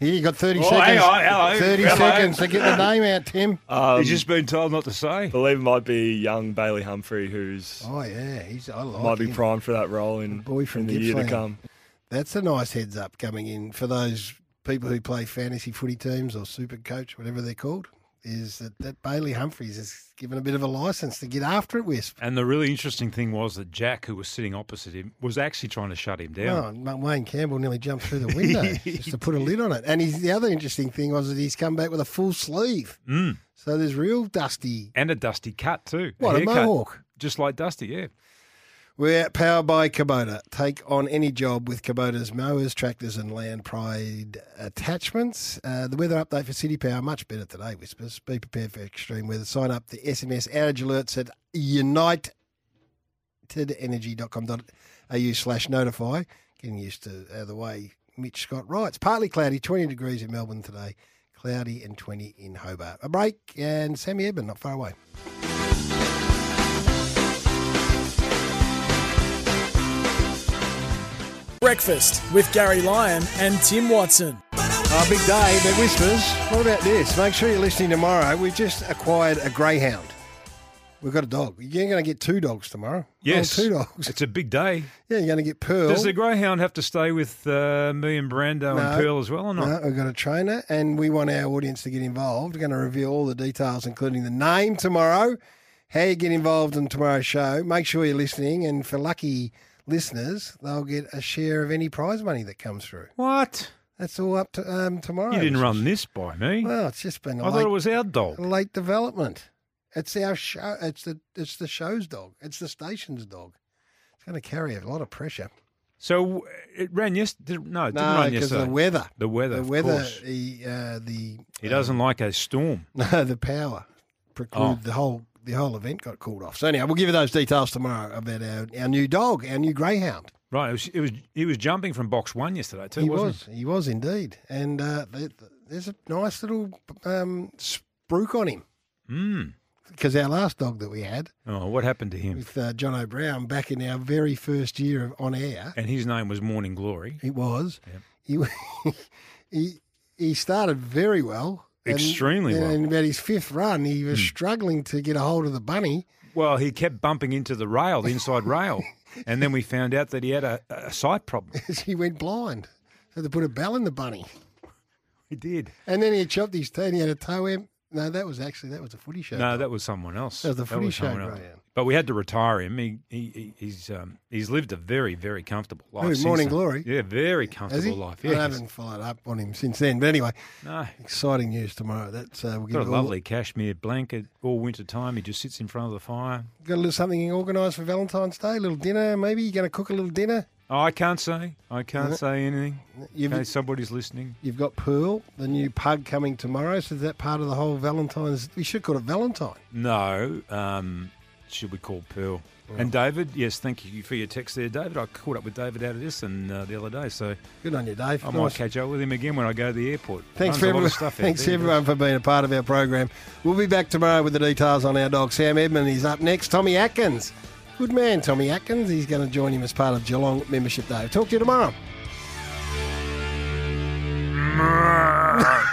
Here you got 30 Oh, seconds. hang on, hello, 30 hello. seconds to get the name out, Tim. Um, He's just been told not to say. believe it might be young Bailey Humphrey, who's Oh, yeah. He's, I like might be primed for that role in, Boy from in the year to come. That's a nice heads up coming in for those people who play fantasy footy teams or super coach, whatever they're called. Is that, that Bailey Humphries is given a bit of a license to get after it, Wisp. And the really interesting thing was that Jack, who was sitting opposite him, was actually trying to shut him Oh, down. and Wayne Campbell nearly jumped through the window just to put a lid on it. And he's, the other interesting thing was that he's come back with a full sleeve. Mm. So there's real dusty. And a dusty cut too. What, a haircut, mohawk? Just like Dusty, yeah. We're powered by Kubota. Take on any job with Kubota's mowers, tractors, and land pride attachments. Uh, the weather update for City Power much better today, Whispers. Be prepared for extreme weather. Sign up the SMS outage alerts at unitedenergy.com.au slash notify. Getting used to uh, the way Mitch Scott writes. Partly cloudy, 20 degrees in Melbourne today. Cloudy and 20 in Hobart. A break and Sammy Edmund not far away. Breakfast with Garry Lyon and Tim Watson. Oh, big day, but Whispers, what about this? Make sure you're listening tomorrow. We've just acquired a greyhound. We've got a dog. You're going to get two dogs tomorrow. Yes. Oh, two dogs. It's a big day. Yeah, you're going to get Pearl. Does the Greyhound have to stay with uh, me and Brando and Pearl as well or not? No, we've got a trainer, and we want our audience to get involved. We're going to reveal all the details, including the name tomorrow, how you get involved in tomorrow's show. Make sure you're listening, and for lucky listeners, they'll get a share of any prize money that comes through. What? That's all up to um, tomorrow. You didn't run this by me. Well, it's just been. a I thought it was our dog. late development. It's our show. It's the it's the show's dog. It's the station's dog. It's going to carry a lot of pressure. So it ran yesterday. No, it didn't No, run because yesterday. of the weather. The weather. The of weather. course. The uh, the He doesn't like a storm. no the power precluded Oh. the whole the whole event got called off. So anyhow, we'll give you those details tomorrow about our, our new dog, our new greyhound. Right. It was, it was. He was jumping from box one yesterday too, he wasn't was. He was indeed. And uh, there's a nice little um, spruik on him. he? Mm. Because our last dog that we had Oh, what happened to him? with uh, John O'Brown back in our very first year of on air, And his name was Morning Glory. it was. He, he he started very well. And Extremely then well. In about his fifth run, he was hmm. struggling to get a hold of the bunny. Well, he kept bumping into the rail, the inside rail, and then we found out that he had a, a sight problem. he went blind. So they put a bell in the bunny. He did. And then he chopped his toe and he had a toe em- No, that was actually, that was a footy show. No, that was someone else. That was the footy show someone else. greyhound. But we had to retire him. He, he, he he's um, he's lived a very very comfortable life. Since Morning then. Glory? Yeah, very comfortable life. I haven't followed up on him since then. But anyway, No. exciting news tomorrow. That's uh, we'll got a lovely cashmere blanket all winter time. He just sits in front of the fire. Got a little something organised for Valentine's Day. A little dinner, maybe. You going to cook a little dinner? Oh, I can't say. I can't Yeah. say anything. You've- in case somebody's listening. You've got Pearl, the new pug coming tomorrow. So is that part of the whole Valentine's? We should call it Valentine. No. Um, should we call Pearl? And David, yes, thank you for your text there, David. I caught up with David out of this and uh, the other day, so good on you, Dave. I nice. might catch up with him again when I go to the airport. Thanks for everyone. Thanks there, everyone for being a part of our program. We'll be back tomorrow with the details on our dog Sam Edmund. He's up next. Tommy Atkins, good man, Tommy Atkins. He's going to join him as part of Geelong membership day. Talk to you tomorrow.